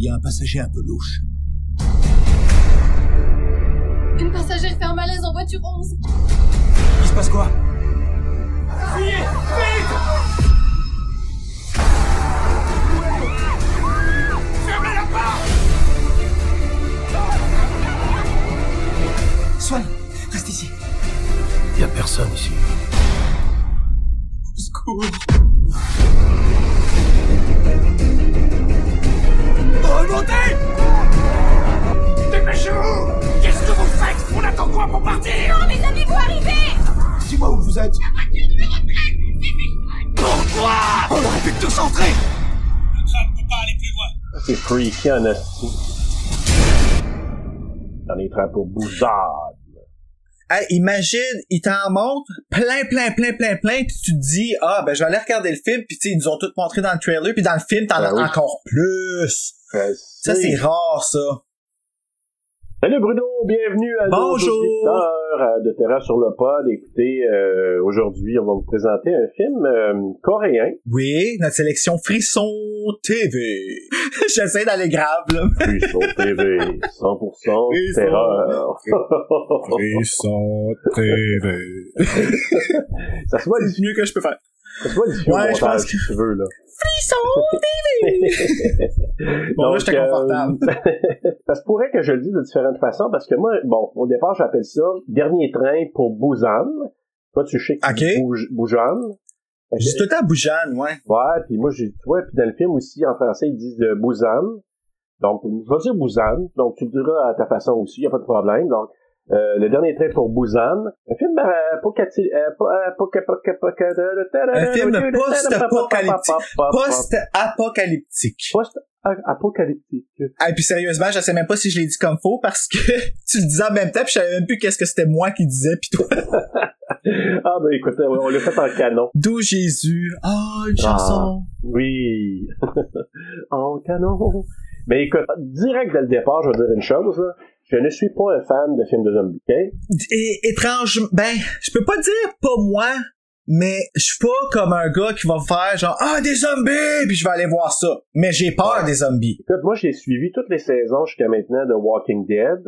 Il y a un passager un peu louche. Une passagère fait un malaise en voiture 11. Il se passe quoi? Freaky en esti. Dans les trains pour Bouzard. Hey, imagine, il t'en montre plein, plein, plein, plein, plein, puis tu te dis, ah, ben, je vais aller regarder le film, puis tu sais, ils nous ont tout montré dans le trailer, puis dans le film, t'en Ben as oui. encore plus. Euh, Ça, c'est rare, ça. Salut Bruno, bienvenue à nos euh, de Terra sur le pod. Écoutez, euh, aujourd'hui, on va vous présenter un film euh, coréen. Oui, notre sélection Frisson TV. J'essaie d'aller grave, là. Sur TV, 100% Frisson. terreur. Frisson TV. ça se voit C'est mieux que je peux faire. Voit ici au Ouais, je pense que- si tu veux, là. Frisson! Bon, là, j'étais euh, confortable. ça se pourrait que je le dise de différentes façons parce que moi, bon, au départ, j'appelle ça dernier train pour Busan. Toi, tu sais que Ok. c'est Bouj- Busan. J'ai tout le temps Boujane, ouais. Ouais, puis moi, j'ai, tu vois, puis dans le film aussi, en français, ils disent euh, Busan. Donc, je vais dire Busan. Donc, tu le diras à ta façon aussi, y a pas de problème. Donc, euh, le dernier train pour Busan. Un film euh, euh, euh, poca- Un film post-apocalyptique. Post-apocalyptique. Post-apocalyptique. Et puis sérieusement, je sais même pas si je l'ai dit comme faux parce que tu le disais en même temps, puis je savais même plus qu'est-ce que c'était moi qui disais, puis toi. Ah, ben écoute, on l'a fait en canon. D'où Jésus. Ah, une Ah. chanson. Oui. en canon. Mais écoute, direct dès le départ, je vais dire une chose. là. Je ne suis pas un fan de films de zombies, ok? Et étrange, ben, je peux pas dire pas moi, mais je suis pas comme un gars qui va faire genre ah des zombies, puis je vais aller voir ça. Mais j'ai peur des zombies. Écoute, moi, j'ai suivi toutes les saisons jusqu'à maintenant de Walking Dead.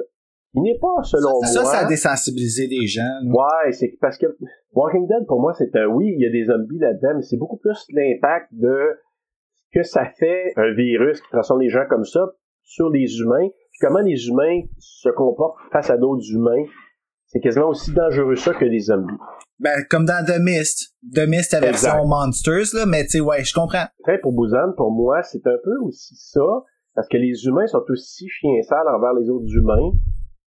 Il n'est pas, selon ça, moi... ça a désensibilisé des gens. là. Ouais, c'est parce que Walking Dead, pour moi, c'est un... Oui, il y a des zombies là-dedans, mais c'est beaucoup plus l'impact de ce que ça fait un virus qui transforme les gens comme ça sur les humains, puis comment les humains se comportent face à d'autres humains. C'est quasiment aussi dangereux ça que les zombies. Ben comme dans The Mist. The Mist, la version. Monsters là, mais tu sais ouais, je comprends. Très pour Busan, pour moi, c'est un peu aussi ça, parce que les humains sont aussi chiens sales envers les autres humains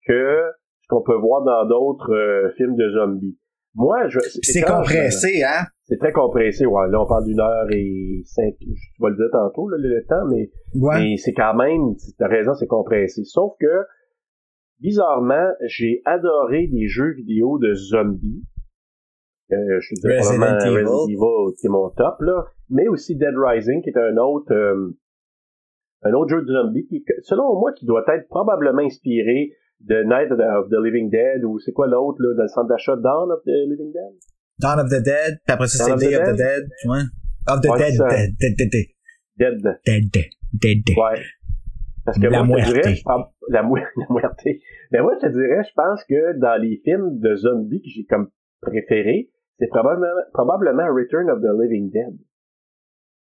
que ce qu'on peut voir dans d'autres euh, films de zombies. Moi, je... C'est compressé hein? C'est très compressé, ouais. Là, on parle d'une heure et cinq, je vais le dire tantôt, là, le temps, mais, Ouais. mais c'est quand même, t'as raison, c'est compressé. Sauf que, bizarrement, j'ai adoré des jeux vidéo de zombies. Euh, je Resident Evil. Resident Evil, qui est mon top, là. Mais aussi Dead Rising, qui est un autre, euh, un autre jeu de zombies qui, selon moi, qui doit être probablement inspiré de Night of the, the Living Dead, ou c'est quoi l'autre, là, dans le centre d'achat Dawn of the Living Dead? Dawn of the Dead, puis après ça c'est the Day of the Dead? Ouais. Of the Dead, dead, dead, dead, dead, Dead. dead, dead, dead, dead. Ouais. Parce que La moi, je dirais, je pense- la, muerte. Mais moi, je te dirais, je pense que dans les films de zombies que j'ai comme préféré, c'est probablement, probablement Return of the Living Dead.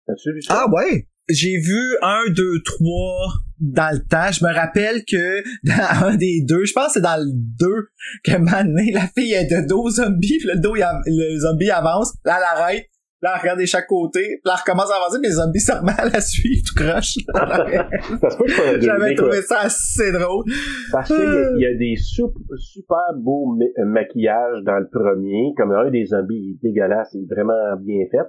As-tu vu ça? Ah ouais. J'ai vu un, deux, trois dans le temps. Je me rappelle que dans un des deux, je pense que c'est dans le deux, que donné, la fille est de dos zombie, puis le dos, il le zombie avance, là, elle arrête, Là, elle regarde de chaque côté. Puis là, elle recommence à avancer, mais les zombies se remettent à la suivre tout croche. J'avais trouvé ça assez drôle. Parce qu'il y, a- il y a des sup- super beaux ma- euh, maquillages dans le premier, comme un des zombies il est dégueulasse, il est vraiment bien fait.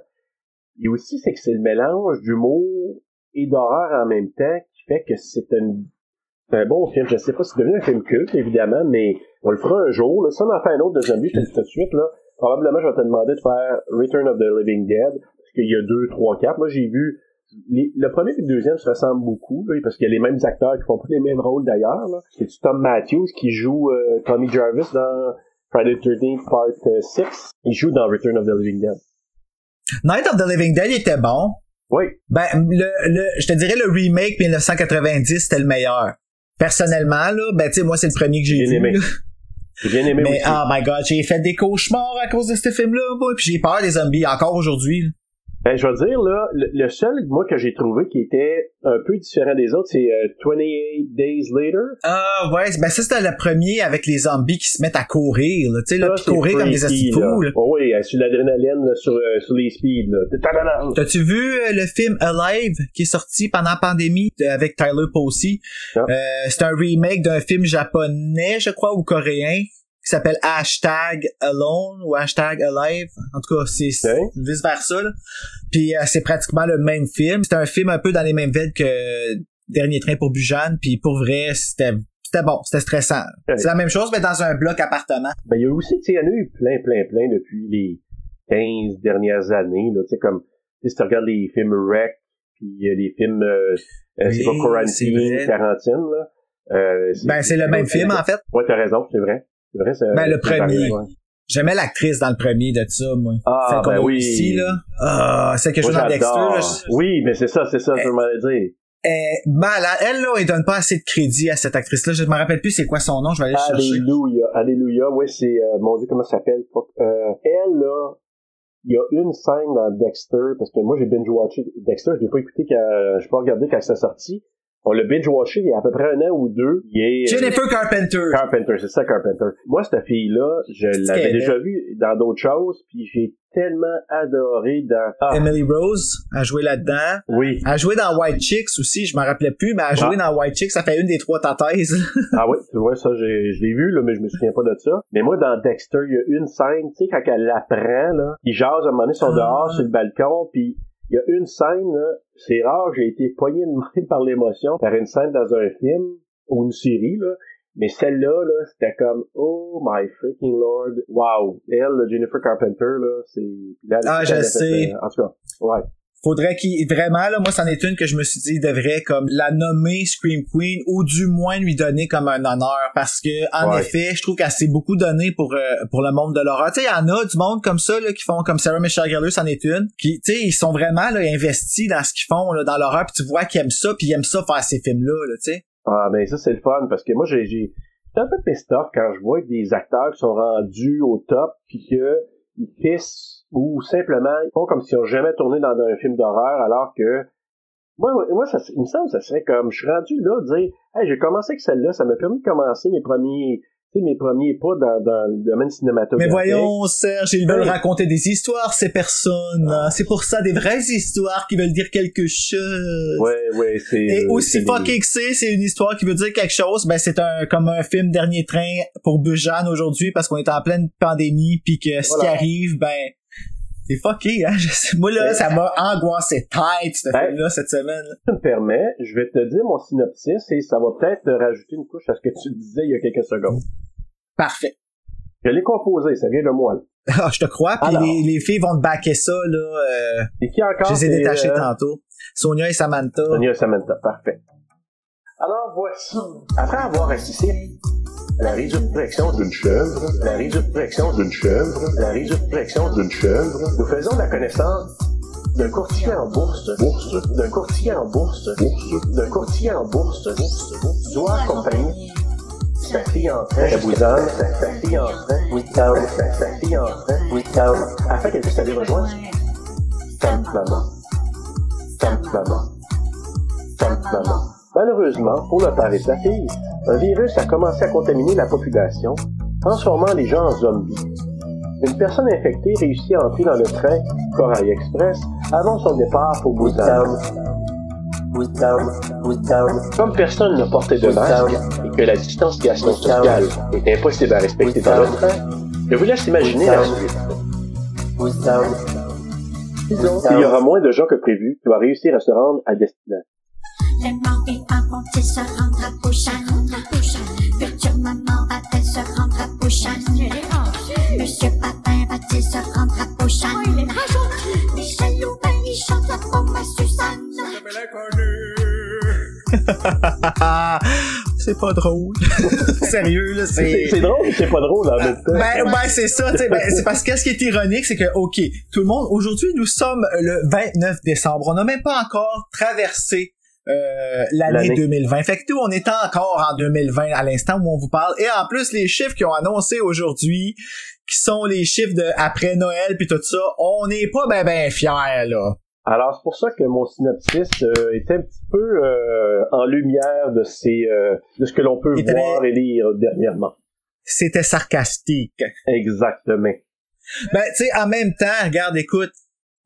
Et aussi, c'est que c'est le mélange d'humour et d'horreur en même temps fait que c'est un, bon film. Je sais pas si c'est devenu un film culte, évidemment, mais on le fera un jour. Si on en fait un autre de zombies, je te dis tout de suite, là, probablement je vais te demander de faire Return of the Living Dead, parce qu'il y a deux, trois, quatre. Moi, j'ai vu le premier et le deuxième se ressemblent beaucoup, parce qu'il y a les mêmes acteurs qui font pas les mêmes rôles d'ailleurs. C'est Tom Matthews qui joue euh, Tommy Jarvis dans Friday the 13th Part euh, 6. Il joue dans Return of the Living Dead. Night of the Living Dead était bon. Oui, Ben, le, le, je te dirais le remake 1990, c'était le meilleur. Personnellement, là, ben, tu sais, moi, c'est le premier que j'ai vu. aimé. là. bien aimé Mais, aussi. oh my god, j'ai fait des cauchemars à cause de ce film-là, moi, puis j'ai peur des zombies encore aujourd'hui. Ben, je vais dire, là, le, le seul, moi, que j'ai trouvé qui était un peu différent des autres, c'est euh, 28 Days Later. Ah, ouais, ben, ça, c'était le premier avec les zombies qui se mettent à courir, là, tu sais, là, Ça, courir comme des freaky, astis fous, là. là. Oh oui, euh, sur l'adrénaline, sur, euh, sur les speeds, là. T'as-tu vu euh, le film Alive qui est sorti pendant la pandémie de- avec Tyler Posey? Non. Euh, c'est un remake d'un film japonais, je crois, ou coréen, qui s'appelle Hashtag Alone ou Hashtag Alive. En tout cas, c'est c'est Ok. vice versa. Là. Puis euh, c'est pratiquement le même film. C'est un film un peu dans les mêmes veines que Dernier train pour Bujan. Puis pour vrai, c'était c'était bon, c'était stressant. C'est la même chose, mais dans un bloc appartement. Ben, il y a aussi, tu sais, il y en a eu plein, plein, plein depuis les 15 dernières années, là, tu sais, comme, si tu regardes les films Rec, puis euh, les films, euh, euh, Oui, c'est pas Quarantine. Quarantine, là. Euh, Ben c'est le même film en fait. Ouais, t'as raison, c'est vrai. C'est vrai, c'est Ben, le c'est premier. ouais. J'aimais l'actrice dans le premier de ça, moi. Ah, Celle ben oui. ici, là. Ah, celle que je Moi, joue dans Dexter, là. je- Oui, mais c'est ça, c'est ça, je m'en allais dire. Elle malade. Elle, là, elle donne pas assez de crédit à cette actrice-là. Je me rappelle plus c'est quoi son nom, je vais aller le chercher. Alléluia, alléluia, ouais, c'est, euh, mon dieu, comment ça s'appelle? Euh, elle, là, il y a une scène dans Dexter, parce que moi, j'ai binge-watché Dexter, je l'ai pas écouté quand, je l'ai pas regardé quand c'est sorti. On l'a binge-watché il y a à peu près un an ou deux. Il est, euh, Jennifer Carpenter. Carpenter, c'est ça, Carpenter. Moi, cette fille-là, je l'avais déjà vue dans d'autres choses, puis j'ai tellement adoré dans... Ah, Emily Rose a joué là-dedans. oui. A joué dans White Chicks aussi, je m'en rappelais plus, mais a joué dans White Chicks, ça fait une des trois tathèses. Ah oui, tu vois, ça, je l'ai vu, là, mais je me souviens pas de ça. Mais moi, dans Dexter, il y a une scène, tu sais, quand elle l'apprend, là, ils jasent à un moment donné, ils sont Ah. dehors sur le balcon, puis il y a une scène, là, c'est rare, j'ai été poigné de main par l'émotion, par une scène dans un film, ou une série, là, mais celle-là, là, c'était comme, oh my freaking lord, wow. Elle, Jennifer Carpenter, là, c'est... Ah, je fait, sais. euh, en tout cas, ouais. Faudrait qu'il, vraiment, là, moi, c'en est une que je me suis dit, il devrait, comme, la nommer Scream Queen, ou du moins lui donner comme un honneur, parce que, en Ouais. effet, je trouve qu'elle s'est beaucoup donné pour, euh, pour le monde de l'horreur. Tu sais, il y en a du monde comme ça, là, qui font, comme Sarah Michelle Gellar, c'en est une, qui, tu sais, ils sont vraiment, là, investis dans ce qu'ils font, là, dans l'horreur, puis tu vois qu'ils aiment ça, puis ils aiment ça faire ces films-là, là, tu sais. Ah, ben ça, c'est le fun, parce que moi, j'ai, j'ai, un peu pissed off quand je vois que des acteurs qui sont rendus au top, puis que ils pissent, ou simplement, ils font comme s'ils ont jamais tourné dans un film d'horreur, alors que, moi, moi, ça, il me semble que ça serait comme, je suis rendu là, dire, hey, j'ai commencé avec celle-là, ça m'a permis de commencer mes premiers, tu sais, mes premiers pas dans, dans le domaine cinématographique. Mais voyons, Serge, ils veulent raconter des histoires, ces personnes. Ah. C'est pour ça des vraies histoires qui veulent dire quelque chose. Ouais, ouais, c'est... Et euh, aussi fucking que c'est, c'est une histoire qui veut dire quelque chose. Ben c'est un comme un film dernier train pour Bujan aujourd'hui parce qu'on est en pleine pandémie puis que ce qui arrive, ben c'est fucké. Hein? Je sais- Moi là, ça m'a angoissé tête ce Ouais. film-là cette semaine. là. tu me permets, je vais te dire mon synopsis et ça va peut-être rajouter une couche à ce que tu disais il y a quelques secondes. Parfait. Je l'ai composé, ça vient de moi. là. Ah, je te crois. Puis les, les filles vont te backer ça là. euh, Et qui encore? je les ai détachées euh, tantôt. Sonia et Samantha. Sonia Samantha, parfait. Alors voici, après avoir assisté la résurrection d'une chèvre, la résurrection d'une chèvre, la résurrection d'une chèvre, nous faisons la connaissance d'un courtier en bourse, bourse, d'un courtier en bourse, bourse, d'un courtier en bourse, bourse, bourse, doit accompagner sa fille en train, sa bousane, sa, fille en train, sa, sa fille en train, afin qu'elle puisse aller rejoindre Femme maman. Femme maman. Malheureusement, pour le père et sa fille, un virus a commencé à contaminer la population, transformant les gens en zombies. une personne infectée réussit à entrer dans le train Corail Express avant son départ pour Busan. Comme personne ne portait de masque et que la distanciation sociale est impossible à respecter dans le train, je vous laisse imaginer la suite. Il y aura moins de gens que prévu qui vont réussir à se rendre à destination. Se rendre à Busan? Future maman va-t-elle se rendre à Busan? Monsieur Papin va-t-il se rendre à Busan? Michel Louvain, il chante la pomme à Suzanne. c'est pas drôle. Sérieux, là, C'est c'est... drôle, mais c'est pas drôle en même temps. Ben, ben c'est ça, tu sais, ben, c'est parce que ce qui est ironique, c'est que, OK, tout le monde, aujourd'hui, nous sommes le 29 décembre. On n'a même pas encore traversé euh, l'année L'année. 2020. Fait que nous, on est encore en 2020 à l'instant où on vous parle. Et en plus, les chiffres qu'ils ont annoncés aujourd'hui, qui sont les chiffres de après Noël puis tout ça, on n'est pas ben ben fiers, là. Alors, c'est pour ça que mon synopsis euh, est un petit peu euh, en lumière de ces euh, de ce que l'on peut voir et lire dernièrement. C'était sarcastique. Exactement. Ben, tu sais, en même temps, regarde, écoute,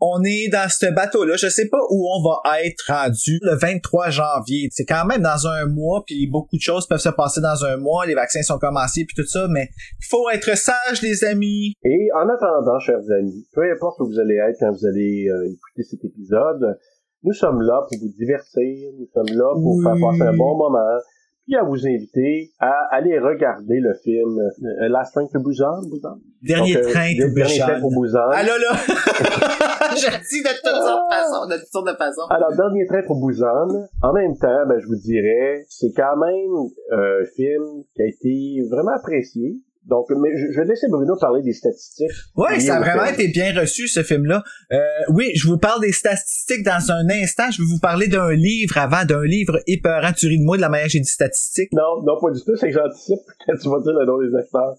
on est dans ce bateau-là. Je sais pas où on va être rendu le 23 janvier. C'est quand même dans un mois, puis beaucoup de choses peuvent se passer dans un mois. Les vaccins sont commencés, puis tout ça, mais il faut être sage, les amis. Et en attendant, chers amis, peu importe où vous allez être quand vous allez euh, écouter cet épisode, nous sommes là pour vous divertir, nous sommes là pour Oui. faire passer un bon moment, puis à vous inviter à aller regarder le film euh, Last Train to Busan. Busan? Dernier Donc, euh, train to Dernier Busan. train pour Busan. Ah là là! Je dis de toutes sortes de façons, de toutes sortes de façons. Alors, Dernier train pour Busan, en même temps, ben, je vous dirais, c'est quand même euh, un film qui a été vraiment apprécié. Donc, mais je, vais laisser Bruno parler des statistiques. Liées ça a vraiment été bien reçu, ce film-là. Euh, oui, je vous parle des statistiques dans un instant. Je vais vous parler d'un livre avant, d'un livre épeurant. Tu ris de moi de la manière que j'ai dit statistiques. Non, non, pas du tout, c'est que j'anticipe quand tu vas dire le nom des acteurs.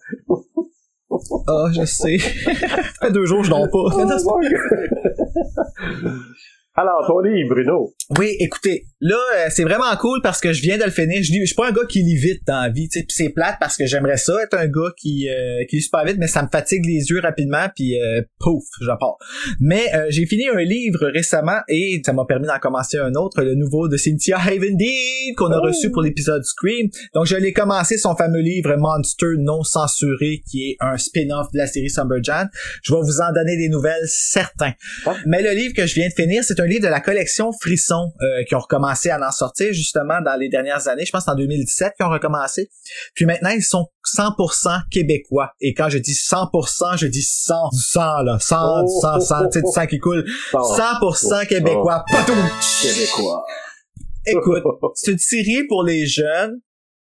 Ah, je sais. ça fait deux jours je dors pas. Alors, ton livre, Bruno. Oui, écoutez, là, euh, c'est vraiment cool parce que je viens de le finir. Je, lis- je suis pas un gars qui lit vite dans la vie, tu sais, puis c'est plate parce que j'aimerais ça être un gars qui euh, qui lit super vite, mais ça me fatigue les yeux rapidement, puis euh, pouf, je pars. Mais euh, j'ai fini un livre récemment et ça m'a permis d'en commencer un autre, le nouveau de Cynthia Havendeed qu'on a Oh. reçu pour l'épisode Scream. Donc je l'ai commencé son fameux livre Monster non censuré qui est un spin-off de la série Summerjan. Je vais vous en donner des nouvelles certains. Mais le livre que je viens de finir, c'est un livre de la collection Frisson euh, qui ont recommencé à en sortir justement dans les dernières années. Je pense en 2017 qu'ils ont recommencé. Puis maintenant, ils sont 100% québécois. Et quand je dis 100%, je dis 100 du sang là, 100 du sang, 100, tu sais, du sang qui coule. 100% québécois. Patoum! Québécois. Écoute, c'est une série pour les jeunes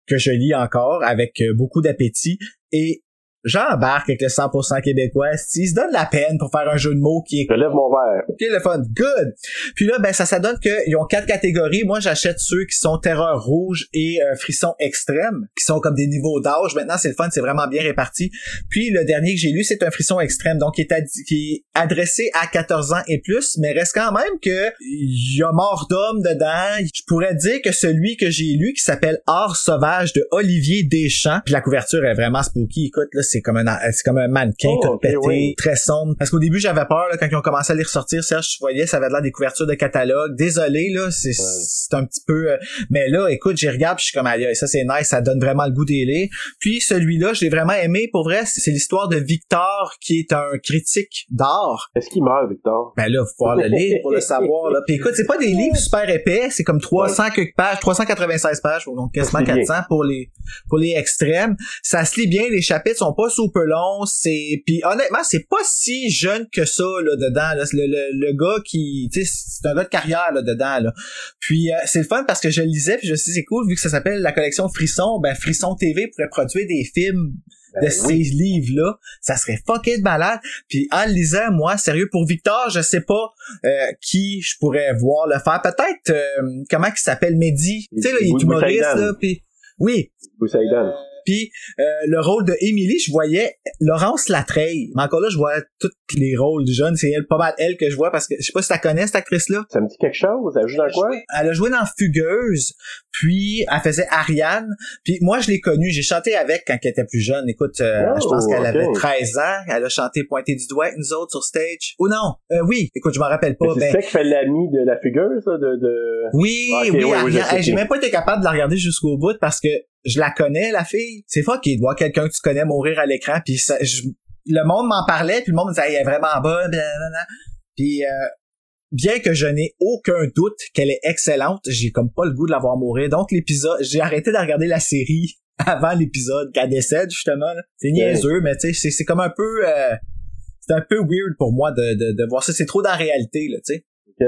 que je lis encore avec beaucoup d'appétit et j'embarque avec le 100% québécois. Ils se donnent la peine pour faire un jeu de mots qui est Je lève mon verre. Ok, le fun. Good. Puis là, ben, ça, ça donne qu'ils ont quatre catégories. Moi, j'achète ceux qui sont terreur rouge et euh, frisson extrême, qui sont comme des niveaux d'âge. Maintenant, c'est le fun, c'est vraiment bien réparti. Puis le dernier que j'ai lu, c'est un frisson extrême, donc qui est, ad- qui est adressé à 14 ans et plus, mais reste quand même que il y a mort d'homme dedans. Je pourrais dire que celui que j'ai lu, qui s'appelle Art sauvage de Olivier Deschamps, puis la couverture est vraiment spooky. Écoute, là, c'est comme un, c'est comme un mannequin Oh, tout pété, oui. très sombre. Parce qu'au début, j'avais peur, là, quand ils ont commencé à les ressortir, Serge, tu voyais, ça avait l'air des couvertures de catalogue. Désolé, là, c'est, c'est un petit peu, euh, mais là, écoute, j'y regarde, puis je suis comme, aïe, ça c'est nice, ça donne vraiment le goût des lire. Puis celui-là, je l'ai vraiment aimé, pour vrai, c'est l'histoire de Victor, qui est un critique d'art. Est-ce qu'il meurt, Victor? Ben là, faut pouvoir le lire pour le savoir, là. Puis écoute, c'est pas des livres super épais, c'est comme 300 quelques pages, 396 pages, donc quasiment C'est bien. 400 pour les, pour les extrêmes. Ça se lit bien, les chapitres sont pas super longs, c'est, puis honnêtement, c'est pas si jeune que ça, là, dedans, là. Le, le, le gars qui, tu sais, c'est un gars de carrière, là, dedans, là. Puis euh, c'est le fun parce que je le lisais, puis je me suis dit, c'est cool, vu que ça s'appelle la collection Frisson, ben Frisson TV pourrait produire des films de Ben ces oui. livres-là, ça serait fucké de malade. Puis en le lisant, moi, sérieux, pour Victor, je sais pas euh, qui je pourrais voir le faire. Peut-être, euh, comment il s'appelle, Mehdi? Tu sais, là, il est humoriste, là, puis... Oui. Puis euh, le rôle de Emily, je voyais Laurence Latreille. Mais encore là, je vois tous les rôles du jeune. C'est elle, pas mal elle que je vois parce que je sais pas si tu la connais cette actrice-là. Ça me dit quelque chose? Elle joue dans quoi? Elle a joué dans Fugueuse, puis elle faisait Ariane. Puis moi, je l'ai connue. J'ai chanté avec quand elle était plus jeune. Écoute, euh, Oh, je pense qu'elle avait 13 ans. Elle a chanté Pointer du doigt avec nous autres sur stage. Ou non, euh, oui. Écoute, je m'en rappelle pas. c'est Ben, ça qui fait l'ami de la fugueuse, là, de, de... oui, Ok, oui, oui, Hey, J'ai même pas été capable de la regarder jusqu'au bout parce que je la connais, la fille. C'est fucké de voir quelqu'un que tu connais mourir à l'écran. Puis ça, je- le monde m'en parlait, puis le monde me disait, elle est vraiment bonne. blablabla. Puis euh, bien que je n'ai aucun doute qu'elle est excellente, j'ai comme pas le goût de la voir mourir. Donc l'épisode, j'ai arrêté de regarder la série avant l'épisode qu'elle décède justement. C'est niaiseux, mais tu sais, c'est- c'est comme un peu, euh, c'est un peu weird pour moi de, de, de voir ça. C'est trop dans la réalité, là, tu sais OK.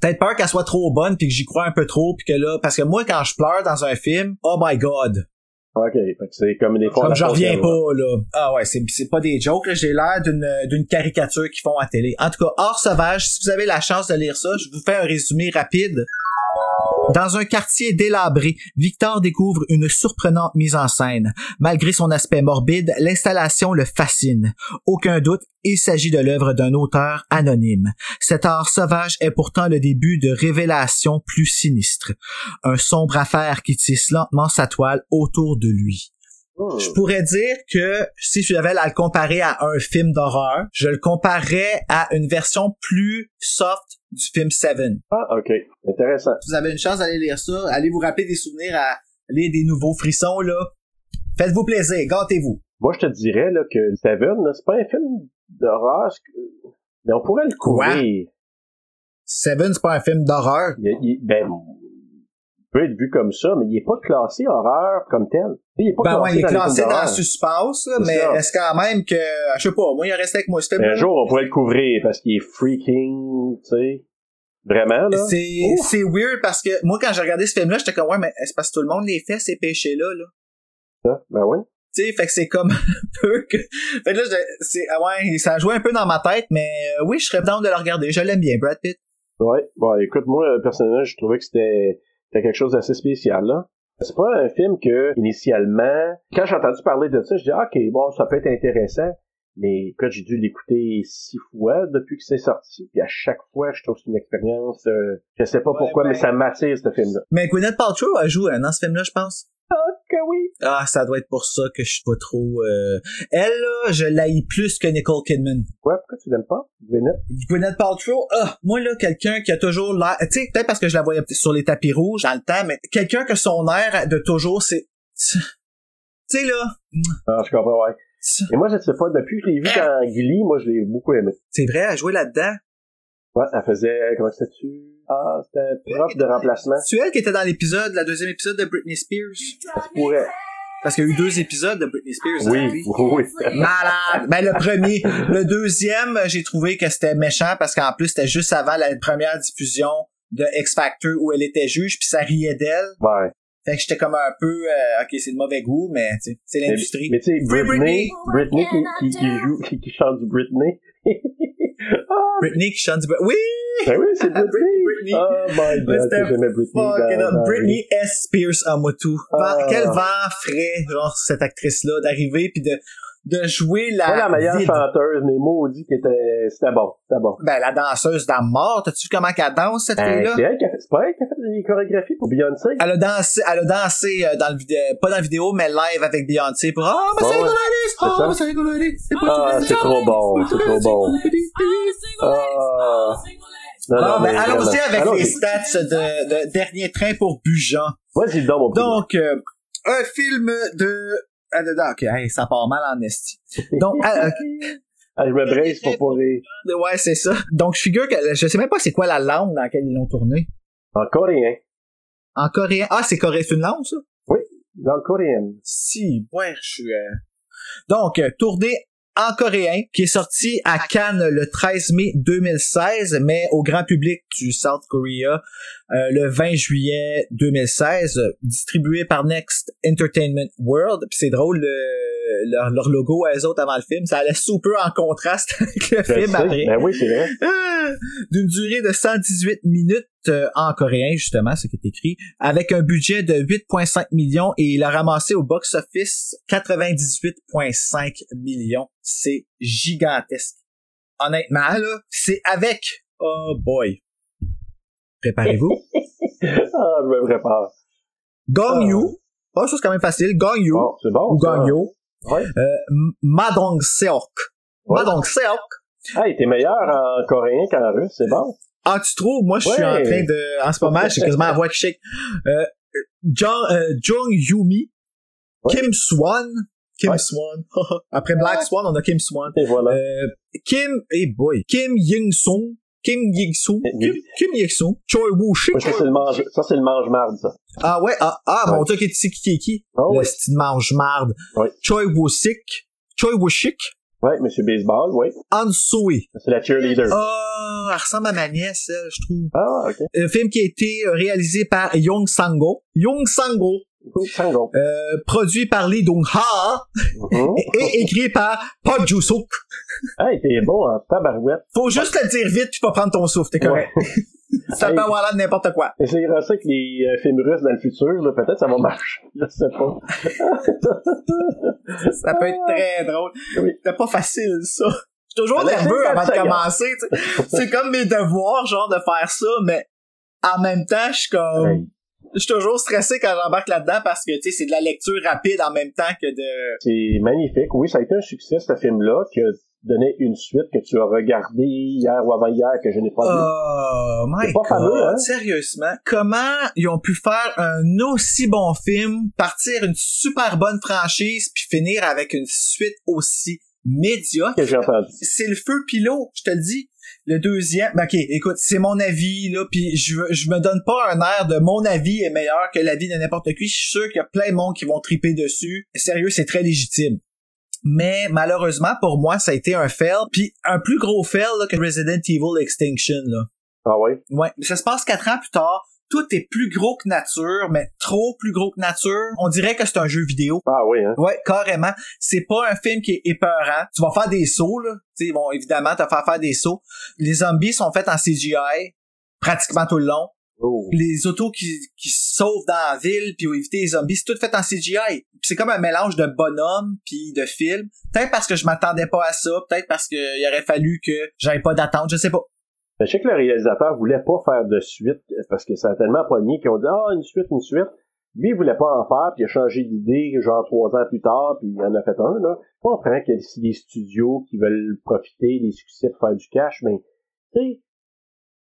Peut-être peur qu'elle soit trop bonne puis que j'y crois un peu trop puis que là parce que moi quand je pleure dans un film oh my god! OK. C'est comme des fois... comme je reviens pas là. Ah ouais c'est c'est pas des jokes là. J'ai l'air d'une d'une caricature qu'ils font à télé. En tout cas hors sauvage si vous avez la chance de lire ça je vous fais un résumé rapide dans un quartier délabré, Victor découvre une surprenante mise en scène. Malgré son aspect morbide, l'installation le fascine. Aucun doute, il s'agit de l'œuvre d'un auteur anonyme. Cet art sauvage est pourtant le début de révélations plus sinistres. Un sombre affaire qui tisse lentement sa toile autour de lui. Hmm. Je pourrais dire que si je devais la le comparer à un film d'horreur, je le comparerais à une version plus soft du film Seven. Ah, OK. Intéressant. Si vous avez une chance d'aller lire ça, allez vous rappeler des souvenirs à lire des nouveaux frissons, là. Faites-vous plaisir, gâtez-vous. Moi, je te dirais là, que Seven, là, c'est pas un film d'horreur, mais on pourrait le couvrir. Seven, c'est pas un film d'horreur? Ben, peut être vu comme ça, mais il est pas classé horreur comme tel. Il est pas Ben ouais, il est classé dans suspense, là, mais est-ce quand même que, je sais pas, moi, il reste avec moi ce film. Un jour, on pourrait le couvrir parce qu'il est freaking, tu sais. Vraiment, là? C'est, weird parce que moi, quand j'ai regardé ce film-là, j'étais comme, ouais, mais c'est parce que tout le monde les fait, ces péchés-là, là? Ça, Ben oui. Tu sais, fait que c'est comme un peu que, fait que là, c'est, ah ouais, ça a joué un peu dans ma tête, mais euh, oui, je serais down de le regarder. Je l'aime bien, Brad Pitt. Ouais. Bon, écoute, moi, personnellement, je trouvais que c'était c'était quelque chose d'assez spécial, là. C'est pas un film que, initialement, quand j'ai entendu parler de ça, je dis, ah, ok, bon, ça peut être intéressant. Mais quand j'ai dû l'écouter six fois depuis que c'est sorti, puis à chaque fois, je trouve que c'est une expérience, euh, je sais pas pourquoi, ben- mais ça m'attire, ce film-là. Mais Gwyneth Paltrow a joué hein, dans ce film-là, je pense. Que oui. Ah, ça doit être pour ça que je suis pas trop... Euh... Elle, là, je l'haïs plus que Nicole Kidman. Ouais, pourquoi tu l'aimes pas, Gwyneth? Gwyneth Paltrow, ah, moi, là, quelqu'un qui a toujours l'air... Tu sais, peut-être parce que je la voyais sur les tapis rouges dans le temps, mais quelqu'un que son air de toujours, c'est... Tu sais, là... Ah, je comprends, ouais. Et moi, je sais pas, depuis que je l'ai vu dans Glee, moi, je l'ai beaucoup aimé. C'est vrai, elle jouait là-dedans. Ouais, elle faisait, comment c'était-tu? Ah, c'était prof de remplacement. C'est elle qui était dans l'épisode, la deuxième épisode de Britney Spears? Ça se pourrait. Parce qu'il y a eu deux épisodes de Britney Spears. Oui, lui. oui, oui. Malade! Ben, le premier. Le deuxième, j'ai trouvé que c'était méchant parce qu'en plus, c'était juste avant la première diffusion de X Factor où elle était juge puis ça riait d'elle. Ouais. Fait que j'étais comme un peu, euh, ok, c'est de mauvais goût, mais tu sais, c'est l'industrie. Mais, mais tu sais, Britney, Britney. Britney qui, qui, qui joue, qui, qui chante du Britney. ah, Britney qui chante du... Oui! ben oui, c'est Britney. Britney. Oh my god, que j'aimais Britney. Dans- dans- Britney S. Spears à moi tout. Ah. Quel vent frais, genre, cette actrice-là, d'arriver puis de, de jouer la... Pas la meilleure vide. chanteuse, mais maudit qui était, c'était bon, c'était bon. Ben, la danseuse dans Mort, t'as-tu vu comment qu'elle danse, cette Euh, fille-là? c'est pas elle qui a fait des chorégraphies pour Beyoncé? Elle a dansé, elle a dansé euh, dans le vidéo, pas dans la vidéo, mais live avec Beyoncé pour Oh, my single ladies, oh, ça. my single ladies, c'est Ah, trop bon, c'est trop bon. Ah. Non, Ah, non, ben, mais allons-y avec les stats de, de Dernier Train pour Bujan. Vas-y, donc, mon. Donc, euh, un film de... Ah, ok, hey, ça part mal en esti. Donc, ah. Ah, je me brace pour rire. ouais, c'est ça. Donc, je figure que je sais même pas c'est quoi la langue dans laquelle ils l'ont tourné. En coréen. En coréen. Ah, c'est coréen Finlande, ça? Dans le coréen. Si, ouais, je suis... euh, Donc, euh, tourné en coréen, qui est sorti à Cannes le 13 mai 2016, mais au grand public du South Korea euh, le 20 juillet 2016, euh, distribué par Next Entertainment World. C'est drôle, le, leur, leur logo à eux autres avant le film. Ça allait super en contraste avec le Je film sais. après. Ben oui, c'est vrai. Ah! D'une durée de 118 minutes euh, en coréen, justement, ce qui est écrit, avec un budget de 8,5 millions et il a ramassé au box-office 98,5 millions. C'est gigantesque. Honnêtement, là, c'est avec... Oh boy. Préparez-vous. Ah, je me prépare. Gong Yu. Oh, ça c'est quand même facile. Gong Yu. C'est bon. ou. Gong Yu. Ouais. Euh, Madong Seok. Ouais. Madong Seok. Ah, il était meilleur en coréen qu'en russe, c'est bon. Ah, tu trouves? Moi, je suis Ouais. en train de... En ce moment, j'ai quasiment la voix qui shake. Euh, John, euh, Jung Yumi. Ouais. Kim Swan. Kim Ouais. Swan. Après Black Swan, on a Kim Swan. Et voilà. Euh, Kim, hey boy. Kim Ying Sung. Kim Sung. Oui. Kim, Kim Ying Sung. Choi. Moi, ça, c'est le mange, ça, c'est le mange-marde, ça. Ah ouais, ah, ah Ouais. mon dieu, qui est qui qui est qui? Oh, Le style mange-marde. Ouais. Choi Woo Sik. Choi Woo Shik. Ouais, Monsieur Baseball, oui. Han Sui. C'est la cheerleader. Oh, elle ressemble à ma nièce, elle, je trouve. Ah, ok. Un film qui a été réalisé par Young Sango. Young Sango. Euh, produit par Lee Dong Ha Mhm. et écrit par Park Joo Suk. Ah, il était bon en tabarouette. Faut juste le dire vite puis pas prendre ton souffle, t'es correct. ça Hey. peut avoir l'air de n'importe quoi. Essayera ça avec les euh, films russes dans le futur. Peut-être ça va marcher. Je sais pas. Ça peut être très drôle. Oui. C'est pas facile, ça. Je suis toujours nerveux 50 avant de commencer, tu. C'est comme mes devoirs, genre, de faire ça, mais en même temps, je suis comme... Hey, Je suis toujours stressé quand j'embarque là-dedans parce que, tu sais, c'est de la lecture rapide en même temps que de... C'est magnifique. Oui, ça a été un succès, ce film-là, qui a donné une suite que tu as regardé hier ou avant-hier, que je n'ai pas vu. Oh my C'est pas god, fameux, hein? sérieusement, comment ils ont pu faire un aussi bon film, partir une super bonne franchise, puis finir avec une suite aussi médiocre? que j'ai entendu. C'est le feu pilot, je te le dis. Le deuxième, ben, ok, écoute, c'est mon avis là, puis je je me donne pas un air de mon avis est meilleur que l'avis de n'importe qui. Je suis sûr qu'il y a plein de monde qui vont triper dessus. Sérieux, c'est très légitime. Mais malheureusement pour moi, ça a été un fail, puis un plus gros fail là, que Resident Evil Extinction là. Ah ouais? Ouais, ça se passe quatre ans plus tard. Tout est plus gros que nature, mais trop plus gros que nature. On dirait que c'est un jeu vidéo. Ah oui, hein? Ouais, carrément. C'est pas un film qui est épeurant. Tu vas faire des sauts, là. Tu sais, ils vont évidemment te faire faire des sauts. Les zombies sont faits en CGI pratiquement tout le long. Oh. Les autos qui, qui sauvent dans la ville puis éviter les zombies, c'est tout fait en CGI. C'est comme un mélange de bonhomme puis de film. Peut-être parce que je m'attendais pas à ça, peut-être parce qu'il aurait fallu que j'avais pas d'attente, je sais pas. Ben, Je sais que le réalisateur voulait pas faire de suite parce que ça a tellement pogné qu'ils ont dit ah une suite une suite. Lui il voulait pas en faire puis il a changé d'idée genre trois ans plus tard puis il en a fait un là. Je comprends qu'il y a des studios qui veulent profiter des succès pour faire du cash mais tu sais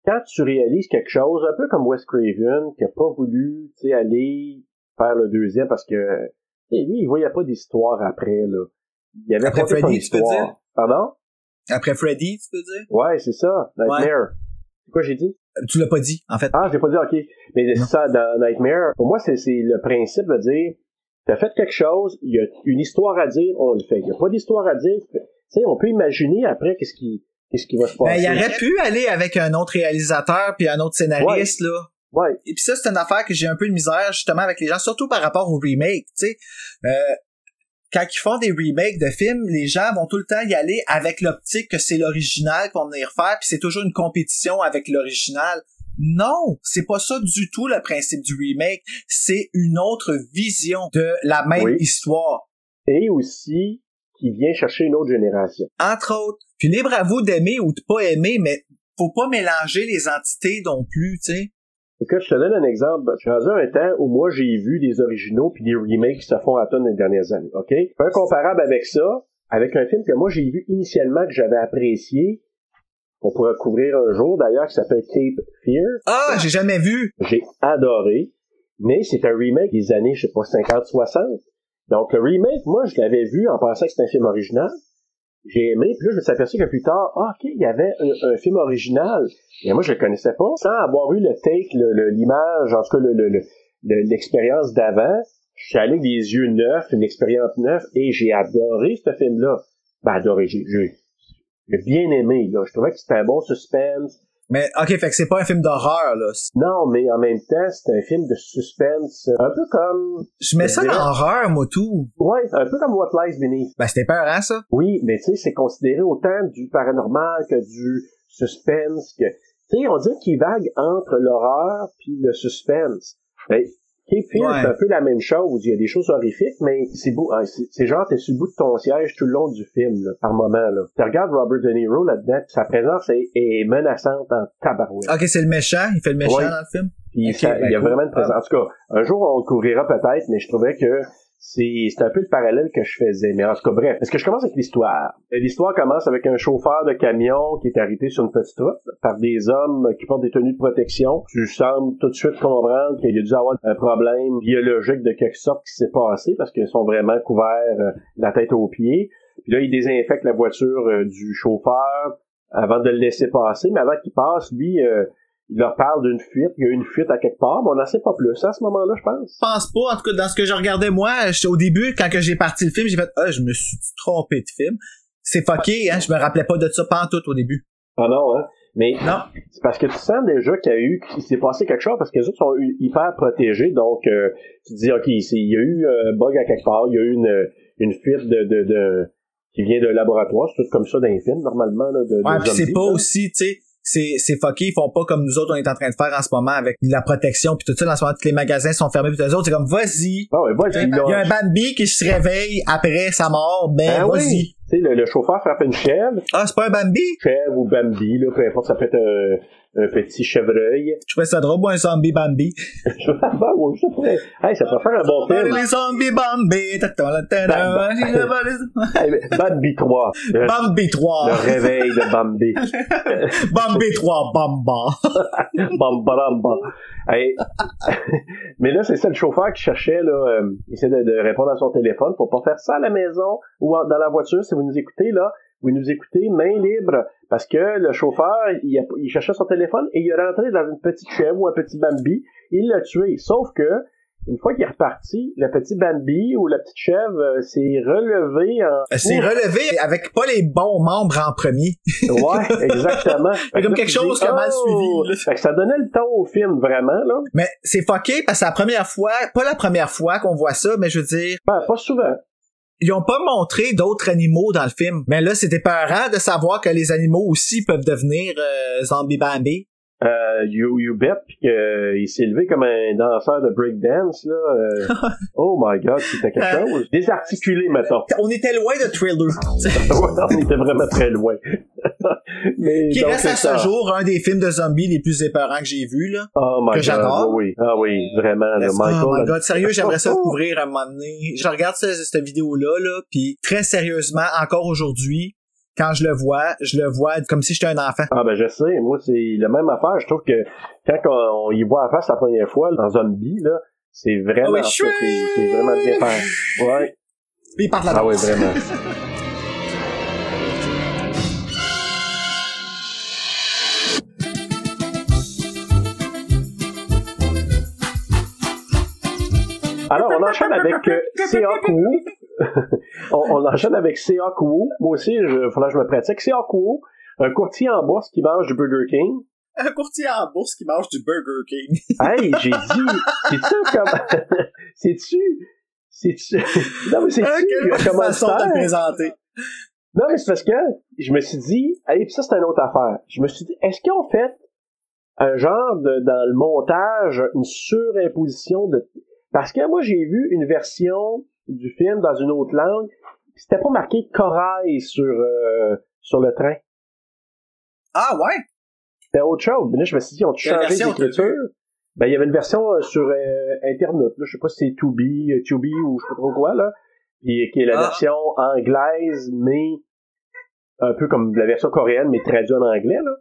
quand tu réalises quelque chose un peu comme Wes Craven qui a pas voulu tu sais aller faire le deuxième parce que tu sais, lui il voyait pas d'histoire après là. Il avait Après pas Freddy, tu peux dire? Pardon? Après Freddy, tu peux dire? Ouais, c'est ça. Nightmare. C'est quoi j'ai dit? Tu l'as pas dit, en fait. Ah, je l'ai pas dit, ok. Mais c'est ça, dans Nightmare, pour moi, c'est le principe de dire, t'as fait quelque chose, il y a une histoire à dire, on le fait. Il y a pas d'histoire à dire, tu sais, on peut imaginer après qu'est-ce qui, qu'est-ce qui va se Ben, passer. il aurait pu aller avec un autre réalisateur puis un autre scénariste, là. Ouais. Et puis ça, c'est une affaire que j'ai un peu de misère, justement, avec les gens, surtout par rapport au remake, tu sais. Euh, quand ils font des remakes de films, les gens vont tout le temps y aller avec l'optique que c'est l'original qu'on va venir faire, puis c'est toujours une compétition avec l'original. Non, c'est pas ça du tout le principe du remake. C'est une autre vision de la même Oui. histoire. Et aussi, qui vient chercher une autre génération. entre autres. Puis libre à vous d'aimer ou de pas aimer, mais faut pas mélanger les entités non plus, tu sais. Écoute, je te donne un exemple. Je suis rendu un temps où moi, j'ai vu des originaux puis des remakes qui se font à tonnes les dernières années, OK? Un comparable avec ça, avec un film que moi, j'ai vu initialement, que j'avais apprécié, qu'on pourrait couvrir un jour, d'ailleurs, qui s'appelle Cape Fear. Ah, j'ai jamais vu. J'ai adoré, mais c'est un remake des années, je sais pas, 50-60. Donc, le remake, moi, je l'avais vu en pensant que c'était un film original. J'ai aimé, puis là, je me suis aperçu que plus tard, ah, ok, il y avait un, film original. Et moi, je le connaissais pas. Sans avoir eu le take, l'image, en tout cas, le- le- le- le- l'expérience d'avant, je suis allé avec des yeux neufs, une expérience neuve, et j'ai adoré ce film-là. Ben, adoré, j'ai, j'ai, j'ai bien aimé, là. Je trouvais que c'était un bon suspense. Mais, ok, fait que c'est pas un film d'horreur, là. Non, mais en même temps, c'est un film de suspense, un peu comme... Je mets ça dans l'horreur, moi, tout. Ouais, un peu comme What Lies Beneath. Ben, c'était peur, hein, ça? Oui, mais tu sais, c'est considéré autant du paranormal que du suspense, que... Tu sais, on dirait qu'il vague entre l'horreur puis le suspense. Ben, Cape Fear, Ouais. c'est un peu la même chose. Il y a des choses horrifiques, mais c'est beau. hein, c'est c'est genre, t'es sur le bout de ton siège tout le long du film, là, par moment. Là. Tu regardes Robert De Niro là-dedans, sa présence est, est menaçante en tabarouette. Ok, c'est le méchant. Il fait le méchant Ouais. dans le film? Puis ça- ben il y a cool. vraiment une présence. En tout cas, un jour on le couvrira peut-être, mais je trouvais que c'est un peu le parallèle que je faisais. Mais en tout cas, bref, est-ce que je commence avec l'histoire? L'histoire commence avec un chauffeur de camion qui est arrêté sur une petite route par des hommes qui portent des tenues de protection. Tu sembles tout de suite comprendre qu'il a dû avoir un problème biologique de quelque sorte qui s'est passé parce qu'ils sont vraiment couverts euh, la tête aux pieds. Puis là, il désinfecte la voiture euh, du chauffeur avant de le laisser passer, mais avant qu'il passe, lui, euh, il leur parle d'une fuite, il y a eu une fuite à quelque part, mais on n'en sait pas plus à ce moment-là, je pense. Je pense pas, en tout cas, dans ce que je regardais, moi, au début, quand que j'ai parti le film, j'ai fait, ah, je me suis trompé de film. C'est fucké, hein, je me rappelais pas de ça tout au début. Ah non, hein? Mais Non. c'est parce que tu sens déjà qu'il y a eu, qu'il s'est passé quelque chose, parce que les autres sont hyper protégés, donc euh, tu te dis, ok, il y a eu un bug à quelque part, il y a eu une, une fuite de, de, de qui vient de laboratoire, c'est tout comme ça dans les films, normalement, là, de, Ouais, c'est pas là. aussi, tu sais, c'est, c'est fucké, ils font pas comme nous autres on est en train de faire en ce moment avec la protection puis tout ça, en ce moment, tous les magasins sont fermés pis les autres, c'est comme, vas-y. Ah ouais, vas-y, Il y a un Bambi qui se réveille après sa mort, ben, Ah vas-y. oui. Tu sais, le, le chauffeur frappe une chèvre, Ah, c'est pas un Bambi? chèvre ou Bambi, là, peu importe, ça peut être un, un petit chevreuil. Je trouvais ça drôle, ou un zombie Bambi. Je ah, ben, ça pourrait, hey, ça pourrait faire un bon film. Les zombies Bambi, Bambi 3. Le, Bambi 3. le réveil de Bambi. Bambi 3, Bamba. Bamba Bamba. Hey. Mais là, c'est ça le chauffeur qui cherchait, là, euh, essaie de, de répondre à son téléphone. Faut pas faire ça à la maison ou dans la voiture. Si vous nous écoutez, là, vous nous écoutez main libre. Parce que le chauffeur, il, a- il cherchait son téléphone et il est rentré dans une petite chèvre ou un petit Bambi. Il l'a tué. Sauf que, une fois qu'il est reparti, le petit Bambi ou la petite chèvre euh, s'est relevé en... C'est relevé avec pas les bons membres en premier. Ouais, exactement. Fait que comme là, quelque dis, chose qui a mal suivi, là. Fait que ça donnait le ton au film, vraiment, là. Mais c'est fucké parce que c'est la première fois, pas la première fois qu'on voit ça, mais je veux dire, Ben, pas souvent. Ils ont pas montré d'autres animaux dans le film. Mais là, c'était peurant de savoir que les animaux aussi peuvent devenir euh, zombie Bambi. Euh, you, you bet, pis qu'il s'est levé comme un danseur de breakdance, là. euh, oh my god, c'était quelque chose. Désarticulé, mettons. On était loin de Thriller. Ouais, on était vraiment très loin. Mais, qui donc, reste à ce jour un des films de zombies les plus épeurants que j'ai vus, là. Oh my que j'adore. oui. Ah oui, vraiment, là, Michael. oh my là- god, sérieux, j'aimerais ça le couvrir à un moment donné. Je regarde ce- cette vidéo-là, là, puis très sérieusement, encore aujourd'hui, quand je le vois, je le vois comme si j'étais un enfant. Ah ben je sais, moi c'est la même affaire. Je trouve que quand on, on y voit à face la première fois dans Zombie, là, c'est vraiment Ah oui, c'est vraiment bien fait. Ouais. Puis il part la Ah oui, vraiment. Alors, on enchaîne avec euh, on, on enchaîne avec Woo. Moi aussi, il faudra que je me pratique. Seok Woo, un courtier en bourse qui mange du Burger King. Un courtier en bourse qui mange du Burger King. Hey, j'ai dit, c'est-tu comme... c'est-tu... C'est-tu... Non, mais c'est-tu... A quelle comment façon de faire? le présenter. Non, mais c'est parce que je me suis dit, hey, puis ça, c'est une autre affaire. Je me suis dit, est-ce qu'ils ont fait un genre de, dans le montage, une surimposition de... Parce que moi, j'ai vu une version du film dans une autre langue, c'était pas marqué corail sur, euh, sur le train. Ah ouais? C'était autre chose. Mais là, je me suis dit, ont changé d'écriture? Ben, il y avait une version euh, sur euh, Internet, là. Je sais pas si c'est Tubi, euh, Tubi ou je sais pas trop quoi, là. Puis, qui est la Ah. version anglaise, mais un peu comme la version coréenne, mais traduite en anglais, là.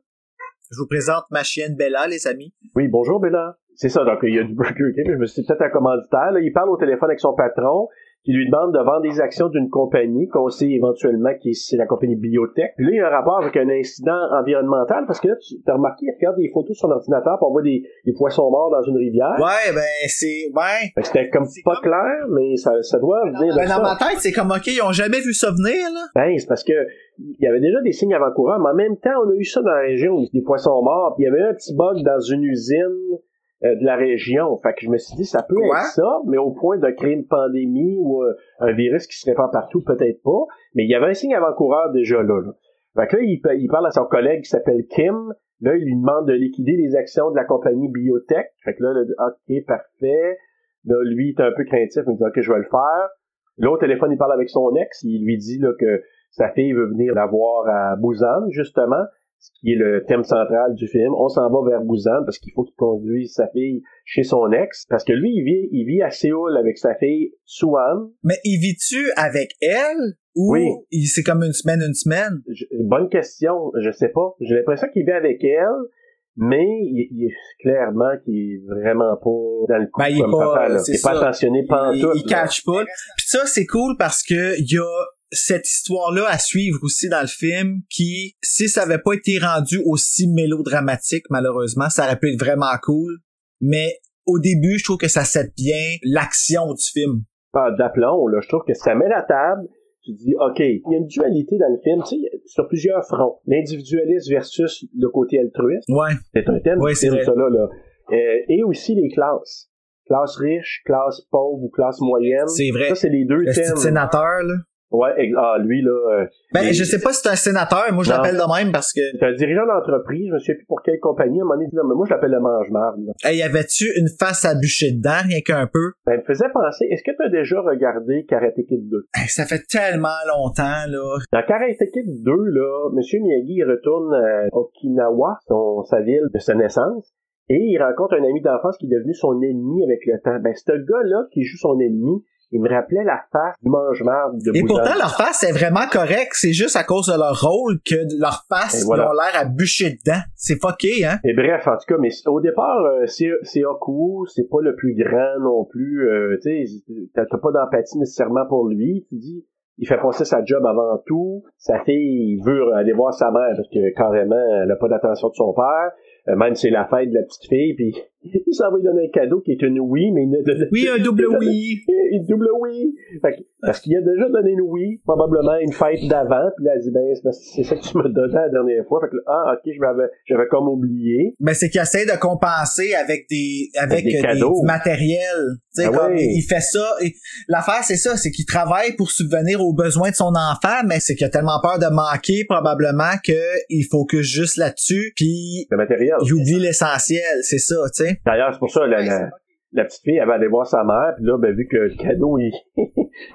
Je vous présente ma chienne Bella, les amis. Oui, bonjour, Bella. C'est ça, donc il y a du Burger King. Je me suis dit, peut-être un commanditaire, là. Il parle au téléphone avec son patron. qui lui demande de vendre des actions d'une compagnie qu'on sait éventuellement qui c'est la compagnie Biotech. Puis là, il y a un rapport avec un incident environnemental parce que là, tu as remarqué, il regarde des photos sur son ordinateur pour voir des, des poissons morts dans une rivière. Ouais, ben, c'est, ouais. C'était comme pas clair, mais ça, ça doit venir de Ben, dans ma tête, c'est comme, ok, ils ont jamais vu ça venir, là. Ben, c'est parce que il y avait déjà des signes avant-coureurs, mais en même temps, on a eu ça dans la région, des poissons morts, puis il y avait un petit bug dans une usine euh, de la région. Fait que je me suis dit, ça peut être ça, mais au point de créer une pandémie ou euh, un virus qui se répand partout, peut-être pas. Mais il y avait un signe avant-coureur déjà là. là. Fait que là, il, pa- il parle à son collègue qui s'appelle Kim. Là, il lui demande de liquider les actions de la compagnie Biotech. Fait que là, là, OK, parfait. Là, lui, il est un peu craintif, mais il dit, OK, je vais le faire. Là, au téléphone, il parle avec son ex. Il lui dit là, que sa fille veut venir la voir à Busan, justement, ce qui est le thème central du film. On s'en va vers Busan parce qu'il faut qu'il conduise sa fille chez son ex. Parce que lui, il vit, il vit à Séoul avec sa fille, Suan. Mais il vit-tu avec elle? Ou Oui. il- c'est comme une semaine, une semaine? Je- bonne question, je sais pas. J'ai l'impression qu'il vit avec elle, mais il, il est clairement qu'il est vraiment pas dans le coup Ben, il est comme pas- papa. Là. Il est pas attentionné il, pantoute. il là. catch pas. Puis ça, c'est cool parce que il y a cette histoire-là à suivre aussi dans le film qui, si ça avait pas été rendu aussi mélodramatique, malheureusement, ça aurait pu être vraiment cool. Mais au début, je trouve que ça set bien l'action du film. pas d'aplomb, là. Je trouve que ça met la table. Tu dis, OK, il y a une dualité dans le film, tu sais, sur plusieurs fronts. L'individualisme versus le côté altruiste. Ouais. C'est un thème Ouais, c'est ça, là, là. Euh, et aussi les classes. Classe riche, classe pauvre ou classe moyenne. C'est vrai. Ça, c'est les deux Le thèmes. sénateur, là. Ouais, ah, lui, là, euh, Ben, il- je sais pas si c'est un sénateur, moi je l'appelle de même parce que, c'est un dirigeant d'entreprise, je me souviens plus pour quelle compagnie, à un moment donné, il dit, non, mais moi, je l'appelle le mange-marde, hey, y avait-tu une face à bûcher dedans, rien qu'un peu? Ça me faisait penser, est-ce que tu as déjà regardé Karate Kid 2? Hey, ça fait tellement longtemps, là. Dans Karate Kid 2, là, M. Miyagi il retourne à Okinawa, son, sa ville de sa naissance, et il rencontre un ami d'enfance qui est devenu son ennemi avec le temps. Ben, ce gars-là qui joue son ennemi, il me rappelait la face du mange-marde de Et pourtant, leur face est vraiment correct. C'est juste à cause de leur rôle que leur face, voilà. ils ont l'air à bûcher dedans. C'est fucké, hein? Et bref, en tout cas, mais au départ, euh, c'est Oku, c'est pas le plus grand non plus. Euh, tu sais, t'as pas d'empathie nécessairement pour lui. Tu dis, il fait passer sa job avant tout. Sa fille il veut aller voir sa mère parce que carrément, elle a pas d'attention de son père. Euh, même c'est la fête de la petite fille, puis il s'en va lui donner un cadeau qui est une oui, mais une, Oui, un double oui. une double oui. Fait que- parce qu'il a déjà donné une oui, probablement une fête d'avant, puis là, elle dit, ben, c'est ça que tu m'as donné la dernière fois. Fait que là, ah, ok, j'avais comme oublié. Ben, c'est qu'il essaie de compenser avec des, avec, Avec des cadeaux. du matériel. Tu sais, Ah comme, il fait ça. L'affaire, c'est ça, c'est qu'il travaille pour subvenir aux besoins de son enfant, mais c'est qu'il a tellement peur de manquer, probablement, que il focus juste là-dessus, puis Le matériel. il oublie l'essentiel. C'est ça, tu sais. D'ailleurs, c'est pour ça, la, la, la petite fille, elle va aller voir sa mère, puis là, ben, vu que le cadeau, il,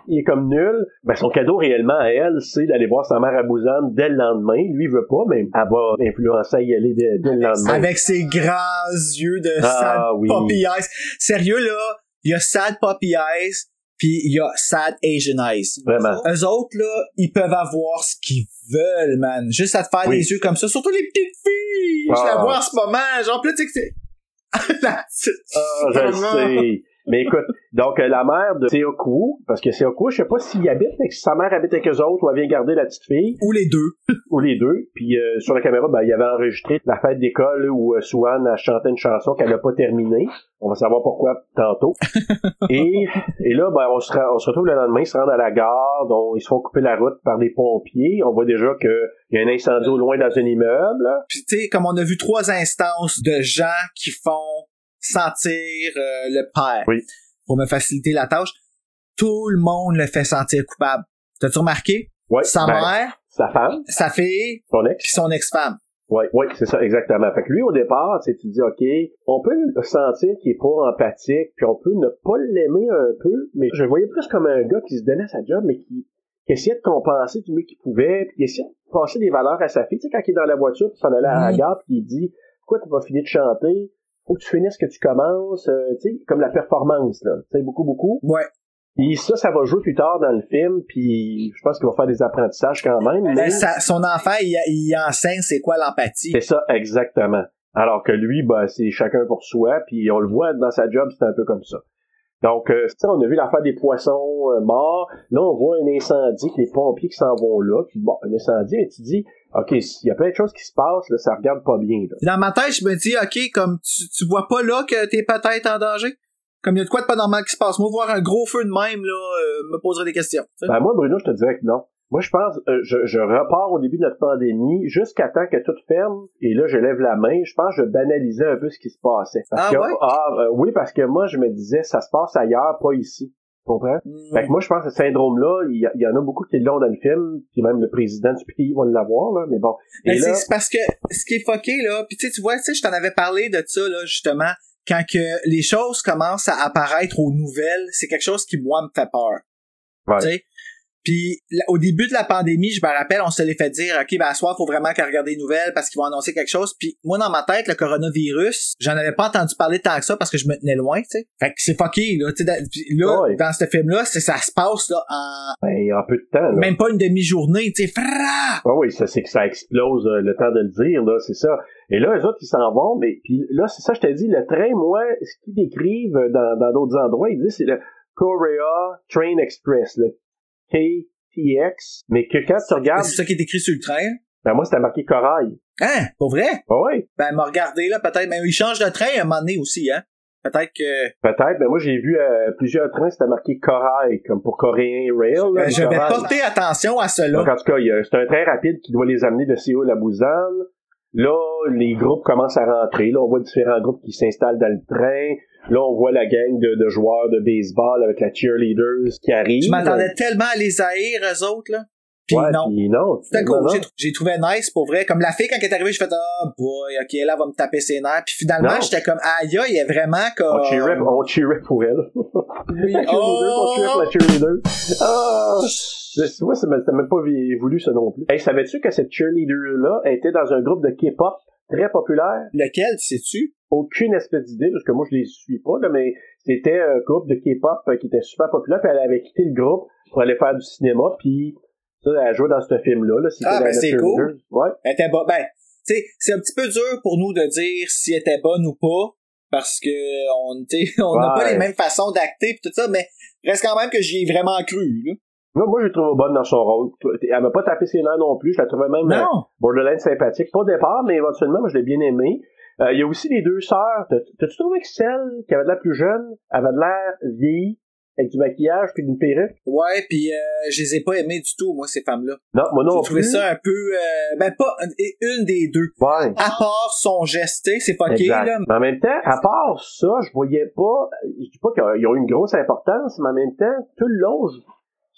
il est comme nul, ben, son cadeau réellement à elle, c'est d'aller voir sa mère à Busan dès le lendemain. Lui, il veut pas, mais elle va influencer à y aller dès, dès le lendemain. Avec ses grands yeux de Ah, sad oui. puppy eyes. Sérieux, là, il y a sad puppy eyes, puis il y a sad Asian eyes. Vraiment. Eux autres, là, ils peuvent avoir ce qu'ils veulent, man. Juste à te faire Oui. les yeux comme ça. Surtout les petites filles. Je Ah. la vois en ce moment. Genre, plus tu sais que c'est... La petite- Ah, je le sais. Mais écoute, donc euh, la mère de Seoku, parce que Seoku, je sais pas s'il habite, mais si sa mère habite avec eux autres ou elle vient garder la petite fille, Ou les deux. ou les deux. Puis euh, sur la caméra, ben, il avait enregistré la fête d'école où euh, Swan a chanté une chanson qu'elle n'a pas terminée. On va savoir pourquoi tantôt. et, et là, ben, on, se, on se retrouve le lendemain, ils se rendent à la gare, donc ils se font couper la route par des pompiers. On voit déjà qu'il y a un incendie au loin dans un immeuble. Puis tu sais, comme on a vu trois instances de gens qui font sentir euh, le père Oui. pour me faciliter la tâche, tout le monde le fait sentir coupable. T'as-tu remarqué? Ouais, Sa ben, mère, sa femme, sa fille, son ex. puis son ex-femme. Oui, oui, c'est ça, exactement. Fait que lui, au départ, tu dis, OK, on peut sentir qu'il est pas empathique, puis on peut ne pas l'aimer un peu, mais je le voyais plus comme un gars qui se donnait sa job, mais qui, qui essayait de compenser du mieux qu'il pouvait, puis qui essayait de passer des valeurs à sa fille. Tu sais, quand il est dans la voiture, puis s'en allait à la gare, puis il dit, pourquoi tu vas finir de chanter? Faut que tu finisses ce que tu commences, euh, tu sais, comme la performance, là. Tu sais, beaucoup, beaucoup. Ouais. Et ça, ça va jouer plus tard dans le film, puis je pense qu'il va faire des apprentissages quand même. mais- Ben, sa- son enfant, il, il enseigne c'est quoi l'empathie. c'est ça, exactement. Alors que lui, ben, c'est chacun pour soi, puis on le voit dans sa job, c'est un peu comme ça. Donc, euh, ça, on a vu l'affaire des poissons euh, morts. Là, on voit un incendie, que les pompiers qui s'en vont là. Puis bon, un incendie, mais tu dis, OK, il y a plein de choses qui se passent, là, ça regarde pas bien. Là. Dans ma tête, je me dis, OK, comme tu, tu vois pas là que t'es peut-être en danger? Comme il y a de quoi de pas normal qui se passe? Moi, voir un gros feu de même, là, euh, me poserait des questions. Ben, moi, Bruno, je te dirais que non. Moi, je pense, euh, je, je repars au début de notre pandémie, jusqu'à temps que tout ferme, et là, je lève la main. Je pense que je banalisais un peu ce qui se passait. Parce Ah que, ouais? ah, euh, oui, parce que moi, je me disais, ça se passe ailleurs, pas ici. Tu comprends? Fait que moi, je pense que ce syndrome-là, il y, en a beaucoup qui l'ont dans le film, puis même le président du pays va l'avoir, là, mais bon. Mais là, c'est parce que ce qui est fucké, là, puis tu sais, tu vois, tu sais, je t'en avais parlé de ça, là, justement, quand que les choses commencent à apparaître aux nouvelles, c'est quelque chose qui, moi, me fait peur. Ouais. Tu sais? Puis au début de la pandémie, je me rappelle, on se l'est fait dire, OK, ben à soir, faut vraiment qu'à regarder les nouvelles parce qu'ils vont annoncer quelque chose. Puis moi, dans ma tête, le coronavirus, j'en avais pas entendu parler tant que ça parce que je me tenais loin, tu sais. Fait que c'est fucké, là. Tu sais, dans- puis là, Ouais. dans ce film-là, ça se passe là, en ben, en peu de temps, là. même pas une demi-journée, tu sais. Ah oui, ça c'est que ça explose euh, le temps de le dire, là, c'est ça. Et là, les autres, ils s'en vont, mais puis là, c'est ça, je te dis, le train, moi, ce qu'ils décrivent dans dans d'autres endroits, ils disent c'est le Korea Train Express, le KTX, mais que quand tu regardes, C'est ça qui est écrit sur le train? ben moi, c'était marqué Corail. Hein? Pour vrai? Ah oui, Ben, m'a regardé, là, peut-être. Mais il change de train à un moment donné aussi, hein? Peut-être que... peut-être, ben moi, j'ai vu euh, plusieurs trains, c'était marqué Corail, comme pour Coréen Rail. là, Ben, je vais porter attention à Donc, cela. en tout cas, il y a- c'est un train rapide qui doit les amener de Séoul à Busan. Là, les groupes commencent à rentrer. Là, on voit différents groupes qui s'installent dans le train. Là, on voit la gang de, de joueurs de baseball avec la cheerleaders qui arrive. Je m'attendais tellement à les haïr, eux autres, là. Puis Ouais, non. puis non. Cool. J'ai, trouvé nice, pour vrai. Comme la fille, quand elle est arrivée, je fais ah, boy, ok, là, elle va me taper ses nerfs. Puis finalement, j'étais comme, aïe, il est vraiment comme... On cheerait, on cheerait pour elle. Oui. la cheerleader, on cheerait pour la cheerleader. Ah! Tu vois, ça m'a pas voulu ça non plus. Hey, savais-tu que cette cheerleader-là était dans un groupe de K-pop? Très populaire? Lequel, sais-tu? aucune espèce d'idée, parce que moi je les suis pas, là, mais c'était un groupe de K-pop euh, qui était super populaire, puis elle avait quitté le groupe pour aller faire du cinéma, puis ça, elle jouait dans ce film-là. Là, Ah, ben, c'est cool. Ouais. Elle était bonne. Ben, tu sais, c'est un petit peu dur pour nous de dire si elle était bonne ou pas, parce que on, on n'a Ouais. pas les mêmes façons d'acter pis tout ça, mais reste quand même que j'y ai vraiment cru, là. Moi, moi, je l'ai trouvée bonne dans son rôle. Elle m'a pas tapé ses nerfs non plus, je la trouvais même euh, Non! borderline sympathique. Pas au départ, mais éventuellement, moi, je l'ai bien aimée. Euh, Il y a aussi les deux sœurs. T'as- T'as-tu trouvé que celle qui avait de l'air plus jeune avait de l'air vieillie, avec du maquillage puis d'une perruque? Ouais, puis euh, je les ai pas aimées du tout, moi, ces femmes-là. Non, moi non J'ai trouvé plus. ça un peu... Euh, ben, pas une, une des deux. Ouais. À part son sais, c'est fucké, Exact. là. Mais en même temps, à part ça, je voyais pas, je dis pas qu'ils ont eu une grosse importance, mais en même temps, tout le long,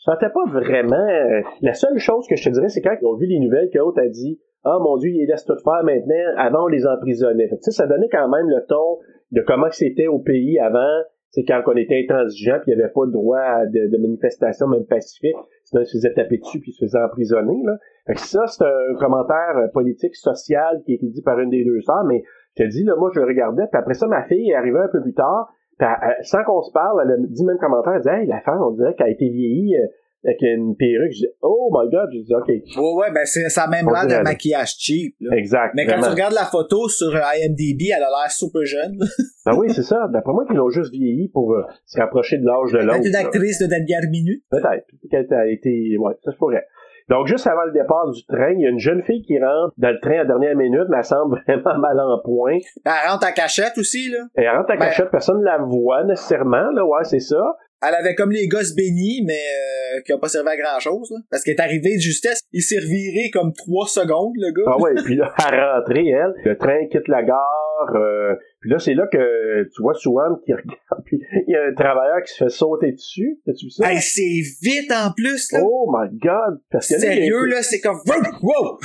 sentais pas vraiment, euh, la seule chose que je te dirais, c'est quand ils ont vu les nouvelles que a dit, ah mon dieu, ils laissent tout faire maintenant, avant on les emprisonnait. Fait ça donnait quand même le ton de comment c'était au pays avant, c'est quand on était intransigeant puis il n'y avait pas de droit de, de manifestation même pacifique, sinon ils se faisaient taper dessus puis ils se faisaient emprisonner, là. Fait que ça, c'est un commentaire euh, politique, social qui a été dit par une des deux sœurs, mais je te dis, là, moi, je le regardais, puis après ça, ma fille est arrivée un peu plus tard, elle- sans qu'on se parle, elle a dit même commentaire, elle dit, hey, la femme, on dirait qu'elle a été vieillie euh, avec une perruque. Je dis, oh my god, je dis, ok, Ouais, ouais, ben, c'est, ça a même l'air de maquillage cheap, là. exact. Mais quand tu regardes la photo sur euh, IMDb, elle a l'air super jeune. Ben oui, c'est ça. D'après moi, qu'ils l'ont juste vieilli pour euh, se rapprocher de l'âge de l'autre. C'est une là. actrice de dernière minute. Peut-être. Peut-être qu'elle a été, ouais, ça se pourrait. Donc, juste avant le départ du train, il y a une jeune fille qui rentre dans le train à la dernière minute, mais elle semble vraiment mal en point. Elle rentre en cachette aussi, là. Elle rentre à Ben- cachette, personne ne la voit nécessairement, là, ouais, c'est ça. Elle avait comme les gosses bénis, mais euh, qui ont pas servi à grand chose, là. Parce qu'elle est arrivée de justesse, il s'est reviré comme trois secondes, le gars. Ah ouais, puis là, à rentrer, elle, le train quitte la gare, euh, puis là, c'est là que tu vois Swan qui regarde, puis il y a un travailleur qui se fait sauter dessus. T'as-tu vu ça? Hey, c'est vite en plus, là. Oh my god! Parce que Sérieux, là, c'est comme... Wow!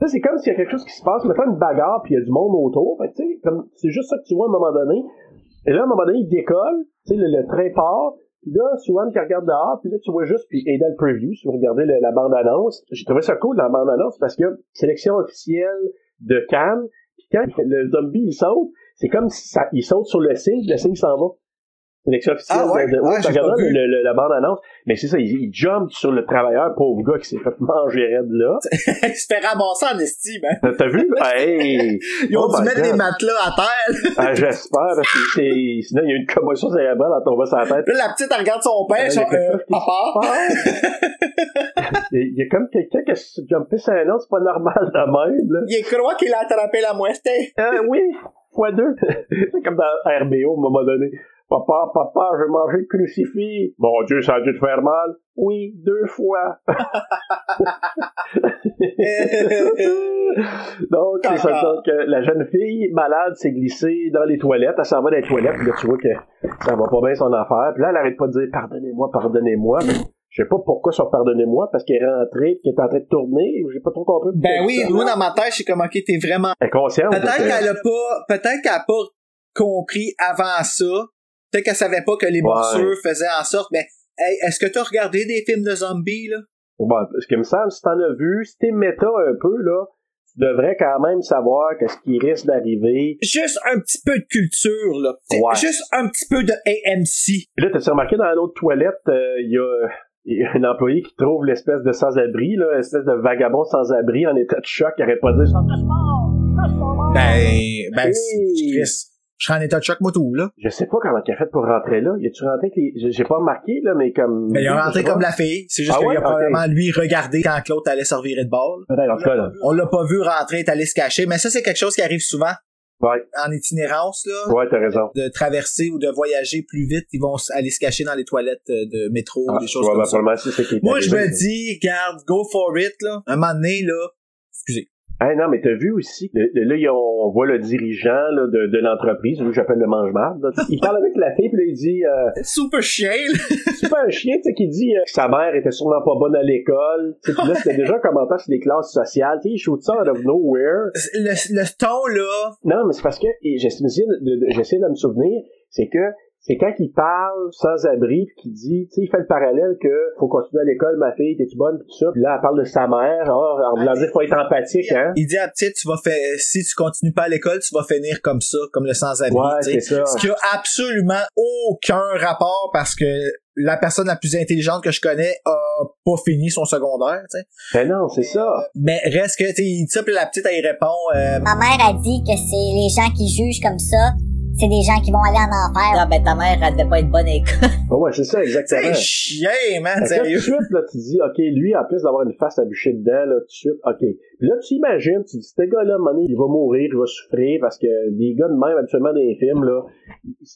Ça, c'est comme s'il y a quelque chose qui se passe, mettons une bagarre, puis il y a du monde autour. Fait tu sais, comme, c'est juste ça que tu vois à un moment donné. Et là, à un moment donné, il décolle, tu sais, le, le train part, puis là, Swan qui regarde dehors, puis là, tu vois juste, puis et dans le preview, si vous regardez le- la bande-annonce, j'ai trouvé ça cool dans la bande-annonce, parce que sélection officielle de Cannes, puis quand le zombie, il saute, c'est comme si ça, il saute sur le signe, le signe s'en va. L'élection officielle Ah ouais? de, de- Ah, le- le- la bande-annonce. Mais c'est ça, il, il jump sur le travailleur, pauvre gars qui s'est fait manger raide là. Il se fait ramasser en estime, hein. T'as vu? hey! Ils ont Oh dû mettre God. des matelas à terre. Ah, J'espère, parce que c'est- sinon il y a une commotion cérébrale en tombant sur la tête. Là, la petite, elle regarde son père, genre, il y a quelque euh, papa. Il y a comme quelqu'un qui a jumpé sur un autre, c'est pas normal de même, là. Il croit qu'il a attrapé la muerte. Euh, oui, fois deux. c'est comme dans RBO, à un moment donné. Papa, papa, j'ai mangé le crucifix. Mon Dieu, ça a dû te faire mal. Oui, deux fois. donc, c'est ça. Donc, euh, la jeune fille malade s'est glissée dans les toilettes. Elle s'en va dans les toilettes. Puis là, tu vois que ça va pas bien son affaire. Puis là, elle arrête pas de dire pardonnez-moi, pardonnez-moi. Je sais pas pourquoi ça pardonnez-moi, parce qu'elle est rentrée, qu'elle est en train de tourner. J'ai pas trop compris. Ben oui, moi, dans ma tête, suis comme, ok, t'es vraiment... Elle est consciente. Peut-être qu'elle a pas, peut-être qu'elle a pas compris avant ça. Peut-être qu'elle savait pas que les Ouais. morsures faisaient en sorte, mais, hey, est-ce que t'as regardé des films de zombies, là? Bon, ce qui me semble, si t'en as vu, si t'es méta un peu, là, tu devrais quand même savoir qu'est-ce qui risque d'arriver. Juste un petit peu de culture, là. Ouais. Juste un petit peu de AMC. Puis là, t'as remarqué dans l'autre toilette, euh, il y a il y a un employé qui trouve l'espèce de sans-abri, là, espèce de vagabond sans-abri en état de choc, qui arrête pas dire Ben, ben, Hey. Je serais en état de choc, moi, tout, là. Je sais pas comment il a fait pour rentrer là. Y a-tu rentré avec les... J'ai pas remarqué, là, mais comme... Mais il a rentré comme la fille. C'est juste Ah qu'il ouais? a Ok. probablement, lui, regardé quand Claude allait servir de ball. Peut-être, en tout cas, là. On l'a pas vu rentrer, est allé se cacher. Mais ça, c'est quelque chose qui arrive souvent Ouais, en itinérance, là. ouais, t'as raison. de traverser ou de voyager plus vite, ils vont aller se cacher dans les toilettes euh, de métro, Ah, des choses comme ben, ça. Moi, je me dis, garde, go for it, là. Un moment donné, là. Excusez. Hey, non, mais t'as vu aussi, le- le- là, on voit le dirigeant là, de, de l'entreprise, que j'appelle le là. Il parle avec la fille, puis là, il dit... Euh, Super chien, pas un chien, tu sais, qui dit euh, que sa mère était sûrement pas bonne à l'école. Puis là, c'était déjà un commentaire sur les classes sociales. Tu sais, il shoot ça out of nowhere. Le, le ton, là. Non, mais c'est parce que, et j'essaie de, de- de- j'essaie de me souvenir, c'est que c'est quand il parle sans abri puis qu'il dit, tu sais, il fait le parallèle que faut continuer à l'école, ma fille, t'es-tu bonne, pis tout ça. Puis là, elle parle de sa mère, ah, en voulant dire faut être empathique, hein. Il dit à la petite, tu vas faire, si tu continues pas à l'école, tu vas finir comme ça, comme le sans-abri. Ouais, tu sais. c'est ça. Ce qui a absolument aucun rapport parce que la personne la plus intelligente que je connais a pas fini son secondaire, tu sais. Ben non, c'est ça. Mais reste que, tu sais, il dit ça, puis la petite, elle y répond, euh, Ma mère a dit que c'est les gens qui jugent comme ça, c'est des gens qui vont aller en enfer. Ah ben ta mère, elle devait pas être bonne école. Ben ouais, c'est ça, exactement. c'est chien, man, là, tout sérieux. de suite, là, tu dis, OK, lui, en plus d'avoir une face à bûcher dedans, là, tout de suite, OK. Puis là, tu imagines, tu dis, ce gars-là, donné, il va mourir, il va souffrir, parce que des gars de même, habituellement, dans les films, là,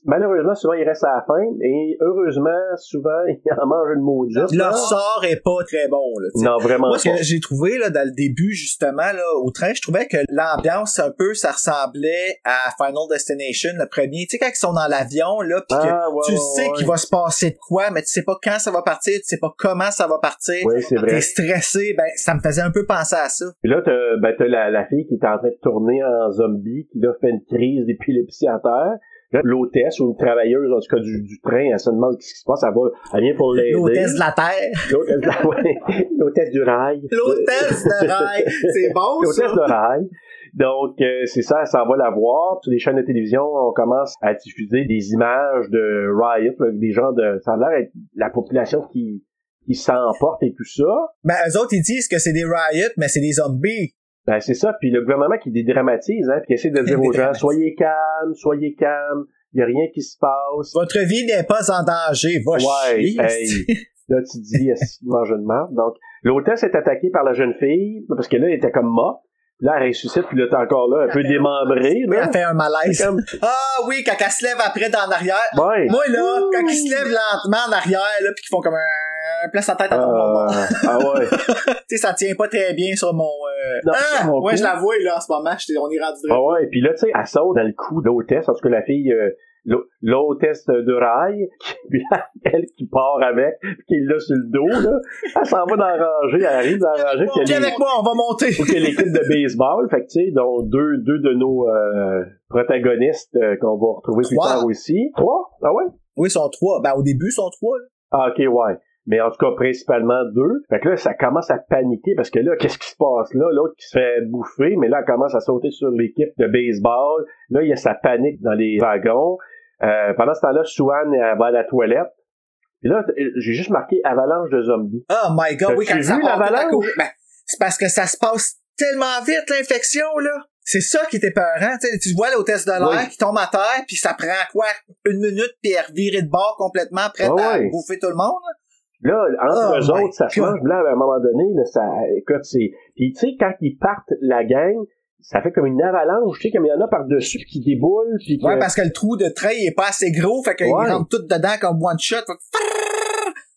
malheureusement, souvent, il reste à la fin, et heureusement, souvent, il en mange une maudite. Leur là. sort est pas très bon, là. Non, vraiment Moi, ce que j'ai trouvé là, dans le début, justement, là, au train, je trouvais que l'ambiance, un peu, ça ressemblait à Final Destination, le premier. Tu sais, quand ils sont dans l'avion, là, pis que Ah, ouais, tu ouais, sais ouais. qu'il va se passer de quoi, mais tu sais pas quand ça va partir, tu sais pas comment ça va partir. Oui, c'est vrai. T'es stressé, ben, ça me faisait un peu penser à ça. Puis là, t'as, ben, t'as la, la fille qui est en train de tourner en zombie, qui là fait une crise d'épilepsie à terre. L'hôtesse ou une travailleuse, en tout cas, du, du train, elle se demande ce qui se passe, elle va, elle vient pour l'aider. L'hôtesse de la Terre. L'hôtesse de la- ouais, l'hôtesse du rail. L'hôtesse de rail. C'est bon, ça. L'hôtesse de rail. Donc, euh, c'est ça, s'en va la voir. Sur les chaînes de télévision, on commence à diffuser des images de Riot, là, des gens de... Ça a l'air la population qui, qui s'emporte et tout ça. Ben, eux autres, ils disent que c'est des riots, mais c'est des zombies. Ben, c'est ça. Puis le gouvernement qui dédramatise, hein, puis qui essaie de dire aux gens, soyez calmes, soyez calmes, il a rien qui se passe. Votre vie n'est pas en danger. Va Ouais, chier. hey. Là, tu dis, est-ce une marde? Donc, l'hôtesse est attaquée par la jeune fille, parce que là, elle était comme morte. Là, elle ressuscite, puis là, t'es encore là, un peu démembrée, là. elle fait un malaise. Comme, Ah oui, quand elle se lève après dans l'arrière. ouais. Moi là, quand ils se lèvent lentement en arrière, là, puis qu'ils font comme un, un place en tête à ton moment. Euh, ah ouais. tu sais, ça tient pas très bien sur mon. Euh... Non, ah, mon ouais, je la vois là en ce moment. On est rendu Ah ouais, puis là, tu sais, elle saute dans le cou en tout cas, la fille, euh, l'hô- l'hôtesse de rail, puis elle qui part avec, puis qui est là sur le dos, là, elle s'en va dans la rangée, elle arrive dans la rangée, Viens avec moi, on va monter. ait l'équipe de baseball, fait que tu sais, dont deux, deux de nos euh, protagonistes euh, qu'on va retrouver plus tard aussi. Trois? Ah ouais? Oui, ils sont trois. Ben au début, ils sont trois. là. Ah ok, ouais. Mais en tout cas, principalement deux. Fait que là, ça commence à paniquer parce que là, qu'est-ce qui se passe là? L'autre qui se fait bouffer, mais là, elle commence à sauter sur l'équipe de baseball. Là, il y a sa panique dans les wagons. Euh, pendant ce temps-là, Swan elle va à la toilette. Puis là, t- j'ai juste marqué avalanche de zombies. Oh my god, oui, quand ça vu à l'avalanche? Ben, c'est parce que ça se passe tellement vite, l'infection, là. C'est ça qui était peurant. Tu sais, tu vois l'hôtesse de l'air Oui. qui tombe à terre, puis ça prend quoi? Une minute, puis elle revirait de bord complètement, prête Ah à bouffer tout le monde. Là. Entre Oh eux autres, ça mange. Là, à un moment donné, là, ça, écoute, c'est, puis tu sais, quand ils partent, la gang, ça fait comme une avalanche, tu sais, comme il y en a par-dessus qui déboulent, puis que- Ouais, parce que le trou de train il est pas assez gros, fait qu'ils Ouais. rentrent tout dedans comme one shot. Fait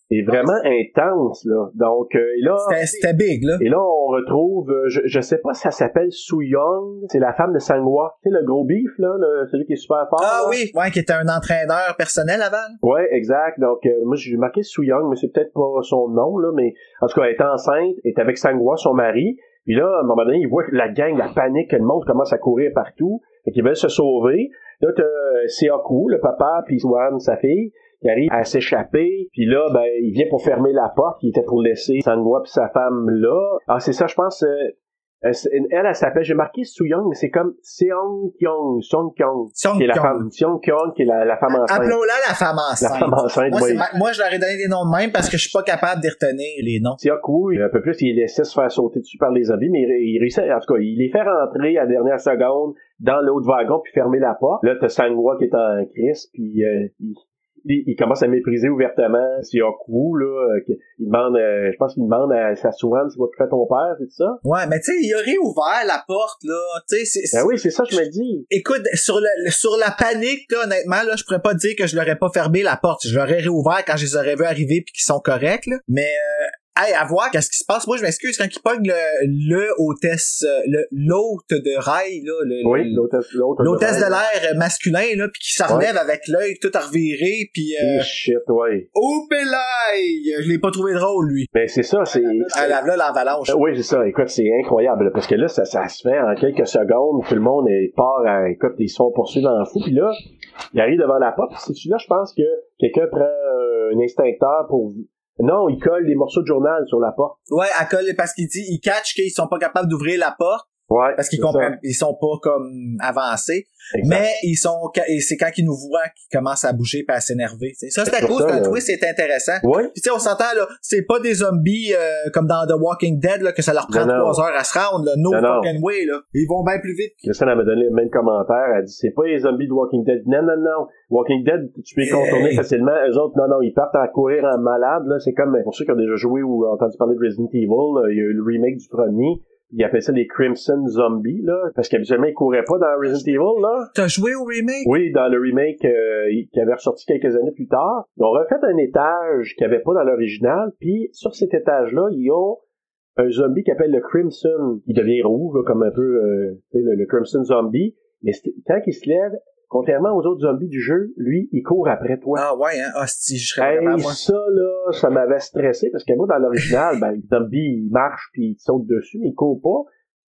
c'est vraiment intense, là. Donc, euh, et là, C'était big, là. et là, on retrouve, euh, je, je sais pas si ça s'appelle Su Young, c'est la femme de Sangwa, sais, le gros beef, là, le- celui qui est super fort. Ah là. oui, ouais, qui était un entraîneur personnel avant. Ouais, exact. Donc, euh, moi, j'ai marqué Su Young, mais c'est peut-être pas son nom, là, mais en tout cas, elle est enceinte, elle est avec Sangwa, son mari. Puis là, à un moment donné, il voit que la gang, la panique, le monde commence à courir partout. Fait qu'ils veulent se sauver. Là, t'as euh, Seoku, le papa, puis Swan, sa fille, qui arrive à s'échapper. Puis là, ben, il vient pour fermer la porte. Il était pour laisser Sangwa puis sa femme là. Ah, c'est ça, je pense... euh, euh, c'est- elle, elle s'appelle, j'ai marqué Su Young, mais c'est comme Seong Kyung, Song Kyung, Song qui est la femme, Seong Kyung, qui est la, la femme enceinte. Appelons-la la femme La enceinte. femme enceinte, moi, oui. c'est ma- moi, je leur ai donné des noms de même parce que je suis pas capable de retenir les noms. Siaku, un peu plus, il laissait se faire sauter dessus par les zombies, mais il, il réussit, en tout cas, il les fait rentrer à la dernière seconde dans l'autre wagon puis fermer la porte. Là, t'as Sangwa qui est en crise, puis euh, il, il, il commence à mépriser ouvertement Siaku, là, euh, il demande, euh, je pense qu'il demande à sa Swan, c'est quoi que fait ton père, c'est ça? Ouais, mais tu sais, il a réouvert la porte, là. Tu sais, c'est... Ben oui, c'est ça, je me dis. Écoute, sur le, sur la panique, là, honnêtement, là, je pourrais pas dire que je l'aurais pas fermé la porte. Je l'aurais réouvert quand je les aurais vus arriver puis qu'ils sont corrects, là. Mais, euh, hey, à voir qu'est-ce qui se passe. Moi, je m'excuse quand ils pognent le, le hôtesse, euh, le, l'hôte de rail, là, le, Oui, le- l'hôtesse, l'autre. l'hôtesse de l'air masculin, là, puis qui se relève avec l'œil tout à revirer, puis euh, shit, ouais. oh pélaille! Je l'ai pas trouvé drôle, lui. Mais c'est ça, c'est... Elle a là l'avalanche. Euh, Oui, c'est ça. Écoute, c'est incroyable. là, parce que là, ça, ça se fait en quelques secondes. Tout le monde est part à, écoute, ils se font poursuivre en fou. Puis là, il arrive devant la porte. C'est celui-là, je pense que quelqu'un prend un instincteur pour... Non, il colle des morceaux de journal sur la porte. Ouais, à colle parce qu'il dit, il catch qu'ils sont pas capables d'ouvrir la porte Ouais. parce qu'ils comprennent, ils sont pas comme avancés. Exact. Mais ils sont, et c'est quand ils nous voient qu'ils commencent à bouger et à s'énerver. Ça, c'était cool, c'est un twist, c'est intéressant. Ouais. Puis tu sais, on s'entend là, c'est pas des zombies euh, comme dans The Walking Dead là que ça leur prend Non, non. trois heures à se rendre. Là. No Non, non. fucking way là. Ils vont bien plus vite. Elle m'a donné le même commentaire. Elle dit, c'est pas les zombies de Walking Dead. Non, non, non. Walking Dead, tu peux les contourner Hey. facilement. Eux autres, non, non, ils partent à courir en malade. Là, c'est comme, pour ceux qui ont déjà joué ou entendu parler de Resident Evil, là, il y a eu le remake du premier. Ils appellent ça les Crimson Zombies, là. Parce qu'habituellement, ils couraient pas dans Resident Evil, là. T'as joué au remake? Oui, dans le remake euh, qui avait ressorti quelques années plus tard, ils ont refait un étage qu'il n'y avait pas dans l'original, puis sur cet étage-là, ils ont un zombie qui appelle le Crimson, qui devient rouge, là, comme un peu euh, le, le Crimson Zombie, mais quand il se lève, contrairement aux autres zombies du jeu, lui, il court après toi. Ah ouais, hein? Hostie, je serais Hey, ça là, ça m'avait stressé parce que moi dans l'original, ben le zombie il marche puis il te saute dessus, mais il court pas.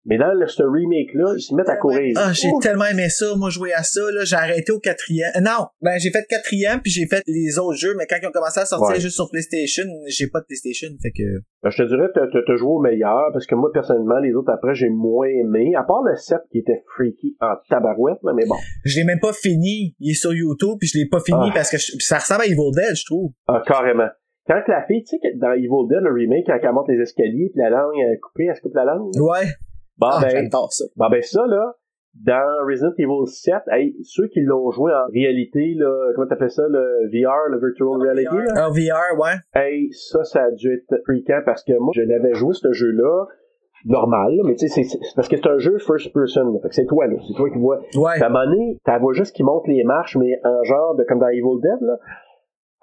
Mais dans le, ce remake-là, ils se mettent à courir. Ah, j'ai tellement aimé ça, moi, jouer à ça, là. J'ai arrêté au quatrième. Euh, Non, ben, j'ai fait quatrième, puis j'ai fait les autres jeux, mais quand ils ont commencé à sortir Ouais. juste sur PlayStation, j'ai pas de PlayStation, fait que... Ben, je te dirais, t'as, t'as- t'as joué au meilleur, parce que moi, personnellement, les autres après, j'ai moins aimé, à part le 7 qui était freaky en tabarouette, là, mais bon. Je l'ai même pas fini. Il est sur YouTube, puis je l'ai pas fini Ah. parce que je- ça ressemble à Evil Dead, je trouve. Ah, carrément. Quand la fille, tu sais, que dans Evil Dead, le remake, quand elle monte les escaliers, puis la langue est coupée, elle se coupe la langue? là. Ouais. Bon, Ah, ben, j'adore ça. bon, ben, ça, là, dans Resident Evil 7, hey, ceux qui l'ont joué en réalité, là, comment t'appelles ça, le VR, le Virtual Reality, là? En VR, ouais. Hey, ça, ça a dû être fréquent parce que moi, je l'avais joué, ce jeu-là, normal, là, mais tu sais, c'est, c'est parce que c'est un jeu first person, là. Fait que c'est toi, là. C'est toi qui vois. Ouais. À un moment donné, t'as vois juste qui monte les marches, mais en genre de, comme dans Evil Dead, là.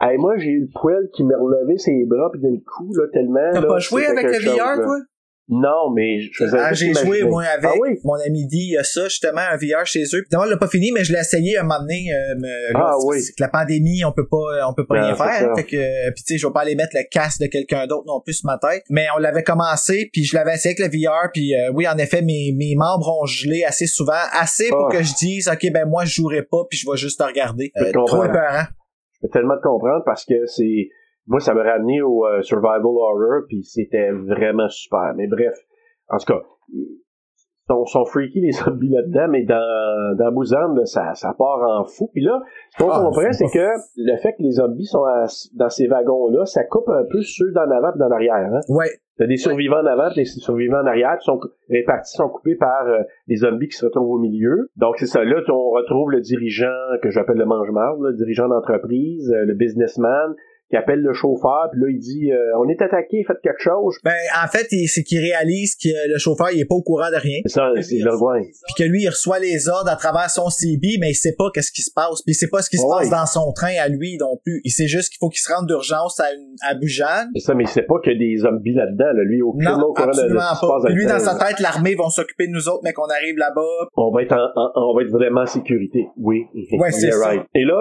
Hey, moi, j'ai eu le poil qui m'a relevé ses bras pis le cou, là, tellement. T'as là, pas joué avec le VR, là. toi? Non, mais je faisais Ah, j'ai joué, moi, avec Ah oui? mon ami dit, il y a ça, justement, un VR chez eux. Puis, d'abord, il l'a pas fini, mais je l'ai essayé un moment donné. euh, là, Ah oui. Que la pandémie, on peut pas, on peut pas Non, rien faire. Fait que, euh, puis tu sais, je vais pas aller mettre le casque de quelqu'un d'autre non plus sur ma tête. Mais on l'avait commencé, puis je l'avais essayé avec le VR, puis euh, oui, en effet, mes, mes membres ont gelé assez souvent, assez pour Ah. que je dise, ok, ben moi, je jouerai pas, puis je vais juste te regarder. Euh, trop épeurant. Je peux tellement te comprendre parce que c'est moi ça m'a ramené au euh, survival horror puis c'était vraiment super mais bref en tout cas sont, sont freaky les zombies là-dedans, mais dans, dans Busan, là, ça, ça part en fou. Puis là, ce qu'on Ah, comprend, c'est que le fait que les zombies sont à- dans ces wagons-là, ça coupe un peu ceux d'en avant et d'en arrière. Hein? Ouais. T'as des survivants en avant, des survivants en arrière, qui sont répartis, sont coupés par euh, les zombies qui se retrouvent au milieu. Donc c'est ça, là, on retrouve le dirigeant que j'appelle le mange-marde, le dirigeant d'entreprise, euh, le businessman, qui appelle le chauffeur, puis là, il dit euh, On est attaqué, faites quelque chose. Ben, en fait, c'est qu'il réalise que le chauffeur, il est pas au courant de rien. C'est ça, c'est le. Puis que lui, il reçoit les ordres à travers son CB, mais il sait pas qu'est-ce qui se passe. Puis il sait pas ce qui se Ouais. passe dans son train à lui non plus. Il sait juste qu'il faut qu'il se rende d'urgence à, une, à Bujan. C'est ça, mais il sait pas qu'il y a des zombies là-dedans. Là. Lui, aucunement Non, au courant de, de ce qui absolument se passe pas. Puis lui, dans sa tête, l'armée vont s'occuper de nous autres, mais qu'on arrive là-bas. on va être en, en- on va être vraiment en sécurité. Oui. Ouais, c'est right. Et là,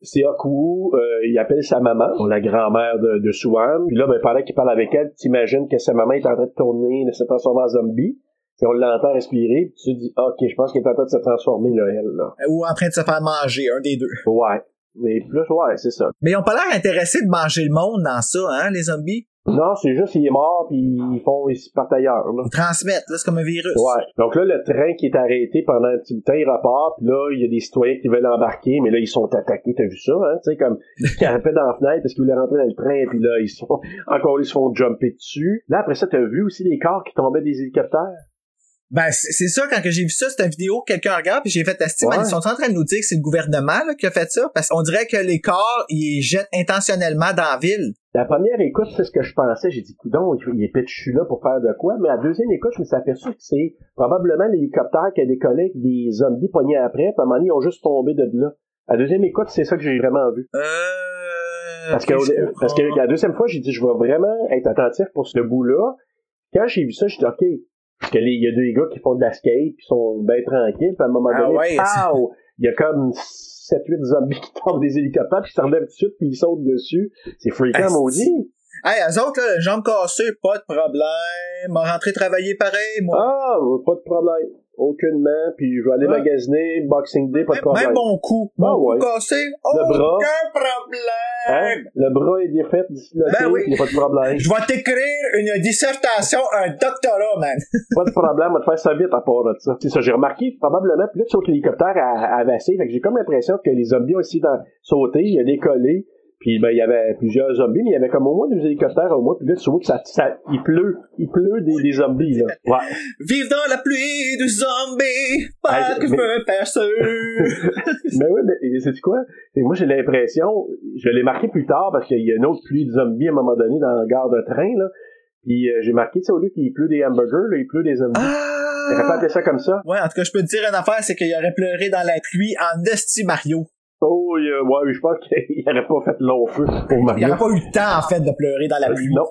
c'est Okuwu, euh, il appelle sa maman, la grand-mère de, de Suan. Puis là, ben, pendant qu'il parle avec elle, t'imagines que sa maman est en train de tourner, de se transformer en zombie. Puis on l'entend respirer, puis tu te dis, OK, je pense qu'elle est en train de se transformer, là, elle, là. Ou en train de se faire manger, un des deux. Ouais. Mais plus, ouais, c'est ça. Mais ils ont pas l'air intéressés de manger le monde dans ça, hein, les zombies? Non, c'est juste, il est mort, puis ils font, ils partent ailleurs, là. Ils transmettent, là, c'est comme un virus. Ouais. Donc là, le train qui est arrêté pendant un petit bout de temps, il repart, puis là, il y a des citoyens qui veulent embarquer, mais là, ils sont attaqués, t'as vu ça, hein? Tu sais, comme, ils carapaient dans la fenêtre parce qu'ils voulaient rentrer dans le train, puis là, ils sont, encore, ils se font jumper dessus. Là, après ça, t'as vu aussi les corps qui tombaient des hélicoptères? Ben, c'est ça, quand que j'ai vu ça, c'était une vidéo que quelqu'un regarde, puis j'ai fait tester, Ouais. ils sont en train de nous dire que c'est le gouvernement là, qui a fait ça, parce qu'on dirait que les corps, ils les jettent intentionnellement dans la ville. La première écoute, c'est ce que je pensais. J'ai dit, coudon, il il est pitchu là pour faire de quoi? Mais la deuxième écoute, je me suis aperçu que c'est probablement l'hélicoptère qui a décollé avec des zombies pognés après, puis à un moment donné, ils ont juste tombé de là. La deuxième écoute, c'est ça que j'ai vraiment vu. Euh... Parce que, parce que la deuxième fois, j'ai dit, je vais vraiment être attentif pour ce bout-là. Quand j'ai vu ça, j'ai dit, OK. Parce que les- il y a deux gars qui font de la skate, puis sont bien tranquilles, puis à un moment Ah donné, ouais, pow! il y a comme 7-8 zombies qui tombent des hélicoptères, puis ils se relèvent tout de suite, puis ils sautent dessus. C'est Asti. maudit. Hey, eux autres, là, jambes cassées, pas de problème. M'a rentré travailler pareil, moi. Ah, pas de problème. Aucunement, puis je vais aller Ouais. magasiner, Boxing Day, pas de problème. même mon cou. Mon Ah cou ouais. cassé, Le bras. aucun problème. Hein? Le bras est défait, disloqué, Ben oui. il n'y a pas de problème. Je vais t'écrire une dissertation, un doctorat, man. Pas de problème, on va te faire ça vite à part de ça. C'est ça, j'ai remarqué probablement, puis là, tu que l'hélicoptère a avancé, fait que j'ai comme l'impression que les zombies ont aussi dans, sauté, il a décollé, puis ben, il y avait plusieurs zombies, mais il y avait comme au moins deux hélicoptères au moins, puis là, tu vois que ça, ça il pleut, il pleut des, des zombies, là. Ouais. Vive dans la pluie du zombie, pas que je mais- me faire sûr. mais oui, mais c'est quoi? Et moi, j'ai l'impression, je l'ai marqué plus tard, parce qu'il y a une autre pluie de zombies à un moment donné dans la gare de train, là, puis euh, j'ai marqué, tu sais, au lieu qu'il pleut des hamburgers, là, il pleut des zombies. Ah! T'aurais pas appelé ça comme ça? Ouais, en tout cas, je peux te dire une affaire, c'est qu'il aurait pleuré dans la pluie en esti Mario. Oh, il, euh, ouais, je pense qu'il n'aurait pas fait long feu pour Il Mario. aurait pas eu le temps, en fait, de pleurer dans la pluie. Non.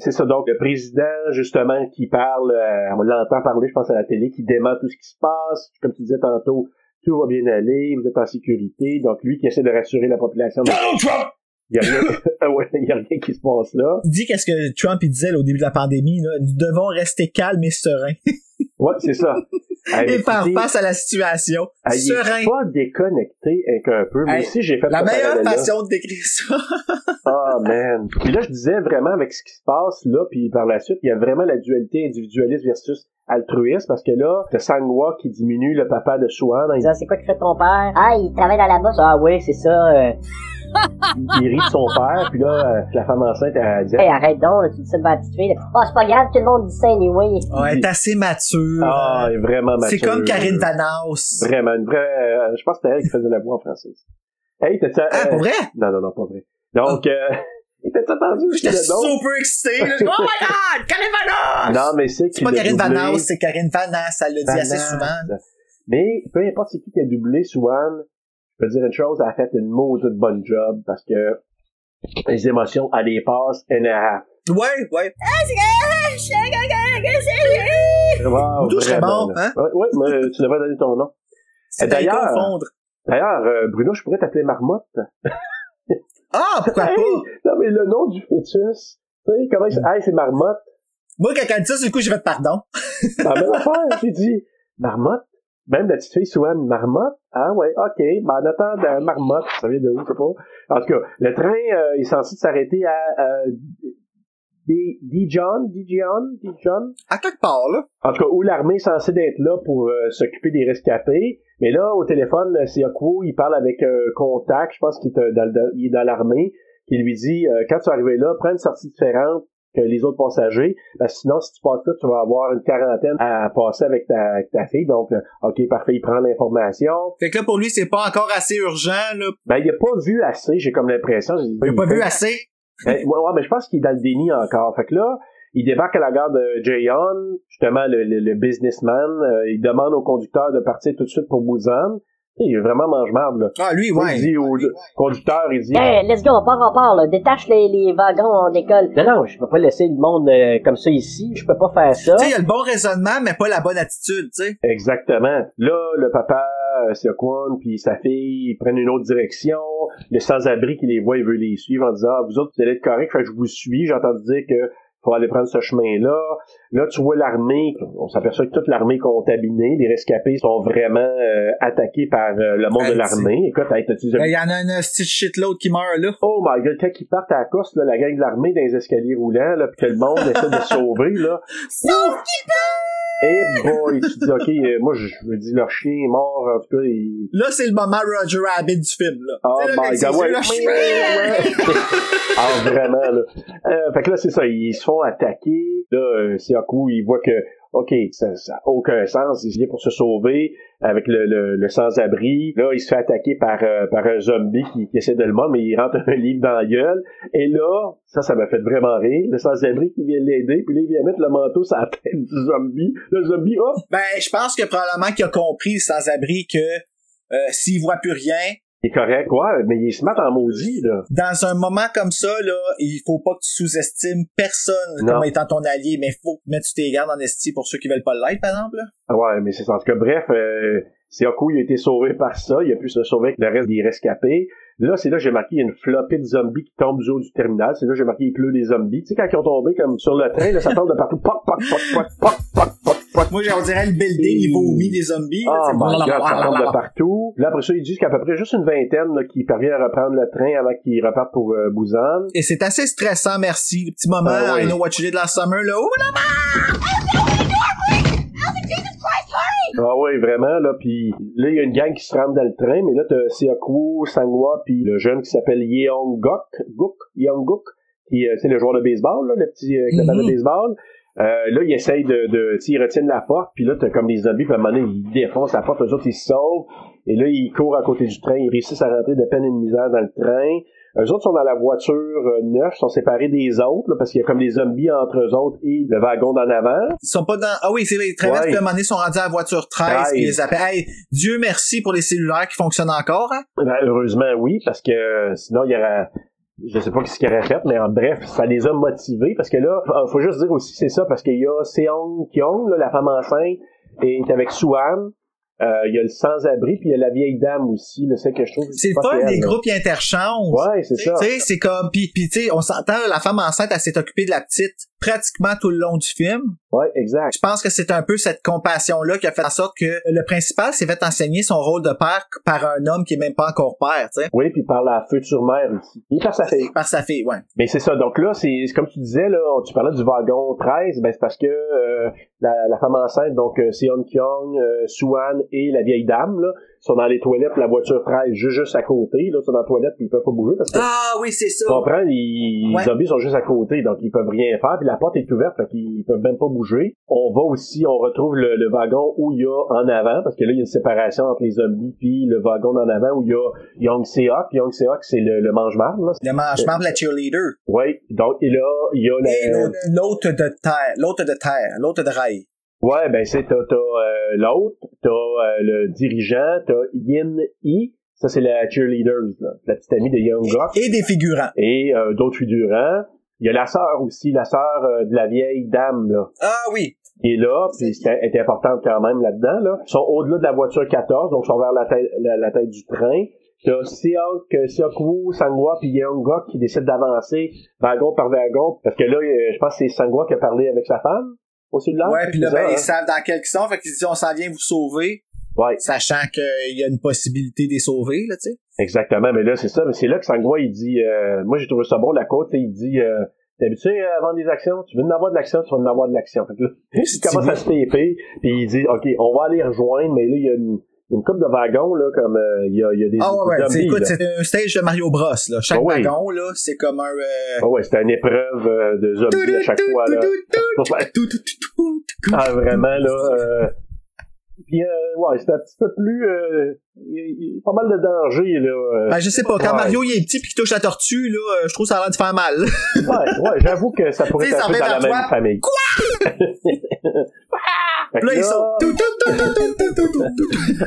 C'est ça, donc le président, justement, qui parle, euh, on l'entend parler, je pense, à la télé, qui dément tout ce qui se passe. Comme tu disais tantôt, tout va bien aller, vous êtes en sécurité. Donc lui qui essaie de rassurer la population. Donald Trump! Il y a rien, ouais, il y a rien qui se passe là. Il dit qu'est-ce que Trump il disait là, au début de la pandémie, là, nous devons rester calmes et sereins. Ouais, c'est ça. Hey, et faire face à la situation. hey, il serein. pas déconnecté avec un peu, mais Hey, si j'ai fait La meilleure façon de décrire ça. Ah, man. Puis là, je disais vraiment avec ce qui se passe là, puis par la suite, il y a vraiment la dualité individualiste versus altruiste, parce que là, t'as Sangwa qui diminue le papa de Swan, il, Ça, c'est quoi que fait ton père? Ah, il travaille dans la bourse. Ah oui, c'est ça. euh. Il rit de son père, puis là, euh, la femme enceinte, elle dit Hey, arrête donc, là, tu dis ça devant la petite fille. là. Ah, c'est pas grave, tout le monde dit ça anyway. Ouais, elle est assez mature. Ah, elle est vraiment mature. c'est comme Karine Vanaus. Vraiment, une vraie, euh, je pense que c'était elle qui faisait la voix en français. Hey, t'as ça? Ah, pour vrai? Non, non, non, pas vrai. Donc, euh, t'as entendu J'étais super excité. là. oh my god, Karine Vanaus! Non, mais c'est c'est pas Karine Vanaus, c'est Karine Vanaus. Elle le dit assez souvent. Mais peu importe c'est qui qui a doublé Swan, je peux dire une chose, elle a fait une maudite bonne job parce que les émotions, elle les passe and a. Ouais, ouais. Wow, serait vraiment, bon, là. hein? Ouais, ouais, mais tu devrais donner ton nom. C'est d'ailleurs- d'ailleurs euh, Bruno, je pourrais t'appeler Marmotte. Ah, pourquoi Hey! pas? Non, mais le nom du fœtus. Tu sais, comment il s- Hey, c'est Marmotte. Moi, quand elle dit ça, du coup, j'ai fait pardon. La même affaire, j'ai dit, Marmotte? Même la petite fille Swan, Marmotte? Ah ouais, ok. Ben, en attendant, Marmotte, ça vient de où, je sais pas. En tout cas, le train euh, est censé s'arrêter à euh, Dijon, Dijon, Dijon. À quelque part, là. En tout cas, où l'armée est censée d'être là pour euh, s'occuper des rescapés. Mais là, au téléphone, c'est il parle avec un contact, je pense qu'il est, euh, dans, l'armée, qui lui dit, euh, quand tu vas arriver là, prends une sortie différente que les autres passagers, parce que sinon, si tu passes là, tu vas avoir une quarantaine à passer avec ta, avec ta fille. Donc, euh, OK, parfait, il prend l'information. Fait que là, pour lui, c'est pas encore assez urgent, là. Ben, il a pas vu assez, j'ai comme l'impression. Il a pas vu assez? Ben, ouais, ouais, mais je pense qu'il est dans le déni encore. Fait que là, il débarque à la gare de Jaeon, justement le, le, le businessman, euh, il demande au conducteur de partir tout de suite pour Busan. Il est vraiment mange-marde, là. Ah, lui, ouais. Il dit au conducteur, il dit... Hey, let's go, on part, on part, là. Détache les, les wagons, on décolle. Non, non, je peux pas laisser le monde euh, comme ça ici. Je peux pas faire ça. Tu sais, il a le bon raisonnement, mais pas la bonne attitude, tu sais. Exactement. Là, le papa, euh, Seokwon, puis sa fille, ils prennent une autre direction. Le sans-abri qui les voit, il veut les suivre en disant, ah, vous autres, vous allez être corrects, fait que je vous suis. J'ai entendu dire que faut aller prendre ce chemin-là. Là, tu vois l'armée, on s'aperçoit que toute l'armée est contaminée. Les rescapés sont vraiment euh, attaqués par euh, le monde de l'armée. Écoute, hey, il y en a un petit shitload qui meurt, là. Oh my god, quand ils partent à la course, là, la gang de l'armée dans les escaliers roulants, là, puis que le monde essaie de se sauver, là. Sauf Eh boy, tu te dis, ok, euh, moi, je je me dis, leur chien est mort, en tout cas, il... Là, c'est le moment Roger Rabbit du film, là. Oh là, my god, ouais. là, ah, vraiment, là. Fait que là, c'est ça, ils se font attaquer. Là, euh, Siaku, il voit que, OK, ça n'a aucun sens, il vient pour se sauver avec le, le, le sans-abri. Là, il se fait attaquer par, euh, par un zombie qui, essaie de le mordre, mais il rentre un livre dans la gueule. Et là, ça, ça m'a fait vraiment rire. Le sans-abri qui vient l'aider, puis là, il vient mettre le manteau sur la tête du zombie. Le zombie, hop! Ben, je pense que probablement qu'il a compris, sans-abri, que euh, s'il voit plus rien, Il est correct, ouais, mais il se met en maudit, là. dans un moment comme ça, là, il faut pas que tu sous-estimes personne Non. comme étant ton allié, mais faut mettre tes gardes en esti pour ceux qui veulent pas l'être, par exemple. Là. Ouais, mais c'est. En tout cas, bref, euh, Siaku, il a été sauvé par ça. Il a pu se sauver avec le reste des rescapés. Là, c'est là que j'ai marqué, il y a une flopée de zombies qui tombent du haut du terminal. C'est là que j'ai marqué, il pleut des zombies. Tu sais, quand ils ont tombé comme sur le train, là, ça tombe de partout. Poc, poc, poc, poc, poc. Moi, on dirait le building, il vomit des zombies. Oh my god, ça tombe de partout. Là, après ça, ils disent qu'à peu près juste une vingtaine là, qui parviennent à reprendre le train avant qu'ils repartent pour euh, Busan. Et c'est assez stressant, merci. Petit moment, Ah ouais. I know what you did last summer, là. Oh, là, Ah oui, vraiment, là, puis là, il y a une gang qui se rentre dans le train, mais là, t'as Seoku, Sangwa, puis le jeune qui s'appelle Yeong Gok, Guk, Yeong Guk, qui, euh, c'est le joueur de baseball, là, le petit, euh, balle Mhm. de baseball. Euh, là, il essaye de, de, ils retiennent la porte, puis là, t'as comme des zombies, puis à un moment donné, ils défoncent la porte, eux autres, ils se sauvent, et là, ils courent à côté du train, ils réussissent à rentrer de peine et de misère dans le train. Eux autres sont dans la voiture euh, neuve, sont séparés des autres, là, parce qu'il y a comme des zombies entre eux autres et le wagon d'en avant. Ils sont pas dans. Ah oui, c'est vrai, ils traversent, Ouais. puis à un moment donné, ils sont rendus à la voiture 13, 13. puis ils les appellent. Hey, Dieu merci pour les cellulaires qui fonctionnent encore, hein? Ben, heureusement, oui, parce que euh, sinon, il y aurait... Je sais pas ce qu'il aurait fait, mais en bref, ça les a motivés, parce que là, euh, faut juste dire aussi, c'est ça, parce qu'il y a Seong Kyung, là, la femme enceinte, est avec Suan, euh, il y a le sans-abri, puis il y a la vieille dame aussi, là, celle que je trouve... C'est le pas fun, les groupes, ils interchangent. Ouais, c'est ça. Tu sais, c'est comme, puis, puis tu sais, on s'entend, la femme enceinte, elle s'est occupée de la petite pratiquement tout le long du film. Ouais, exact. Je pense que c'est un peu cette compassion-là qui a fait en sorte que le principal s'est fait enseigner son rôle de père par un homme qui est même pas encore père, tu sais. Oui, puis par la future mère aussi. Et par sa fille. Par sa fille, ouais. Mais c'est ça. Donc là, c'est comme tu disais, là, tu parlais du wagon 13, ben c'est parce que euh, la, la femme enceinte, donc euh, Seon Kyung, euh, Suan et la vieille dame, là, sont dans les toilettes, la voiture 13 juste, juste à côté, là, ils sont dans la toilette puis ils peuvent pas bouger parce que Ah oui, c'est ça. tu comprends, les, Ouais. les zombies sont juste à côté, donc ils peuvent rien faire, puis la porte est ouverte, fait qu'ils peuvent même pas bouger. On va aussi, on retrouve le, le wagon où il y a en avant, parce que là, il y a une séparation entre les zombies puis le wagon en avant où il y a Young Seok. Young Seok, c'est le, le mange-marde, là. Le mangement de la cheerleader. Oui, donc, et là, il y a Et la... l'autre- l'autre de terre, l'autre de terre, l'autre de rail. Ouais, ben c'est t'as, t'as euh, l'autre, t'as euh, le dirigeant, t'as Yin Yi, ça c'est la cheerleader, là, la petite amie de Young Gok, Et des figurants. et euh, d'autres figurants. Il y a la sœur aussi, la sœur euh, de la vieille dame là, Ah oui. qui est là, puis c'est est importante quand même là-dedans. Là. Ils sont au-delà de la voiture 14, donc ils sont vers la tête, la, la tête du train. T'as Seok, Seokwu, Sangwa puis Yeongok qui décident d'avancer wagon par wagon, parce que là, euh, je pense que c'est Sangwa qui a parlé avec sa femme au cellulaire. Ouais, puis là, ça, ben, hein? ils savent dans quel qu'ils sont, fait qu'ils disent on s'en vient vous sauver, Ouais. sachant qu'il y a une possibilité de les sauver, là, tu sais. Exactement, mais là, c'est ça. Mais c'est là que Sangwa, il dit, euh, moi, j'ai trouvé ça bon, la côte, il dit, euh, t'es habitué à vendre des actions, tu veux en avoir de l'action, tu vas en avoir de l'action. Fait que là, il commence à se taper, puis il dit, OK, on va aller rejoindre, mais là, il y a une, une couple de wagons, là, comme, euh, il y, a, y a des Ah ouais, ouais, c'est- écoute, c'est un stage de Mario Bros, là. Chaque Ah oui. wagon, là, c'est comme un... euh, Ah ouais, c'était une épreuve euh, de zombies à chaque fois, là. Ah, vraiment, là. Euh... Puis, euh, ouais, c'était un petit peu plus. Il il y a pas mal de dangers, là. euh. Ben, je sais pas, quand Ouais. Mario il est petit pis qu'il touche la tortue, là, euh, je trouve ça a l'air de faire mal. Ouais, ouais, j'avoue que ça pourrait être un peu dans la même famille. Que Là, ils sont... Tout, tout, tout, tout.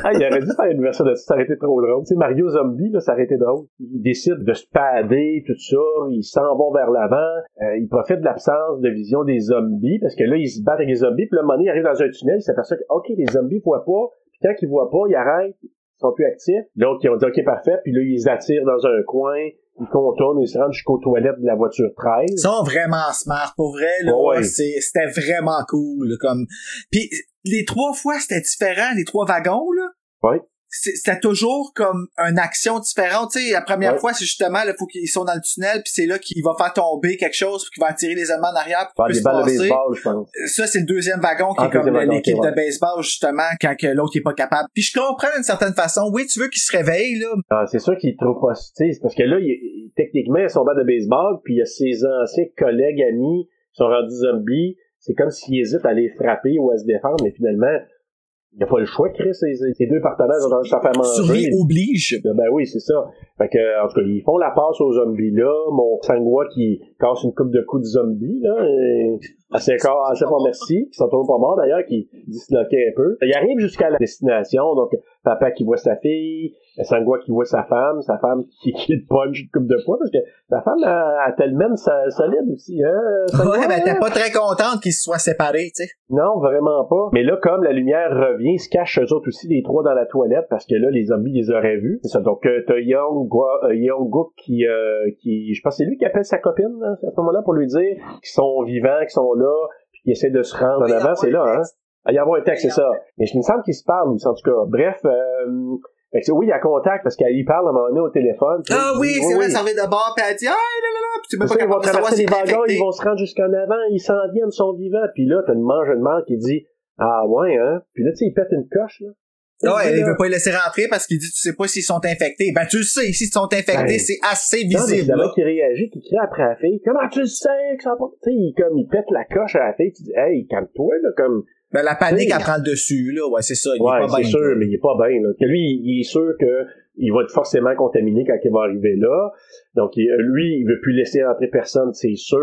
Ah, il aurait dû faire une version de ça, ça aurait été trop drôle. Tu sais, Mario Zombie, là, ça aurait été drôle. Il décide de se pader, tout ça, ils s'en vont vers l'avant, euh, il profite de l'absence de vision des zombies, parce que là, ils se battent avec les zombies, puis un moment donné, il arrive dans un tunnel, il s'aperçoit que, OK, les zombies voient pas, puis quand ils voient pas, ils arrêtent, sont plus actifs. Donc, ils ont dit, OK, parfait, puis là, ils attirent dans un coin, ils contournent, ils se rendent jusqu'aux toilettes de la voiture 13. Ils sont vraiment smart, pour vrai, là. C'était vraiment cool, comme... Puis les trois fois, c'était différent, les trois wagons, là. Ouais. C'est- C'était toujours comme une action différente. Tu sais, la première Ouais. fois, c'est justement, là, faut qu'ils sont dans le tunnel, puis c'est là qu'il va faire tomber quelque chose, puis qu'il va attirer les Allemands en arrière pour Faire qu'ils des puissent balles de passer. baseball, je pense. Ça, c'est le deuxième wagon qui Ah, est comme l'équipe ouais. de baseball, justement, quand que l'autre est pas capable. Puis je comprends d'une certaine façon. Oui, tu veux qu'il se réveille, là. Ah, c'est sûr qu'il tu sais, c'est parce que là, il, il- techniquement, ils sont bas de baseball, puis il y a ses anciens collègues, amis, qui sont rendus zombies. C'est comme s'il hésite à les frapper ou à se défendre, mais finalement, il n'y a pas le choix, Chris. Ses deux partenaires ont réussi à faire manger. Survie oblige. Ben oui, c'est ça. Fait que, en tout cas, ils font la passe aux zombies là. Mon Sangwa qui casse une coupe de coups de zombies, là. Et assez corps, assez pas merci. Qui sont toujours pas morts d'ailleurs, qui disloquaient un peu. Il arrive jusqu'à la destination, donc papa qui voit sa fille, Sangwa qui voit sa femme, sa femme qui, qui le punch une coupe de fois, parce que sa femme a, a tellement sa, solide aussi, hein. Sangwa, Ouais, ben t'es pas très contente qu'ils se soient séparés, tu sais. Non, vraiment pas. Mais là, comme la lumière revient, ils se cachent eux autres aussi, les trois dans la toilette, parce que là, les zombies les auraient vus. C'est ça. Donc, euh, t'as Young, Gua- euh, Young Gook qui, euh, qui, je pense que c'est lui qui appelle sa copine, là, à ce moment-là, pour lui dire qu'ils sont vivants, qu'ils sont là, puis qu'ils essaient de se rendre en avant. C'est là, hein. texte. Ah, il y a un texte, c'est ça. Mais je me semble qu'ils se parlent, en tout cas. Bref, euh, fait que oui, il y a contact, parce qu'elle y parle à un moment donné au téléphone. Ah oui, c'est vrai, ça revient de bord, puis elle dit, ah, là, là, là, puis tu c'est pas ils vont traverser les wagons, ils vont se rendre jusqu'en avant, ils s'en viennent, ils sont vivants. Puis là, t'as une mange de mort qui dit Ah ouais, hein? Puis là, tu sais, il pète une coche, là. Ouais, dit, il veut pas les laisser rentrer parce qu'il dit tu sais pas s'ils sont infectés. Ben tu le sais, s'ils sont infectés, Ben, c'est assez Non, mais visible. là. là qui réagit, qui crie après la fille. Comment tu le sais que ça pas. Tu sais, il, comme, il pète la coche à la fille, tu dis Hey, calme-toi, là, comme. Ben la panique elle prend le dessus là, ouais c'est ça. Il Ouais, c'est sûr, mais il est pas bien, là. Que lui, il est sûr que il va être forcément contaminé quand il va arriver là. Donc, il- lui, il veut plus laisser entrer personne, c'est sûr.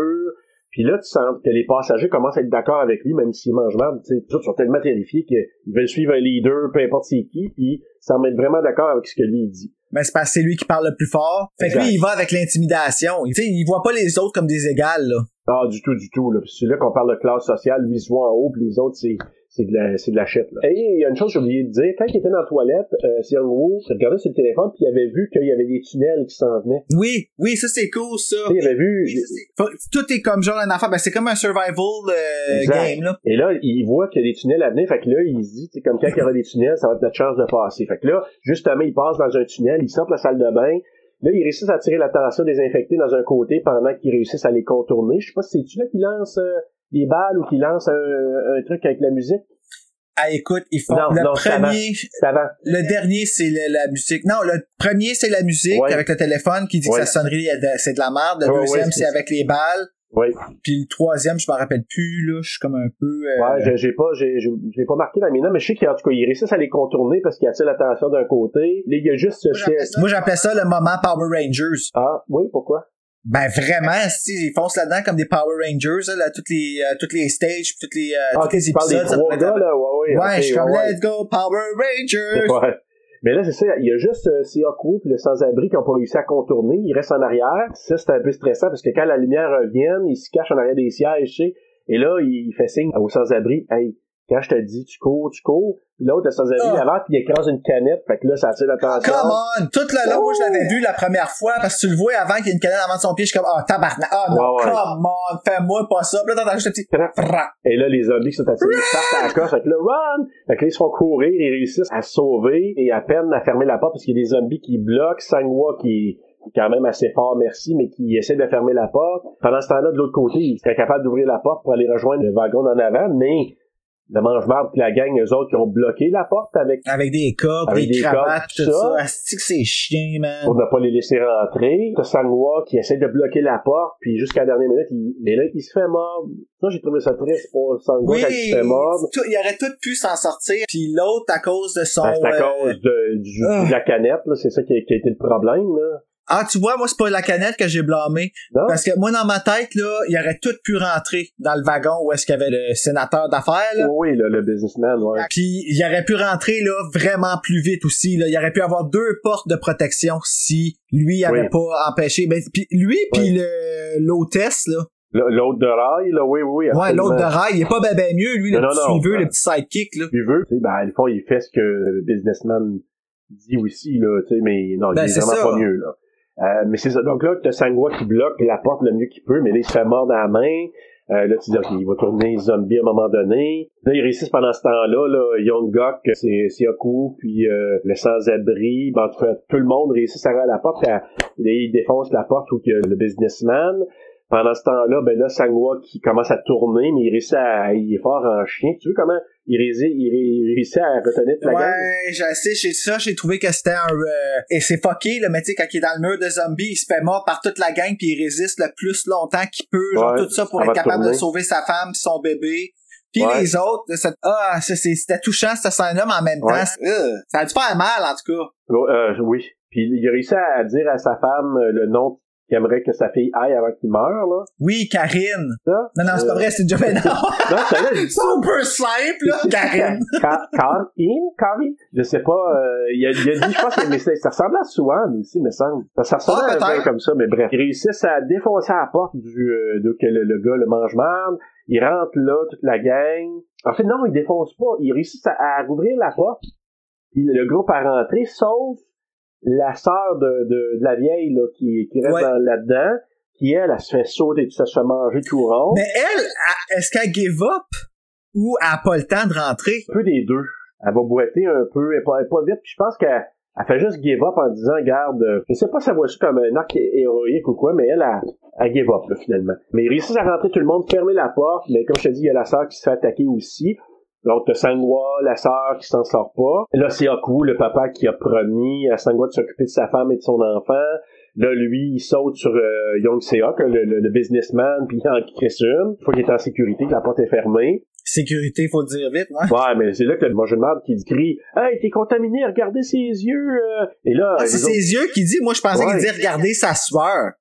Puis là, tu sens que les passagers commencent à être d'accord avec lui, même s'il mange mal. Tous sont tellement terrifiés qu'ils veulent suivre un leader, peu importe c'est qui, puis ça mettre vraiment d'accord avec ce que lui il dit. Ben c'est parce que c'est lui qui parle le plus fort. Fait que lui il va avec l'intimidation. Tu sais, il voit pas les autres comme des égales là. Ah, du tout, du tout. Là. C'est là qu'on parle de classe sociale. Lui, il se voit en haut, puis les autres, c'est c'est de la c'est de la shit. Là. Et il y a une chose que j'ai oublié de dire. Quand il était dans la toilette, euh, Seung Woo regardait sur le téléphone, puis il avait vu qu'il y avait des tunnels qui s'en venaient. Oui, oui, ça c'est cool ça. Il avait vu... Oui, ça, c'est- Faut- Tout est comme genre un enfant, ben c'est comme un survival euh, game là. Et là, il voit qu'il y a des tunnels à venir. Fait que là, il se dit, tu sais, comme quand il y aura des tunnels, ça va être notre chance de passer. Fait que là, justement, il passe dans un tunnel, il sort de la salle de bain. Là, il réussit à attirer l'attention des infectés dans un côté pendant qu'ils réussissent à les contourner. Je sais pas si c'est-tu là qu'il lance euh, des balles ou qu'il lance un, un truc avec la musique? Ah écoute, ils font Non, le non, premier avant. le dernier c'est la musique. Non, le premier c'est la musique avec le téléphone qui dit que sa sonnerie c'est de la merde. Le deuxième c'est avec les balles. Oui. Puis le troisième, je m'en rappelle plus, là. Je suis comme un peu... euh, Ouais, j'ai- pas, j'ai, pas marqué dans mes notes, mais je sais qu'en tout cas, ils réussissent à les contourner parce qu'il attire l'attention d'un côté. Là, il y a juste ce Moi, j'appelais ça- ça le moment Power Rangers. Ah, oui, pourquoi? Ben vraiment, si ils foncent là-dedans comme des Power Rangers, là, là, toutes les euh, toutes les stages, toutes les euh, Ah, tous les des épisodes. ça trois gars, là, ouais, ouais. Ouais, je suis comme ouais. Let's go Power Rangers. Ouais. Mais là, c'est ça, il y a juste euh, Seoku puis le sans-abri qui n'ont pas réussi à contourner. Ils restent en arrière. Ça, c'est un peu stressant parce que quand la lumière revient, ils se cachent en arrière des sièges, tu sais. Et là, il fait signe au sans-abri, hey, quand je te dis, tu cours, tu cours. Puis l'autre, le sans-abri, Ah. avant, puis il écrase une canette. Fait que là, ça attire l'attention. Come on! Tout le long, moi, je l'avais vu la première fois, parce que tu le vois avant qu'il y ait une canette avant de son pied, je suis comme, ah, tabarnak, ah, non, Ouais, ouais. come on, fais-moi pas ça. Puis là, t'entends juste un petit. Et là, les zombies qui sont attirés ils partent à la coche. Fait que là, run! Fait que là, ils se font courir, ils réussissent à se sauver et à peine à fermer la porte parce qu'il y a des zombies qui bloquent Sangwa qui, qui est quand même assez fort, merci, mais qui essaie de fermer la porte. Pendant ce temps-là, de l'autre côté, il serait capable d'ouvrir la porte pour aller rejoindre le wagon en avant, mais le mange-marde et la gang, eux autres, qui ont bloqué la porte avec Avec des cordes, Avec des, des cravates, cordes, tout ça. ça. Que c'est chiant, man. pour ne pas les laisser rentrer. T'as Sangwa qui essaie de bloquer la porte, puis jusqu'à la dernière minute, il, mais là, il se fait mordre. Ça, j'ai trouvé ça triste pour Sangwa Oui, quand il se fait tout- il aurait tout pu s'en sortir. Puis l'autre, à cause de son... Ben, c'est à euh, cause de, du, de la canette, là. C'est ça qui a, qui a été le problème, là. Ah, tu vois, moi, c'est pas la canette que j'ai blâmé. Non? Parce que moi, dans ma tête, là, il aurait tout pu rentrer dans le wagon où est-ce qu'il y avait le sénateur d'affaires, là. Oui, là, le businessman, ouais. Puis il aurait pu rentrer là vraiment plus vite aussi. Là. Il aurait pu avoir deux portes de protection si lui avait Oui. pas empêché. Ben, puis lui puis le l'hôtesse là. L'autre de rail, là, oui, oui, oui. Ouais, absolument. l'autre de rail, il est pas ben, ben mieux lui le Non, petit non, suiveux, le petit sidekick là. Tu veux, tu sais, ben, le fond, il fait ce que le businessman dit aussi, là, tu sais, mais non, Ben, il est vraiment ça. pas mieux, là. Euh, mais c'est ça. Donc là, t'as Sangwa qui bloque la porte le mieux qu'il peut, mais là, il se fait mordre à la main. Euh, là, tu dis, OK, il va tourner zombie à un moment donné. Là, ils réussissent pendant ce temps-là, là, Young Gok, c'est Siaku, puis euh, le sans-abri, ben, en tout tout le monde réussit à à la porte, à- là, il défonce la porte où il y a le businessman. Pendant ce temps-là, ben là, Sangwa qui commence à tourner, mais il réussit à... Il est fort en chien. Tu veux comment il réussit, il ré- il réussit à retenir la gang? Ouais, j'ai assez, j'ai ça, j'ai trouvé que c'était un euh, et c'est fucké là, mais tu sais quand il est dans le mur de zombies, il se fait mort par toute la gang puis il résiste le plus longtemps qu'il peut, genre Ouais, tout ça pour être capable tourner. de sauver sa femme, son bébé. Puis Ouais. les autres, ah, c'était touchant cette scène-là, mais en même Ouais. temps, euh, ça a dû faire mal en tout cas. Euh, oui. Puis il a réussi à dire à sa femme euh, le nom qu'il aimerait que sa fille aille avant qu'il meure, là. Oui, Karine. Ça? Non, non, c'est pas Euh, vrai, c'est déjà non. Non, il Super simple, là, Karine. Karine, Karine, je sais pas, euh, il, a, il a dit, je pense que mais c'est- ça ressemble à Swan aussi, me semble. Ça, ça ressemble Ah, à un peut-être. peu comme ça, mais bref. Ils réussissent à défoncer la porte du, euh, de, que le, le gars le mange-marde. Il rentre là, toute la gang. En fait, non, ils défoncent pas. Ils réussissent à, à rouvrir la porte. Puis le groupe a rentré, sauf la sœur de, de, de la vieille là, qui, qui reste Ouais. là-dedans, qui elle, elle se fait sauter, elle se fait manger tout rond. Mais elle, elle, est-ce qu'elle give up ou elle a pas le temps de rentrer? un peu des deux. Elle va boiter un peu, elle pas, elle pas vite, puis je pense qu'elle elle fait juste give up en disant, garde, je sais pas si ça voit ça comme un acte héroïque ou quoi, mais elle, elle, elle give up, là, finalement. Mais ils réussissent à rentrer tout le monde, fermer la porte, mais comme je te dis, il y a la sœur qui se fait attaquer aussi. Donc, t'as Sangwa, la sœur qui s'en sort pas. Là, c'est Aku, le papa qui a promis à Sangwa de s'occuper de sa femme et de son enfant. Là, lui, il saute sur euh, Young Seok, le, le, le businessman, puis il en crisse une. Une fois qu'il est en sécurité, que la porte est fermée. Sécurité, faut le dire vite, ouais. Ouais, mais c'est là que le manger de marde qui crie Hey, t'es contaminé, regardez ses yeux euh. Et là, Ah, c'est autres, ses yeux qui dit, moi je pensais Ouais. qu'il disait regarder sa sueur.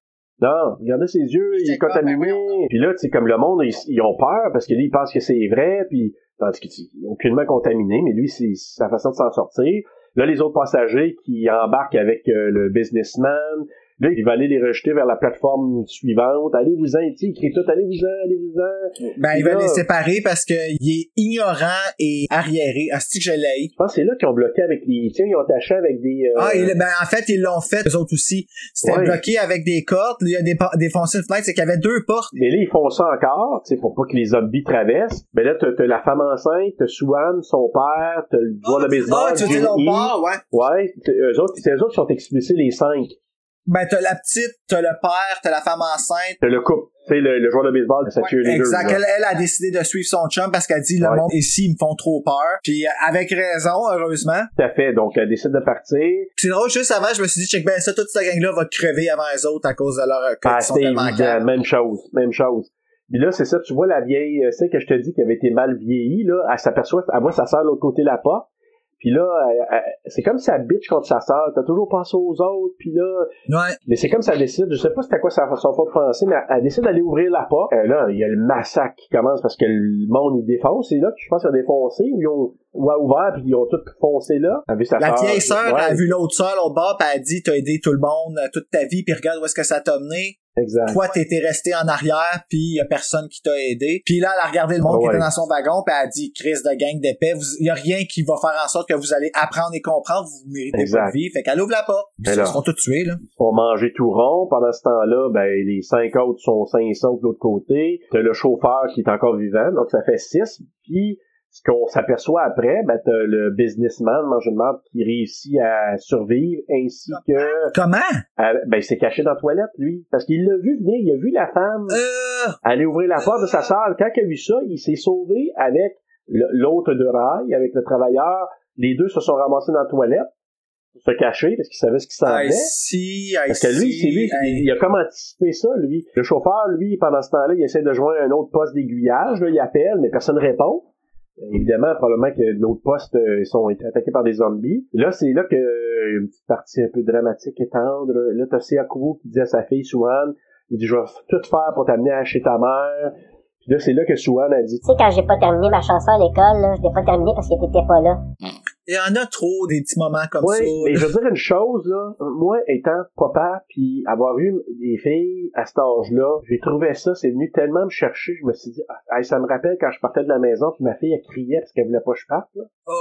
non, regardez ses yeux, il est contaminé. ben Puis là, tu sais, comme le monde, ils, ils ont peur parce que lui, il pense que c'est vrai, puis tandis qu'il est aucunement contaminé, mais lui, c'est sa façon de s'en sortir. Là, les autres passagers qui embarquent avec euh, le businessman, là, il va aller les rejeter vers la plateforme suivante. Allez-vous-en, il crie tout, allez-vous-en, allez-vous-en. Ben, il va les séparer parce que il est ignorant et arriéré. Asti que je l'ai. Je pense que c'est là qu'ils ont bloqué avec les... Tiens, ils ont attaché avec des... euh, Ah, il- ben, en fait, ils l'ont fait, eux autres aussi. C'était Ouais. bloqué avec des cordes. Il y a des, défoncé une fenêtre, c'est qu'il y avait deux portes. Mais là, ils font ça encore, tu sais, pour pas que les zombies traversent. Mais là, t'as, la femme enceinte, t'as Swan, son père, t'as le joueur de baseball, Ah, tu veux dire l'autre bord, ouais. Ouais, eux autres, c'est eux autres qui sont expulsés les cinq. Ben, t'as la petite, t'as le père, t'as la femme enceinte. T'as le couple, tu sais, le, le joueur de baseball, sa cheerleader. Exact. là. Elle, elle a décidé de suivre son chum parce qu'elle dit le Ouais. monde ici, ils me font trop peur. Puis euh, avec raison, heureusement. Tout à fait. Donc, elle décide de partir. C'est drôle, juste avant, je me suis dit, check ben ça, toute cette gang-là va crever avant les autres à cause de leur Ah, sont tellement évident. Même chose. Même chose. Puis là, c'est ça, tu vois la vieille, euh, c'est que je te dis qui avait été mal vieillie, là, elle s'aperçoit, elle voit sa sœur de l'autre côté de la porte. Puis là, c'est comme si elle bitch contre sa sœur. T'as toujours pensé aux autres. Puis là, Ouais. Mais c'est comme ça elle décide, je sais pas c'était quoi sa façon de penser, mais elle, elle décide d'aller ouvrir la porte. Euh, là, il y a le massacre qui commence parce que le monde il défonce. C'est là que je pense qu'ils ont défoncé, ou ils ont ou a ouvert puis ils ont tout foncé là. Elle a vu sa La vieille sœur Ouais, a vu l'autre sœur, l'autre bord, pis elle a dit, t'as aidé tout le monde euh, toute ta vie, puis regarde où est-ce que ça t'a mené. Exact. Toi, t'étais resté en arrière, puis y a personne qui t'a aidé. Puis là, elle a regardé le monde Ah qui ouais. était dans son wagon, puis elle a dit, Chris de gang d'épais, vous- y a rien qui va faire en sorte que vous allez apprendre et comprendre, vous méritez Exact. de vie. Fait qu'elle ouvre la porte. Mais Ils là- se font tous tuer, là. Ils font manger tout rond. Pendant ce temps-là, ben les cinq autres sont cinq sauts de l'autre côté. T'as le chauffeur qui est encore vivant, donc ça fait six. Puis Ce qu'on s'aperçoit après, ben, t'as le businessman, mange une marde, qui réussit à survivre, ainsi que... Comment? à- ben, il s'est caché dans la toilette, lui. Parce qu'il l'a vu venir, il a vu la femme Euh, aller ouvrir la porte de sa sœur. Quand il a vu ça, il s'est sauvé avec l'autre de rail, avec le travailleur. Les deux se sont ramassés dans la toilette pour se cacher parce qu'ils savaient ce qui s'en venait. see, Parce que lui, c'est lui, I- il a comme anticipé ça, lui. Le chauffeur, lui, pendant ce temps-là, il essaie de joindre un autre poste d'aiguillage, là, il appelle, mais personne répond. Évidemment, probablement que l'autre poste euh, ils sont été attaqués par des zombies. Et là, c'est là que euh, une petite partie un peu dramatique et tendre. Là, t'as Seakubo qui dit à sa fille Suan, il dit je vais tout faire pour t'amener à chez ta mère. Puis là, c'est là que Suan a dit Tu sais, quand j'ai pas terminé ma chanson à l'école, là, je l'ai pas terminé parce que t'étais pas là. Il y en a trop des petits moments comme Oui, ça. mais je veux dire une chose, là. Moi, étant papa, puis avoir eu des filles à cet âge-là, j'ai trouvé ça, c'est venu tellement me chercher, je me suis dit, ah, ça me rappelle quand je partais de la maison, puis ma fille, elle criait parce qu'elle voulait pas que je parte, là. Euh,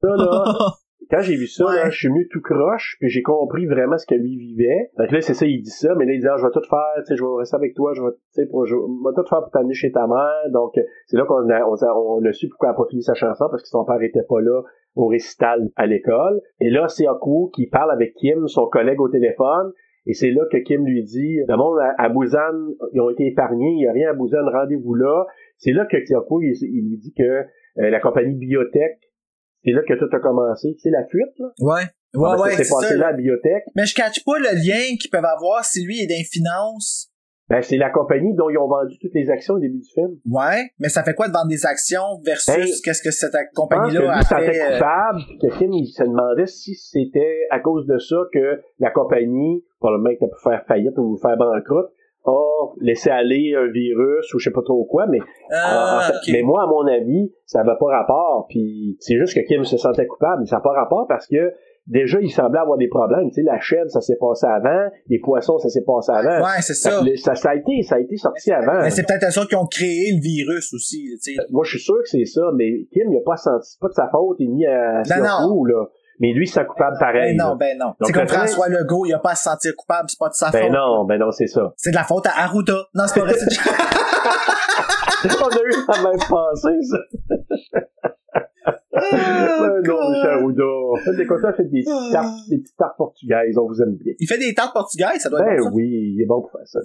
Ça, là, quand j'ai vu ça, Ouais. là, je suis venu tout croche, puis j'ai compris vraiment ce que lui vivait. Donc là, c'est ça, il dit ça, mais là, il dit, ah, je vais tout faire, tu sais, je vais rester avec toi, je vais, tu sais, pour, je vais tout faire pour t'amener chez ta mère. Donc, c'est là qu'on a, on a, on a su pourquoi elle a pas fini sa chanson, parce que son père était pas là au récital à l'école. Et là, c'est Aku qui parle avec Kim, son collègue au téléphone, et c'est là que Kim lui dit, le monde à, Busan, ils ont été épargnés, il n'y a rien à Busan, rendez-vous là. C'est là que Kyoko, il, il lui dit que euh, la compagnie Biotech, c'est là que tout a commencé. Tu sais, la fuite, là? ouais. Ouais, Ah, ben, ouais, s'est c'est passé ça. là à Biotech. Mais je catch pas le lien qu'ils peuvent avoir si lui est dans les finances. Ben, c'est la compagnie dont ils ont vendu toutes les actions au début du film. Ouais, mais ça fait quoi de vendre des actions versus Ben, qu'est-ce que cette compagnie-là a fait? euh, coupable, que Kim, il se demandait si c'était à cause de ça que la compagnie, probablement que t'as pu faire faillite ou faire banqueroute, a laissé aller un virus ou je sais pas trop quoi, mais Ah, En fait, ok. Mais moi, à mon avis, ça n'a pas rapport. Puis c'est juste que Kim se sentait coupable, mais ça n'a pas rapport parce que déjà, il semblait avoir des problèmes. Tu sais, la chèvre, ça s'est passé avant. Les poissons, ça s'est passé avant. Ouais, c'est ça. Ça, a été, ça a été sorti avant. Mais c'est peut-être ça qui ont créé le virus aussi, tu sais. Moi, je suis sûr que c'est ça, mais Kim, il a pas senti, c'est pas de sa faute, il ni à Ben Siokou, là. Mais lui, sent coupable pareil. Ben non, ben non. C'est comme François Legault, il a pas à se sentir coupable, c'est pas de sa Ben faute. non, ben non, c'est ça. C'est de la faute à Arruda. Non, c'est pas vrai. c'est- On a eu la même pensée, ça. ben non, Michel Arruda. Faites des contrats, faites des petites tartes, des petites tartes portugaises, on vous aime bien. Il fait des tartes portugaises, ça doit Ben être bon, ça. oui, il est bon pour faire ça.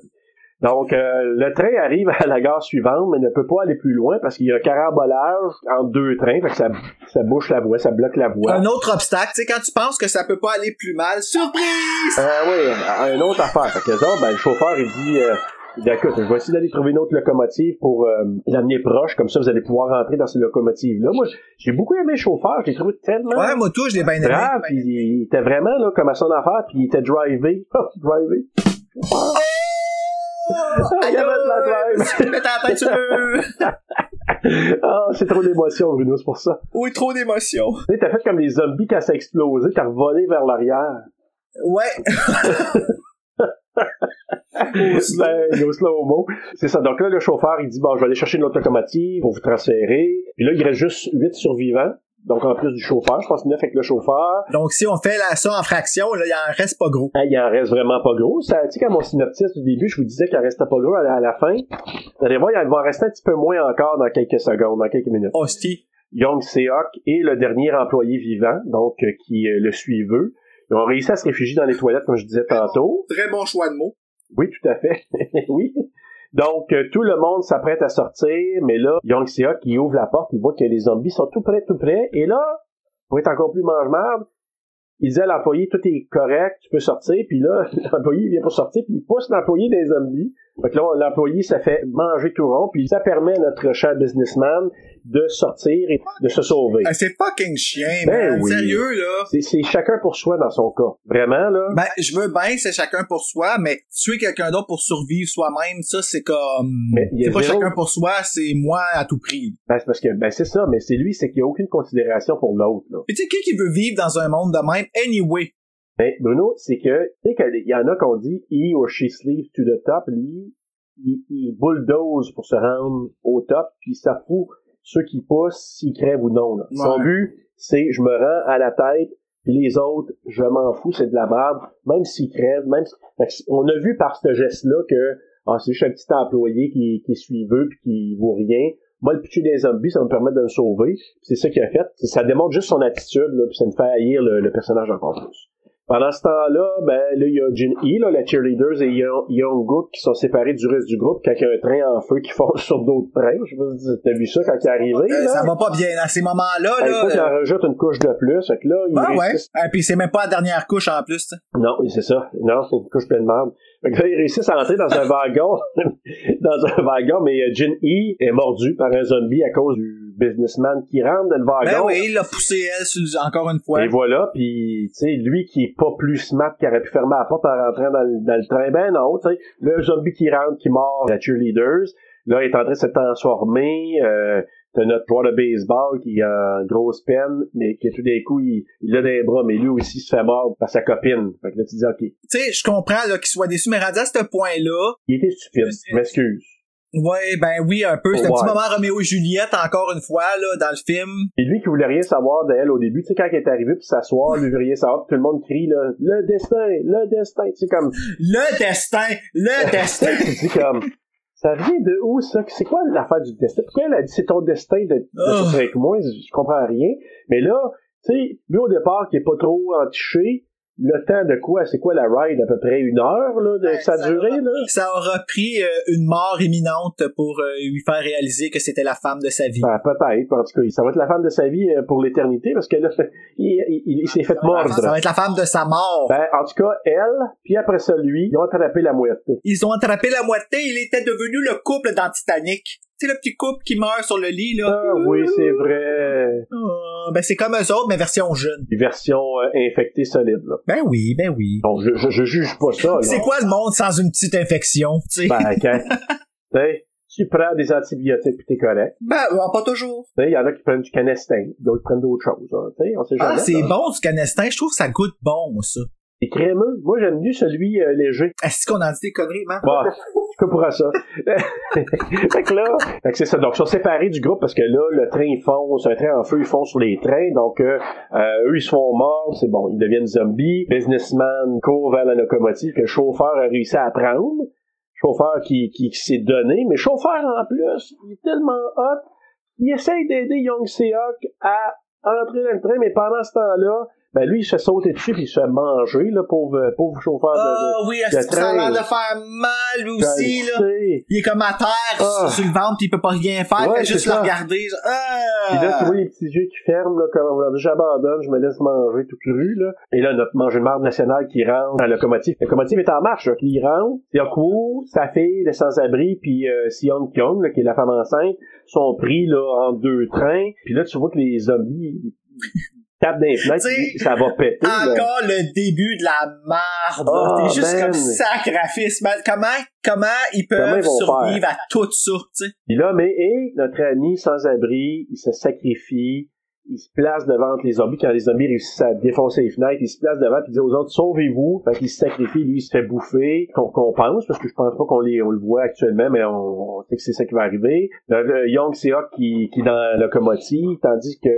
Donc, euh, le train arrive à la gare suivante, mais ne peut pas aller plus loin parce qu'il y a un carambolage entre deux trains, fait que ça, ça bouche la voie, ça bloque la voie. Un autre obstacle, tu sais, quand tu penses que ça peut pas aller plus mal, surprise! Euh, oui, un autre affaire. Fait que autres, ben, le chauffeur, il dit, euh, vais essayer d'aller trouver une autre locomotive pour euh, l'amener proche, comme ça vous allez pouvoir rentrer dans ces locomotives-là. Moi, j'ai beaucoup aimé le chauffeur, je l'ai trouvé tellement Ouais, moi tout, je l'ai bien aimé. puis il était vraiment là, comme à son affaire, puis il était drivé. drivé. Oh! Il y avait de la drive. Mets ta tête sur le... Ah, c'est trop d'émotion, Bruno, c'est pour ça. Oui, trop d'émotion. Tu sais, t'as fait comme les zombies quand ça a explosé, t'as revolé vers l'arrière. Ouais. au slow-mo. C'est ça. Donc là, le chauffeur, il dit, bon, je vais aller chercher une autre locomotive pour vous transférer. Puis là, il reste juste huit survivants. Donc, en plus du chauffeur, je pense neuf avec le chauffeur. Donc, si on fait ça en fraction, là, il en reste pas gros. Ah, il en reste vraiment pas gros. Ça, tu sais, quand mon synopsis du début, je vous disais qu'il en restait pas gros à la, à la fin. Vous allez voir, il va en rester un petit peu moins encore dans quelques secondes, dans quelques minutes. Hostie. Young Seok est le dernier employé vivant, donc, euh, qui euh, le suiveux. Ils ont réussi à se réfugier dans les toilettes, comme je disais tantôt. Très bon choix de mots. Oui, tout à fait. oui. Donc, euh, tout le monde s'apprête à sortir, mais là, Young Seok, qui ouvre la porte, il voit que les zombies sont tout près, tout près, et là, pour être encore plus mange-marde, il dit à l'employé, tout est correct, tu peux sortir, puis là, l'employé vient pour sortir, puis il pousse l'employé des zombies. Fait que là, l'employé, ça fait manger tout rond, puis ça permet à notre cher businessman de sortir et de se sauver. Ah, c'est fucking chien, Ben man. oui. Sérieux, là? C'est- chacun pour soi dans son cas. Vraiment, là? Ben, je veux bien, c'est chacun pour soi, mais tuer quelqu'un d'autre pour survivre soi-même, ça, c'est comme... C'est pas zéro- chacun pour soi, c'est moi à tout prix. Ben, c'est parce que, ben, c'est ça, mais c'est lui, c'est qu'il n'y a aucune considération pour l'autre, là. Tu sais, qui qui veut vivre dans un monde de même, anyway? Ben, Bruno, c'est que, tu sais, qu'il y en a qu'on dit he or she sleeps to the top, lui, il, il bulldoze pour se rendre au top, puis ça fout ceux qui poussent s'ils crèvent ou non. Là. Son but, c'est je me rends à la tête, puis les autres, je m'en fous, c'est de la merde, même s'ils crèvent, même si... On a vu par ce geste-là que ah, c'est juste un petit employé qui, qui est suiveux puis qui vaut rien. moi le pitcher des zombies, ça me permettre de me sauver. C'est ça qu'il a fait. Ça démontre juste son attitude, là, puis ça me fait haïr le, le personnage encore plus. Pendant ce temps-là, ben là, il y a Jin E, là, la cheerleaders et Young, Gook qui sont séparés du reste du groupe quand il y a un train en feu qui fonce sur d'autres trains. Je sais pas si t'as vu ça quand il est arrivé. Euh, là. ça va pas bien à ces moments-là. Ben, il Là, faut qu'il euh, en rajoute une couche de plus. Fait que là, il ah ouais. Et puis c'est même pas la dernière couche en plus. tu sais. Non, c'est ça. Non, c'est une couche pleine de merde. Fait que là, ils réussissent à entrer dans un wagon, dans un wagon, mais euh, Jin E est mordu par un zombie à cause du businessman qui rentre dans le Ben wagon. oui, il l'a poussé elle sur- encore une fois. Et voilà, puis tu sais, lui qui est pas plus smart qui aurait pu fermer la porte en rentrant dans le, dans le train, ben non, tu sais, le zombie qui rentre, qui mord la cheerleaders, là, il est en train de se transformer, euh, t'as notre joueur de baseball qui est en grosse peine, mais qui tout d'un coup, il, il a des bras, mais lui aussi se fait mordre par sa copine. Fait que là, tu dis, ok, Tu sais, je comprends là, qu'il soit déçu, mais rendu à ce point-là, il était stupide, m'excuse. Ouais, ben oui, un peu. C'est un petit moment Roméo et Juliette, encore une fois, là, dans le film. Et lui qui voulait rien savoir d'elle au début, tu sais, quand il est arrivé pour s'asseoir, lui veut rien savoir, puis tout le monde crie, là, le destin, le destin, tu sais, comme, Le destin! Le destin! tu dis comme, ça vient de où, ça? C'est quoi l'affaire du destin? Pourquoi elle a dit c'est ton destin de, de Oh. sortir avec moi? Je, je comprends rien. Mais là, tu sais, lui au départ, qui est pas trop entiché, le temps de quoi? C'est quoi la ride? À peu près une heure, là, de, Ouais, que ça a ça duré, va. là? Ça aura pris euh, une mort imminente pour euh, lui faire réaliser que c'était la femme de sa vie. Ben, peut-être, en tout cas, ça va être la femme de sa vie euh, pour l'éternité, parce que là, il, il- il s'est fait mordre. Ça va être la femme de sa mort. Ben, en tout cas, elle, puis après ça, lui, ils ont attrapé la moitié. Ils ont attrapé la moitié, il était devenu le couple dans Titanic. Tu sais, le petit couple qui meurt sur le lit, là. Ah oui, c'est vrai. Ah, ben c'est comme eux autres, mais version jeune. Une version euh, infectée solide, là. Ben oui, ben oui. Bon, je, je, je juge pas ça, là. C'est quoi le monde sans une petite infection, tu sais? Ben, quand, t'sais, tu prends des antibiotiques pis t'es correct. Ben, ben, pas toujours. Il y en a qui prennent du canestin, d'autres prennent d'autres choses. Hein, on sait jamais. Ah, c'est là. bon du canestin, je trouve que ça goûte bon, ça. C'est crémeux. Moi, j'aime mieux celui euh, léger. Est-ce qu'on en dit des conneries, man? Bon, je comprends ça. fait que là, fait que c'est ça. Donc, ils sont séparés du groupe parce que là, le train, ils fonce, un train en feu, ils foncent sur les trains. Donc, euh, euh, eux, ils se font morts. C'est bon, ils deviennent zombies. Businessman court vers la locomotive que le chauffeur a réussi à prendre. Chauffeur qui, qui, qui s'est donné. Mais chauffeur, en plus, il est tellement hot. Il essaye d'aider Young Seok à entrer dans le train, mais pendant ce temps-là, ben lui, il se fait sauter dessus puis il se fait manger, là, pauvre, pauvre chauffeur de- de, Ah oui, que ça a l'air de faire mal lui aussi, le là? sais. Il est comme à terre, Ah. sur le ventre, pis il peut pas rien faire, Ouais, il fait juste c'est le ça. regarder. Ah! Puis là, tu vois les petits yeux qui ferment, là, comme on j'abandonne, je me laisse manger tout cru, là. Et là, notre manger de marde national qui rentre dans la locomotive. La locomotive est en marche, là. Il rentre. Yaku, sa fille, le sans-abri, puis euh, Sion Kyung, là, qui est la femme enceinte, sont pris, là, en deux trains. Puis là, tu vois que les zombies tapent dans les fenêtres, ça va péter, là. Encore le début de la marde. Ah, T'es juste man. comme sacrifice, man. Comment, comment ils Comment peuvent ils survivre à tout ça, tu sais? Puis là, mais, et notre ami sans-abri, il se sacrifie, il se place devant les zombies. Quand les zombies réussissent à défoncer les fenêtres, il se place devant il dit aux autres, sauvez-vous. Fait qu'il se sacrifie, lui, il se fait bouffer. Qu'on qu'on pense, parce que je pense pas qu'on les- on le voit actuellement, mais on, on sait que c'est ça qui va arriver. Le, le Young Seok qui, qui est dans la locomotive, tandis que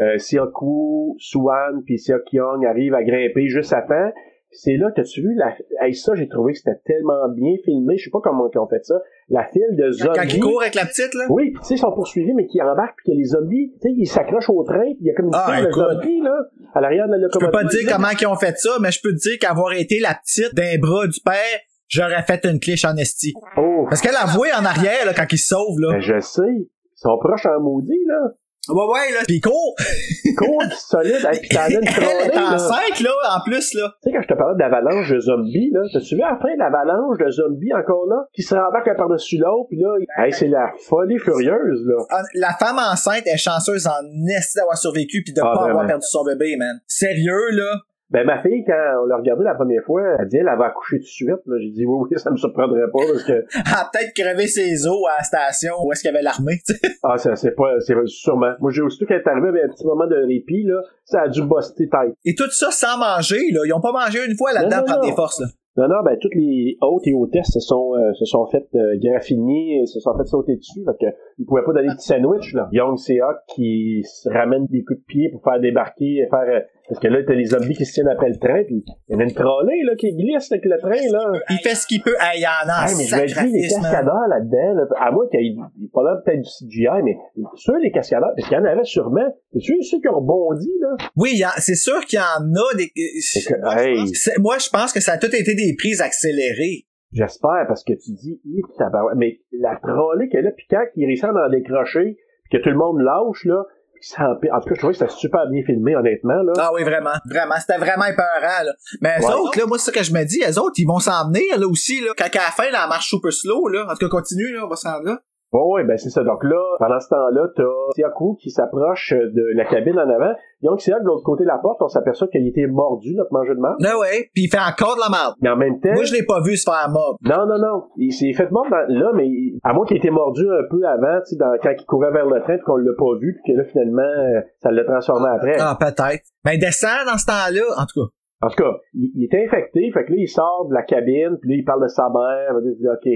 euh, Seok-woo, Suan puis Young arrivent à grimper juste à temps. C'est là, t'as-tu vu la, hey, ça, j'ai trouvé que c'était tellement bien filmé. Je sais pas comment ils ont fait ça. La file de zombies. Quand il court avec la petite, là? Oui, puis tu sais, ils sont poursuivis, mais qui embarquent, puis que les zombies, tu sais, ils s'accrochent au train, puis il y a comme une Ah, file de zombies, là, à l'arrière de la Je locomotive. peux pas te dire comment ils ont fait ça, mais je peux te dire qu'avoir été la petite d'un bras du père, j'aurais fait une cliche en esti. Oh, Parce qu'elle a voué en arrière, là, quand il se sauve, là. ben, je sais. Ils sont proches en maudit, là. Ouais, ouais, là. Pis court. Cool, solide, et puis t'en as une Elle est là. enceinte, là, en plus, là. Tu sais, quand je te parlais d'avalanche de zombies, là, t'as-tu vu après l'avalanche de zombies encore là, qui se rembarquent un par-dessus l'autre, puis là, hey, c'est la folie furieuse, là. Ah, La femme enceinte est chanceuse en esti d'avoir survécu pis de Ah, pas avoir perdu son bébé, man. Sérieux, là? Ben, ma fille, quand on l'a regardé la première fois, elle dit, elle, va accoucher tout de suite. J'ai dit, oui, oui, ça me surprendrait pas, parce que, Elle a peut-être crevé ses os à la station où est-ce qu'il y avait l'armée, tu sais. Ah, ça, c'est pas, c'est sûrement. Moi, j'ai aussitôt qu'elle est arrivée avec un petit moment de répit, là, ça a dû buster tête. Et tout ça sans manger, là. Ils ont pas mangé une fois là-dedans prendre des forces, là. Non, non, ben, toutes les hôtes et hôtesses se sont, euh, se sont fait euh, graffiner et se sont fait sauter dessus, fait que, ils pouvaient pas donner de petits sandwichs, là. Young Seok qui se ramène des coups de pied pour faire débarquer, faire euh, Parce que là, t'as les zombies qui se tiennent après le train, puis il y en a une trolley, là, qui glisse avec le train, là. Il fait ce qu'il peut. Hey, il y en a mais je me dis, les cascadeurs là-dedans, là, à moins qu'il y ait pas là peut-être du CGI, mais ceux, les cascadeurs, parce qu'il y en avait sûrement, c'est ceux qui ont rebondi, là? Oui, c'est sûr qu'il y en a des... Hey, C'est- Moi, je pense que ça a tout été des prises accélérées. j'espère, parce que tu dis, mais la trolley qu'elle a, puis quand il réussit à en décrocher, puis que tout le monde lâche, là, ça en tout cas, je trouvais que c'était super bien filmé, honnêtement, là. Ah oui, vraiment. Vraiment. C'était vraiment épeurant, là. Mais eux Ouais. autres, là, moi, c'est ça que je me dis. Eux autres, ils vont s'en venir, là, aussi, là. Quand à la fin, la marche super slow, là. En tout cas, continue, là. On va s'en rendre là. Ouais, ouais, ben c'est ça. Donc là, pendant ce temps-là, t'as Siaku qui s'approche de la cabine en avant. Donc c'est là de l'autre côté de la porte, on s'aperçoit qu'il était mordu, notre mangeur de marde. Là, ouais. Puis il fait encore de la merde. Mais en même temps, Moi, je l'ai pas vu se faire mob. non, non, non, il s'est fait mordre dans- là, mais il- à moins qu'il ait été mordu un peu avant, tu sais, dans- quand il courait vers le train, puis qu'on l'a pas vu, puis que là finalement, euh, ça l'a transformé après. Ah, peut-être. Ben, descend dans ce temps-là, en tout cas. En tout cas, il, il était infecté, fait que là, il sort de la cabine, puis là, il parle de sa mère, il dit, OK.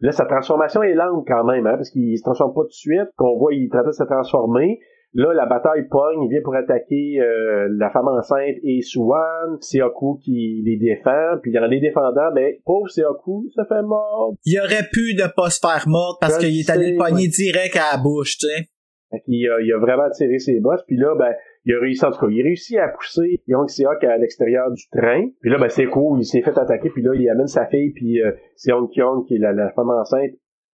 Là, sa transformation est lente quand même, hein, parce qu'il se transforme pas tout de suite, qu'on voit, il traite de se transformer. Là, la bataille pogne, il vient pour attaquer euh, la femme enceinte et Suwan, Seoku qui les défend, puis en les défendant, ben, pauvre Seoku, ça fait mort. Il aurait pu ne pas se faire mordre parce qu'il est allé le pogner ouais. direct à la bouche, tu sais. Fait qu'il a, il a vraiment tiré ses bosses, puis là, ben, il a réussi, en tout cas, il a réussi à pousser Young Seok à l'extérieur du train. Puis là, ben, c'est cool, il s'est fait attaquer, puis là, il amène sa fille, puis euh, Seong Kyung, qui est la, la femme enceinte,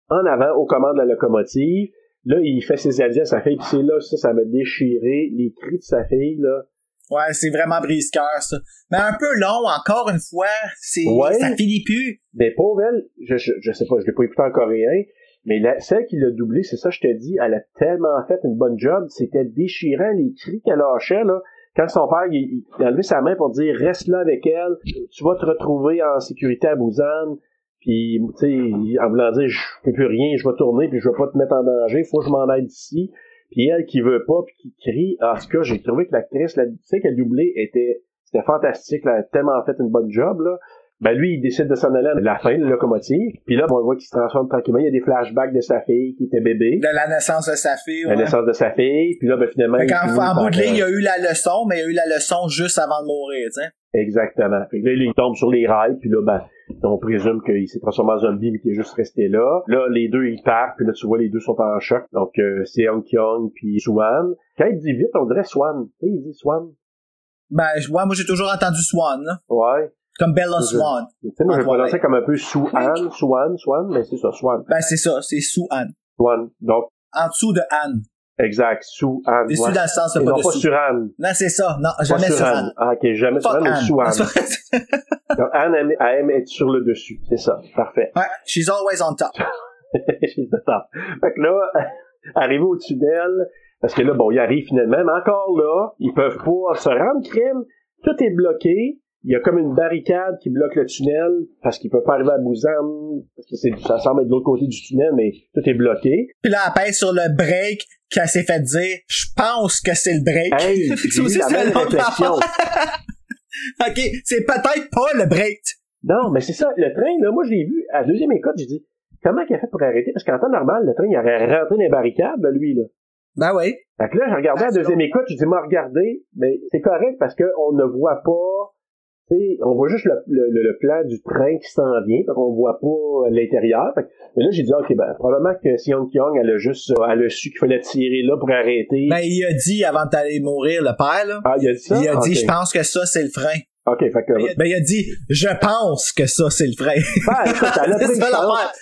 en avant, aux commandes de la locomotive. Là, il fait ses adieux à sa fille, puis c'est là, ça, ça m'a déchiré. Les cris de sa fille, là. Ouais, c'est vraiment brise-cœur, ça. Mais un peu long, encore une fois. C'est, Ouais. ça finit plus. Mais pauvre elle, je, je, je sais pas, je l'ai pas écouté en coréen, mais la, celle qui l'a doublé, c'est ça, je te dis, elle a tellement fait une bonne job, c'était déchirant les cris qu'elle lâchait, là. Quand son père, il, il- a levé sa main pour dire, reste là avec elle, tu vas te retrouver en sécurité à Busan, puis, tu sais, en voulant dire, je peux plus rien, je vais tourner, puis je vais pas te mettre en danger, faut que je m'en aille d'ici. Puis elle qui veut pas, puis qui crie, en tout cas, j'ai trouvé que l'actrice, la, tu sais, qu'elle doublé était, c'était fantastique, elle a tellement fait une bonne job, là. Ben lui, il décide de s'en aller à la fin de la locomotive. Puis là, on voit qu'il se transforme tranquillement. Il y a des flashbacks de sa fille qui était bébé. De la naissance de sa fille, La ouais. naissance de sa fille. Puis là, ben finalement... Fait en par, bout de ligne, il y euh, a eu la leçon, mais il y a eu la leçon juste avant de mourir, tu sais. Exactement. Fait que là, il tombe sur les rails. Puis là, ben, on présume qu'il s'est transformé en zombie, mais qu'il est juste resté là. Là, les deux, ils partent. Puis là, tu vois, les deux sont en choc. Donc, euh, c'est Hong Kyung puis Swan. Quand il dit vite, on dirait Swan. Tu sais, il dit Swan. Ben, ouais, moi, j'ai toujours entendu Swan, là. Ouais. Comme Bella Swan. Tu sais, moi, je prononçais ouais. comme un peu Swan, Swan, Swan, mais c'est ça, Swan. Ben, c'est ça, c'est sous Anne. Swan. Donc, En dessous de Anne. exact. Sous Anne. Dessus ouais. dans le sens Et pas non pas sur Anne. Non, c'est ça. Non, Pas jamais sur Anne. Ah, ok, jamais sur Anne, mais Anne. sous Anne. ouais, Donc, Anne aime, être sur le dessus. C'est ça. Parfait. she's always on top. C'est ça. Fait que là, arrivé au-dessus d'elle, parce que là, bon, ils arrivent finalement, mais encore là, ils peuvent pas se rendre crime. Tout est bloqué. Il y a comme une barricade qui bloque le tunnel parce qu'ils peuvent pas arriver à Busan parce que c'est, ça semble être de l'autre côté du tunnel, mais tout est bloqué. Puis là, elle pèse sur le break qu'elle s'est fait dire, je pense que c'est le break. Hey, eu aussi, la c'est même réflexion. ok, c'est peut-être pas le break. Non, mais c'est ça, le train, là, moi je l'ai vu, à la deuxième écoute, j'ai dit, comment il a fait pour arrêter? Parce qu'en temps normal, le train, il aurait rentré dans les barricades, là, lui, là. Ben oui. Fait que là, j'ai regardé à la deuxième écoute, je dis, moi, regardez, mais c'est correct parce qu'on ne voit pas, on voit juste le, le, plan du train qui s'en vient, fait qu'on voit pas l'intérieur. Mais là, j'ai dit, ok, ben, probablement que Sion Kyung, elle a juste, elle a su qu'il fallait tirer là pour arrêter. Ben, il a dit avant d'aller mourir, le père, là. ah, il a dit ça? il a dit, je pense que ça, c'est le frein. Ok, fait que, Ben, il a dit, je pense que ça, c'est le frein. ben, elle c'est ça l'affaire.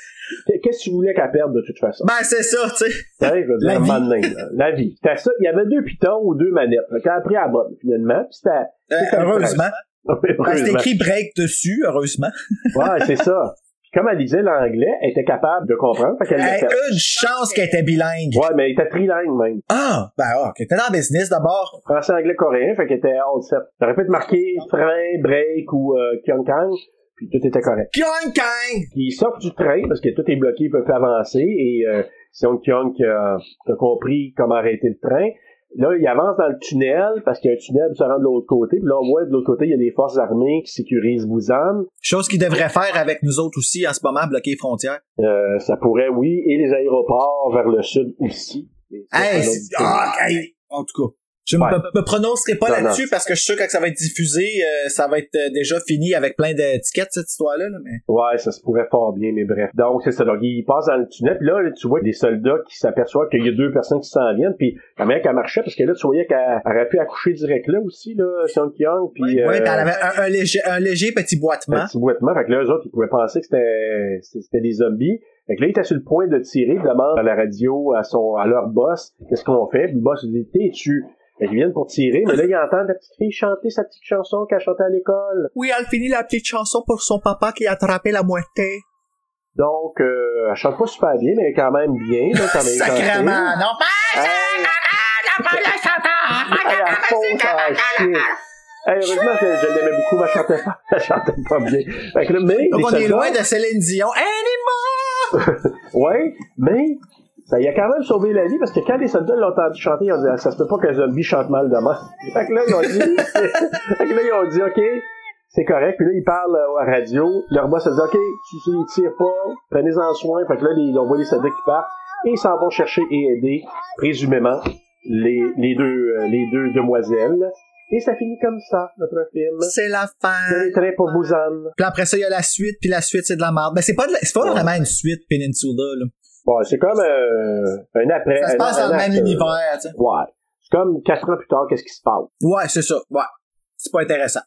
Qu'est-ce que tu voulais qu'elle perde de toute façon? Ben, c'est ça, tu sais. Je veux dire, La vie. moment donné, là. La vie. C'était ça. Il y avait deux pitons ou deux manettes. Fait qu'elle a pris à la bonne, finalement. Puis c'était, Euh, heureusement. Ben, c'est écrit break dessus, heureusement. Ouais, c'est ça. Puis comme elle lisait l'anglais, elle était capable de comprendre. Fait qu'elle l'a Hey, une chance qu'elle était bilingue. Ouais, mais elle était trilingue même. Ah, ben, ah, ok. T'es dans le business d'abord. Français, anglais, coréen, fait qu'elle était all set. T'aurais pu te marquer frein, break ou euh, kyung kang, puis tout était correct. Kyung Kang! Puis ils sortent du train parce que tout est bloqué, ils peuvent avancer et euh, Seong Kyung a, qui a compris comment arrêter le train. Là, il avance dans le tunnel parce qu'il y a un tunnel pour se rendre de l'autre côté. Puis là, on voit de l'autre côté, il y a des forces armées qui sécurisent Busan. Chose qu'il devrait faire avec nous autres aussi en ce moment, bloquer les frontières. Euh, ça pourrait, oui, et les aéroports vers le sud aussi. Hey, ah, hey, en tout cas. Je ne Ouais. me, me prononcerai pas là-dessus parce que je suis sûr que quand ça va être diffusé, euh, ça va être euh, déjà fini avec plein d'étiquettes, cette histoire-là. là, mais... Ouais, ça se pourrait fort bien, mais bref. Donc, c'est ça. Donc, il passe dans le tunnel, puis là, là, tu vois des soldats qui s'aperçoivent qu'il y a deux personnes qui s'en viennent, puis la mère qu'elle marchait, parce que là, tu voyais qu'elle elle aurait pu accoucher direct là aussi, là, Sung Kyung, puis... Ouais, euh, elle avait un, un léger, un léger petit boitement. un petit boitement. Fait que là, eux autres, ils pouvaient penser que c'était, c'était des zombies. Fait que là, il était sur le point de tirer, il demande à la radio, à son, à leur boss, qu'est-ce qu'on fait? Puis le boss lui dit, t'es Fait qu'ils viennent pour tirer, mais là, ils entendent la petite fille chanter sa petite chanson qu'elle chantait à l'école. Oui, elle finit la petite chanson pour son papa qui a attrapé la moitié. Donc, euh, elle chante pas super bien, mais quand même bien, là, quand même Sacrément, non? Hey, hey, heureusement que je l'aimais beaucoup, mais elle chantait pas, elle chantait pas bien. Fait que là, mais, Donc on est loin de Céline Dion. Anymore! Ouais, mais ça y a quand même sauvé la vie parce que quand les soldats l'ont entendu chanter, ils ont dit ah, ça se peut pas qu'un zombie chante mal demain. Fait que là ils ont dit fait que là ils ont dit OK, c'est correct. Puis là ils parlent à la radio, leur boss a dit OK, tu tu les tires pas, prenez-en soin. Fait que là les, on voit les soldats qui partent et ils s'en vont chercher et aider présumément les les deux euh, les deux demoiselles. Et ça finit comme ça notre film. C'est la fin. C'est traits pour Busan. Puis après ça, il y a la suite, puis la suite, c'est de la merde. Ben, c'est pas, de la- c'est pas Ouais. vraiment une suite, Peninsula, là. Bon, c'est comme euh, un après. Ça se un- passe un dans le même euh, univers, tu sais. Ouais. C'est comme quatre ans plus tard, qu'est-ce qui se passe? Ouais, c'est ça. Ouais. C'est pas intéressant.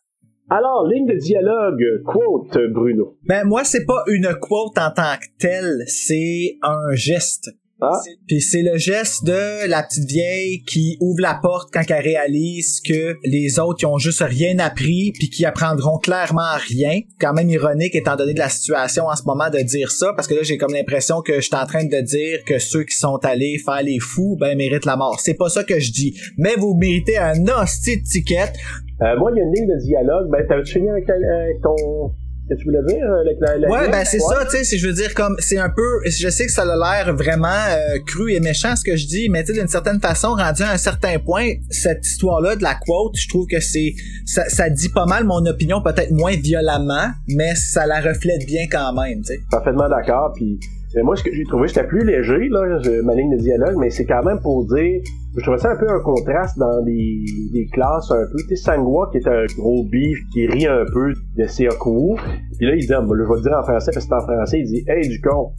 Alors, ligne de dialogue, quote, Bruno. Ben, moi, c'est pas une quote en tant que telle, c'est un geste. Ah, Puis c'est le geste de la petite vieille qui ouvre la porte quand elle réalise que les autres ils ont juste rien appris puis qui apprendront clairement rien. Quand même ironique étant donné de la situation en ce moment de dire ça parce que là j'ai comme l'impression que je suis en train de dire que ceux qui sont allés faire les fous ben méritent la mort. C'est pas ça que je dis. Mais vous méritez un hostie de ticket. euh, moi, il y a une ligne de dialogue. Ben, t'avais-tu fini avec, avec ton... Que tu voulais dire? Avec la, la Ouais, ben c'est ça, tu sais, c'est- je veux dire comme c'est un peu je sais que ça a l'air vraiment euh, cru et méchant ce que je dis, mais tu sais d'une certaine façon rendu à un certain point, cette histoire là de la quote, je trouve que c'est ça, ça dit pas mal mon opinion peut-être moins violemment, mais ça la reflète bien quand même, tu sais. Parfaitement d'accord. Puis, moi, ce que j'ai trouvé, c'était plus léger, là, ma ligne de dialogue, mais c'est quand même pour dire, je trouvais ça un peu un contraste dans des, classes un peu. Tu sais, Sangwa, qui est un gros bif, qui rit un peu de Seoku. Puis là, il dit, ah, ben, je vais le dire en français parce que c'est en français, il dit, hey, du con.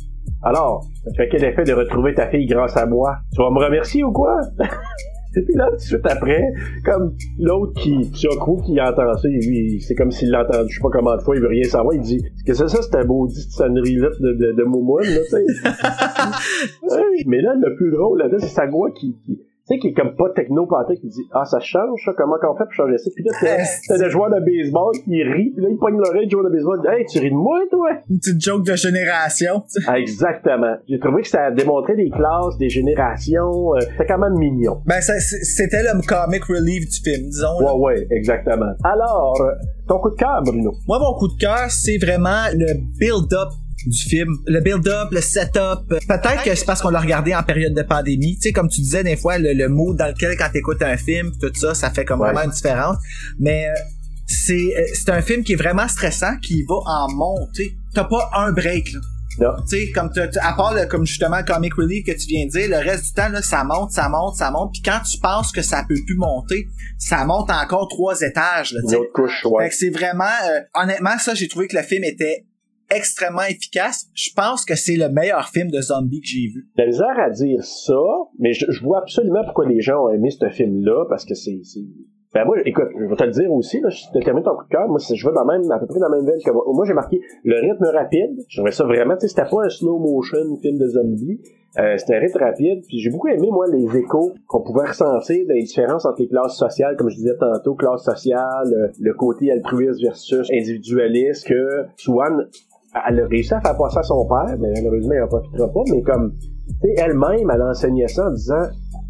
Alors, ça fait quel effet de retrouver ta fille grâce à moi? Tu vas me remercier ou quoi? Et puis là, tout de suite après, comme l'autre qui, qui entend ça, lui, c'est comme s'il l'entend, je sais pas comment de fois, il veut rien savoir, il dit, que c'est ça, cette maudite sonnerie-là de, de, de Moumoune, là, tu sais? Ouais, mais là, le plus drôle là-dedans, c'est Sagua qui, qui sais, qui est comme pas techno panté qui dit, ah, ça change, ça, comment qu'on fait pour changer ça? Puis là, t'as- t'as le joueur de baseball qui rit, puis là, il pogne l'oreille du joueur de baseball, il dit, hey, tu ris de moi, toi? Une petite joke de génération. tu sais. Ah, exactement. J'ai trouvé que ça démontrait des classes, des générations, euh, c'était quand même mignon. Ben c'est- c'était le comic relief du film, disons. là. Ouais, ouais, exactement. Alors, euh, ton coup de cœur, Bruno? Moi, mon coup de cœur, c'est vraiment le build-up du film. Le build-up, le setup. Peut-être que c'est parce qu'on l'a regardé en période de pandémie. Tu sais, comme tu disais, des fois, le, le mood dans lequel, quand t'écoutes un film, tout ça, ça fait comme Ouais. vraiment une différence. Mais euh, c'est euh, c'est un film qui est vraiment stressant, qui va en montée. T'as pas un break, là. Tu sais, comme à part le, comme justement le comic relief que tu viens de dire, le reste du temps là, ça monte, ça monte, ça monte. Puis quand tu penses que ça peut plus monter, ça monte encore trois étages. Là, Une autre couche, Fait ouais. que c'est vraiment, euh, honnêtement, ça, j'ai trouvé que le film était extrêmement efficace. Je pense que c'est le meilleur film de zombies que j'ai vu. La misère à dire ça, mais je, je vois absolument pourquoi les gens ont aimé ce film-là, parce que c'est... Ben moi, écoute, je vais te le dire aussi, là, je te termine ton coup de cœur, moi, je vais dans même, à peu près dans la même veine que moi. Moi, j'ai marqué le rythme rapide. Je trouvais ça vraiment, tu sais, c'était pas un slow motion film de zombies. Euh, c'était un rythme rapide, puis j'ai beaucoup aimé, moi, les échos qu'on pouvait ressentir des différences entre les classes sociales, comme je disais tantôt, classe sociale, euh, le côté altruiste versus individualiste, que Swan, elle a réussi à faire passer à son père, mais malheureusement, il en profitera pas, mais comme, tu sais, elle-même, elle enseignait ça en disant,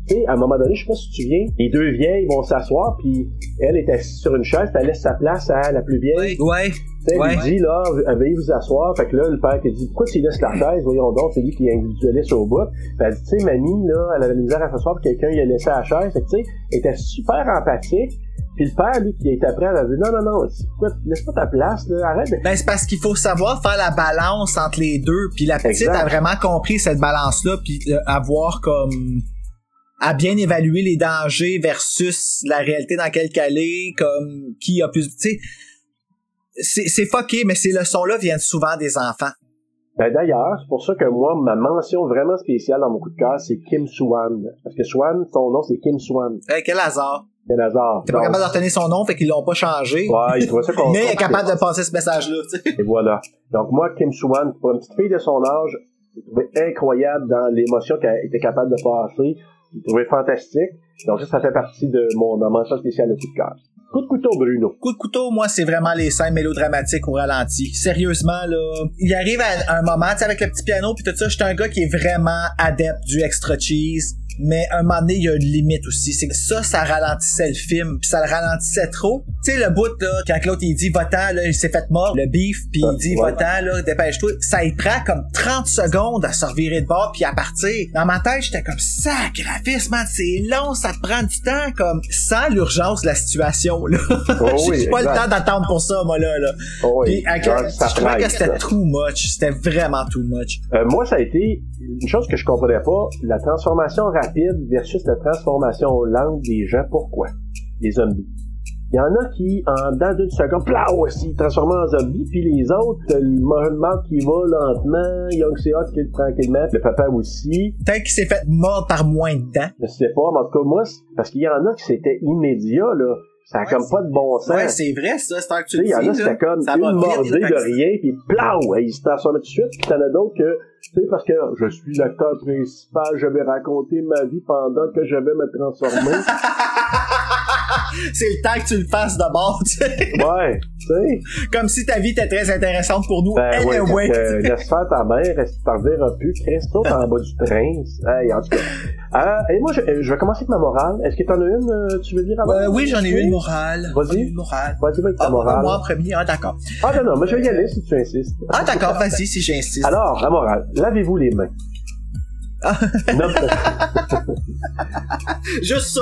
tu sais, à un moment donné, je sais pas si tu te souviens, les deux vieilles vont s'asseoir, puis elle est assise sur une chaise, puis elle laisse sa place à la plus vieille. Ouais. Tu sais, Ouais. dit, là, veuillez vous asseoir. Fait que là, le père qui dit, pourquoi tu laisses la chaise? Voyons donc, c'est lui qui est individualiste au bout. Fait elle dit, tu sais, mamie, là, elle avait la misère à s'asseoir, puis quelqu'un, il a laissé la chaise. Fait que, tu sais, elle était super empathique. Puis le père, lui, qui est après, elle a dit, non, non, non, pourquoi, laisse pas ta place, là, arrête de... Ben, c'est parce qu'il faut savoir faire la balance entre les deux. Puis la petite Exact. a vraiment compris cette balance-là, puis euh, avoir comme à bien évaluer les dangers versus la réalité dans laquelle elle est, comme qui a plus, tu sais, c'est, c'est fucké, mais ces leçons-là viennent souvent des enfants. Ben d'ailleurs, c'est pour ça que moi, ma mention vraiment spéciale dans mon coup de cœur, c'est Kim Swan. Parce que Swan, son nom, c'est Kim Swan. Hey, quel hasard. C'est un hasard. T'es pas capable de retenir son nom, fait qu'ils l'ont pas changé. Ouais, il trouvait ça qu'on- mais elle est capable de passer ce message-là, tu sais. Et voilà. Donc moi, Kim Swan, pour une petite fille de son âge, j'ai trouvé incroyable dans l'émotion qu'elle était capable de passer. J'ai trouvé fantastique. Donc ça, ça fait partie de mon ma mention spéciale de coup de cœur. Coup de couteau, Bruno. Coup de couteau, moi, c'est vraiment les scènes mélodramatiques au ralenti. Sérieusement, là, il arrive à un moment, tu sais, avec le petit piano puis tout ça, j'étais un gars qui est vraiment adepte du extra cheese. Mais un moment donné, il y a une limite aussi. C'est que ça, ça ralentissait le film, puis ça le ralentissait trop. Tu sais, le bout, là, quand l'autre, il dit « Va-t'en, là, il s'est fait mort, le beef, puis il dit. Va-t'en, là, dépêche-toi », ça y prend comme 30 secondes à se revirer de bord puis à partir. Dans ma tête, j'étais comme « Sacrifice, man, c'est long, ça te prend du temps, comme sans l'urgence de la situation, là. Oh oui, J'ai pas le temps d'attendre pour ça, moi, là, là. Oh oui, Puis, ça je trouvais que c'était too much. C'était vraiment too much. Euh, moi, ça a été une chose que je comprenais pas, la transformation rapide versus la transformation lente des gens. Pourquoi? Les zombies. Il y en a qui, en dedans d'une seconde, plau, aussi, transforment en zombie, puis les autres, le Mark qui va lentement, Young Seot qui le tranquillement, le papa aussi. Peut-être qu'il s'est fait mordre par moins de dents. Je sais pas, mais en tout cas, moi, parce qu'il y en a qui c'était immédiat, là. Ça a Ouais, comme pas de bon sens. Ouais, c'est vrai, ça, c'est un que tu il y en a, c'était comme Ça une mordée de rien, puis plau, il se transforme tout de suite. Puis t'en as d'autres que, sais, parce que je suis l'acteur principal, je vais raconter ma vie pendant que je vais me transformer. c'est le temps que tu le fasses de bord, tu sais. ouais, tu sais. Comme si ta vie était très intéressante pour nous. Ben ouais, anyway. fait que, laisse faire ta mère, reste- t'en reverras plus, Christ, saute en bas du train. Hey, en tout cas. Euh, et moi, je, je vais commencer avec ma morale. Est-ce que t'en as une, euh, tu veux dire avant? Euh, oui, j'en ai une morale. Vas-y. Une morale. Vas-y, avec ta Ah, morale. moi en premier. Ah, d'accord. Ah non, non, moi je vais y aller si tu insistes. Ah, d'accord, vas-y, si j'insiste. Alors, la morale, lavez-vous les mains. Ah. Non, Juste ça,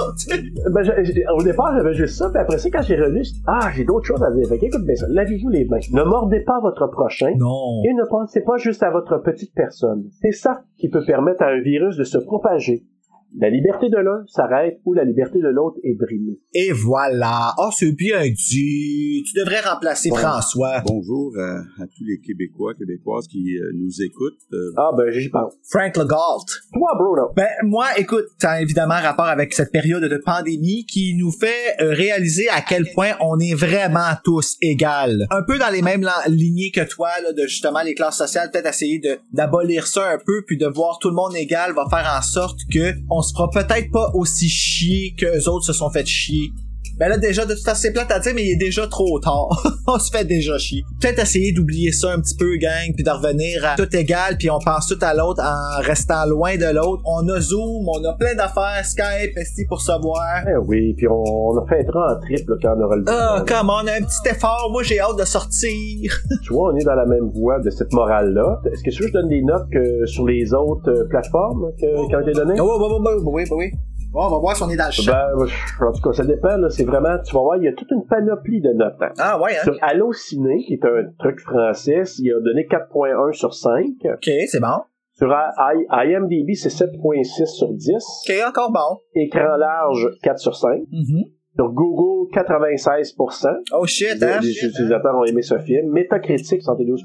ben, je- je- au départ, j'avais juste ça, puis après ça, quand j'ai relu, j'ai dit, ah, j'ai d'autres choses à dire. Fait qu'écoute bien ça. Lavez-vous les mains. Ne mordez pas votre prochain. Non. Et ne pensez pas juste à votre petite personne. C'est ça qui peut permettre à un virus de se propager. La liberté de l'un s'arrête où la liberté de l'autre est brimée. Et voilà. Oh, c'est bien dit. Tu devrais remplacer. François. Bonjour à, à tous les Québécois, Québécoises qui euh, nous écoutent. Euh, Ah, ben, j'y pense. Frank Legault. Toi, Bruno. Ben moi, écoute, a évidemment rapport avec cette période de pandémie qui nous fait euh, réaliser à quel point on est vraiment tous égales. Un peu dans les mêmes lignées que toi, là, de justement les classes sociales, peut-être essayer de d'abolir ça un peu, puis de voir tout le monde égal va faire en sorte que on se fera peut-être pas aussi chier que les autres se sont fait chier. Ben là, déjà, de toute façon, c'est plate à dire, mais il est déjà trop tard. on se fait déjà chier. Peut-être essayer d'oublier ça un petit peu, gang, puis de revenir à tout égal, puis on pense tout à l'autre en restant loin de l'autre. On a Zoom, on a plein d'affaires, Skype, esti pour se voir. Eh oui, puis on, on a fait un en triple quand on aura le Ah, come on, un petit effort. Moi, j'ai hâte de sortir. Tu vois, on est dans la même voie de cette morale-là. Est-ce que tu veux que je donne des notes que sur les autres euh, plateformes que- qui ont été données? Oui, oui, oui, oui, oui, oui. Bon, on va voir si on est dans le champ. Ben, en tout cas, ça dépend. là. C'est vraiment, tu vas voir, il y a toute une panoplie de notes. hein. Ah, ouais, hein. Sur Allociné, qui est un truc français, il a donné 4.1 sur 5. Ok, c'est bon. Sur IMDb, c'est 7.6 sur 10. Ok, encore bon. Écran large, 4 sur 5. Mhm. Sur Google, 96%. Oh shit, hein? les utilisateurs ont aimé ce film. Metacritic, 72%.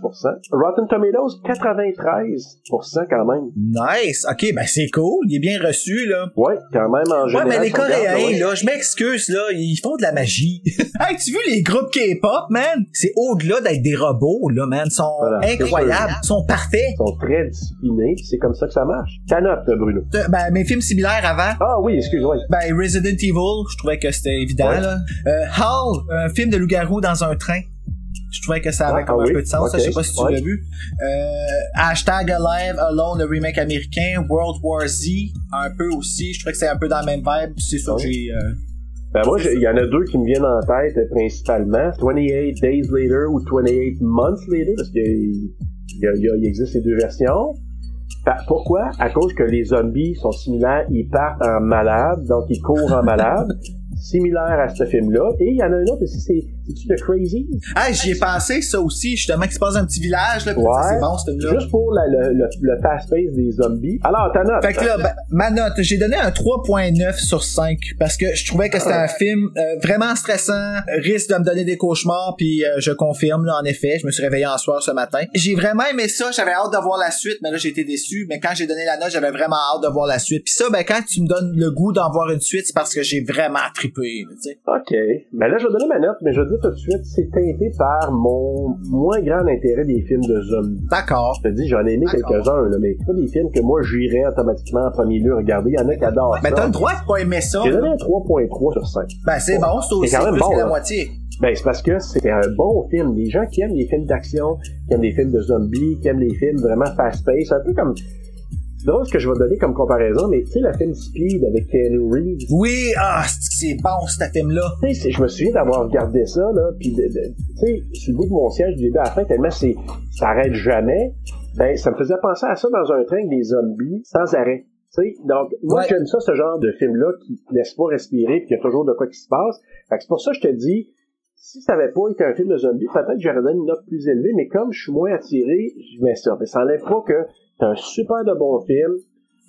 Rotten Tomatoes, 93% quand même. Nice. Ok, ben c'est cool. Il est bien reçu, là. Ouais, quand même en Ouais, général. mais les Coréens, ouais. là, je m'excuse, là, ils font de la magie. hey, tu vu les groupes K-pop, man? C'est au-delà d'être des robots, là, man. Ils sont Voilà, incroyables. Ils sont parfaits. Ils sont très disciplinés, c'est comme ça que ça marche. Ta note, Bruno. Euh, Ben, mes films similaires avant, Ah oui, excuse-moi. ben, Resident Evil, je trouvais que c'était évident, Ouais. là. Euh, Hall, un film de loup-garou dans un train. Je trouvais que ça avait Ah, comme ah un oui? peu de sens. ça, Ok. Je sais pas si tu Ouais. l'as vu. Euh, hashtag Alive Alone, le remake américain. World War Z, un peu aussi. Je trouvais que c'est un peu dans la même vibe. C'est ça que j'ai... euh, Ben moi, il y en a deux qui me viennent en tête euh, principalement. 28 Days Later ou 28 Months Later, parce qu'il y a- il y a- il existe ces deux versions. Pourquoi? À cause que les zombies sont similaires, ils partent en malade, donc ils courent en malade. Similaire à ce film-là. Et il y en a un autre aussi, c'est Crazy? Ah, j'y ai pensé, ça aussi, justement, qui se passe dans un petit village, là, Ouais. c'est bon, ce. Juste pour la- le, le, le fast-pace des zombies. Alors, ta note. Fait que là, ben, ma note, j'ai donné un 3.9 sur 5 parce que je trouvais que c'était un film euh, vraiment stressant, risque de me donner des cauchemars, puis euh, je confirme, là, en effet, je me suis réveillé en soir ce matin. J'ai vraiment aimé ça, j'avais hâte de voir la suite, mais là, j'ai été déçu, mais quand j'ai donné la note, j'avais vraiment hâte de voir la suite. Puis ça, ben, quand tu me donnes le goût d'en voir une suite, c'est parce que j'ai vraiment trippé, tu sais. OK. Ben là, je vais donner ma note, mais je vais dire tout de suite, c'est teinté par mon moins grand intérêt des films de zombies. D'accord. Je te dis, j'en ai aimé quelques-uns, là, mais c'est pas des films que moi, j'irais automatiquement en premier lieu regarder. Il y en a qui adorent Ben, t'as le droit de pas aimer ça. J'ai donné un 3.3 sur 5. Ben, c'est bon, c'est aussi quand même plus bon, que la là. moitié. Ben, c'est parce que c'est un bon film. Les gens qui aiment les films d'action, qui aiment les films de zombies, qui aiment les films vraiment fast-paced, un peu comme... C'est drôle ce que je vais donner comme comparaison, mais tu sais, le film Speed avec Keanu Reeves, Oui, ah, c'est bon, ce film-là. tu sais, je me souviens d'avoir regardé ça, là, puis tu sais, sur le bout de mon siège du début à la fin, tellement c'est, ça arrête jamais, ben, ça me faisait penser à ça dans un train avec des zombies, sans arrêt. Tu sais, donc, moi, Ouais. j'aime ça, ce genre de film-là, qui laisse pas respirer, puis qu'il y a toujours de quoi qui se passe. Fait que c'est pour ça que je te dis, si ça avait pas été un film de zombies, peut-être que j'aurais donné une note plus élevée, mais comme je suis moins attiré, je mets ça. Mais ça enlève pas que c'est un super de bon film.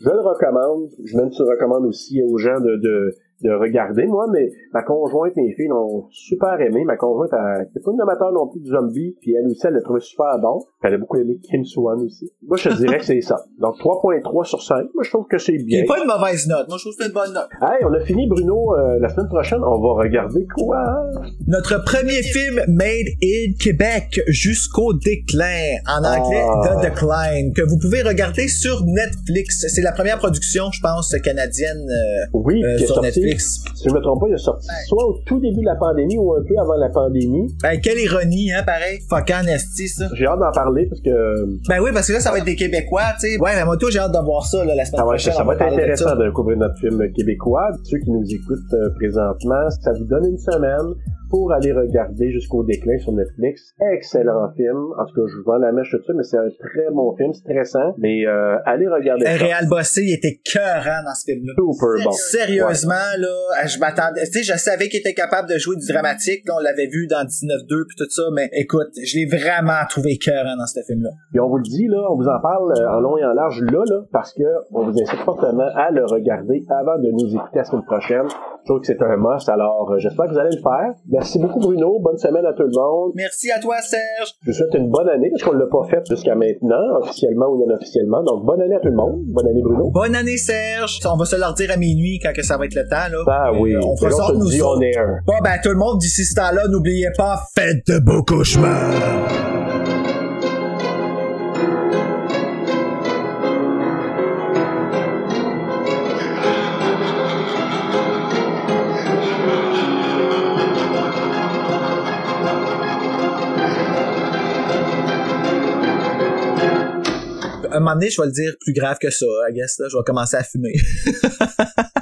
Je le recommande. Je même tu recommandes aussi aux gens de, de regarder. Moi, mais ma conjointe, mes filles l'ont super aimé. Ma conjointe, elle n'est pas une amateur non plus de zombies, puis elle aussi, elle l'a trouvé super bon. Elle a beaucoup aimé Kim Swan aussi. Moi, je te dirais que c'est ça. Donc, 3.3 sur 5. Moi, je trouve que c'est bien. est pas une mauvaise note. Moi, je trouve que c'est une bonne note. Hey, on a fini, Bruno. Euh, la semaine prochaine, on va regarder quoi? Notre premier film Made in Québec jusqu'au déclin, en anglais Ah. The Decline, que vous pouvez regarder sur Netflix. C'est la première production, je pense, canadienne euh, Oui, euh, qui sur. Netflix. Si je me trompe pas, il est sorti soit au tout début de la pandémie ou un peu avant la pandémie. Ben, quelle ironie, hein, pareil. Fucking esti, ça. J'ai hâte d'en parler parce que Ben oui, parce que là, ça va être des Québécois, tu sais. Ouais, mais moi, tout, j'ai hâte de voir ça, là, la semaine ça va, prochaine. ça va être de intéressant ça. de couvrir notre film québécois. Ceux qui nous écoutent euh, présentement, ça vous donne une semaine pour aller regarder jusqu'au déclin sur Netflix. Excellent film. En tout cas, je vous vends la mèche tout ça, mais c'est un très bon film, stressant. Mais euh, allez regarder. Réal Bossé, il était cœurant dans ce film-là. Super bon. Sérieusement, là, je m'attendais. Tu sais, je savais qu'il était capable de jouer du dramatique. Là, on l'avait vu dans 19-2 puis tout ça, mais écoute, je l'ai vraiment trouvé cœurant dans ce film-là. Puis on vous le dit, là, on vous en parle euh, en long et en large là, là, parce que on vous incite fortement à le regarder avant de nous écouter la semaine prochaine. Je trouve que c'est un must, alors euh, j'espère que vous allez le faire. Merci beaucoup Bruno, bonne semaine à tout le monde. Merci à toi, Serge. Je vous souhaite une bonne année, parce qu'on l'a pas fait jusqu'à maintenant, officiellement ou non officiellement. Donc bonne année à tout le monde. Bonne année Bruno. Bonne année, Serge. On va se leur dire à minuit quand que ça va être le temps, là. Ah oui, Euh, on fera ça nous dit on est un. Bon, ben, tout le monde, d'ici ce temps-là, n'oubliez pas, faites de beaux cauchemars. Un moment donné, je vais le dire plus grave que ça, I guess, là. Je vais commencer à fumer.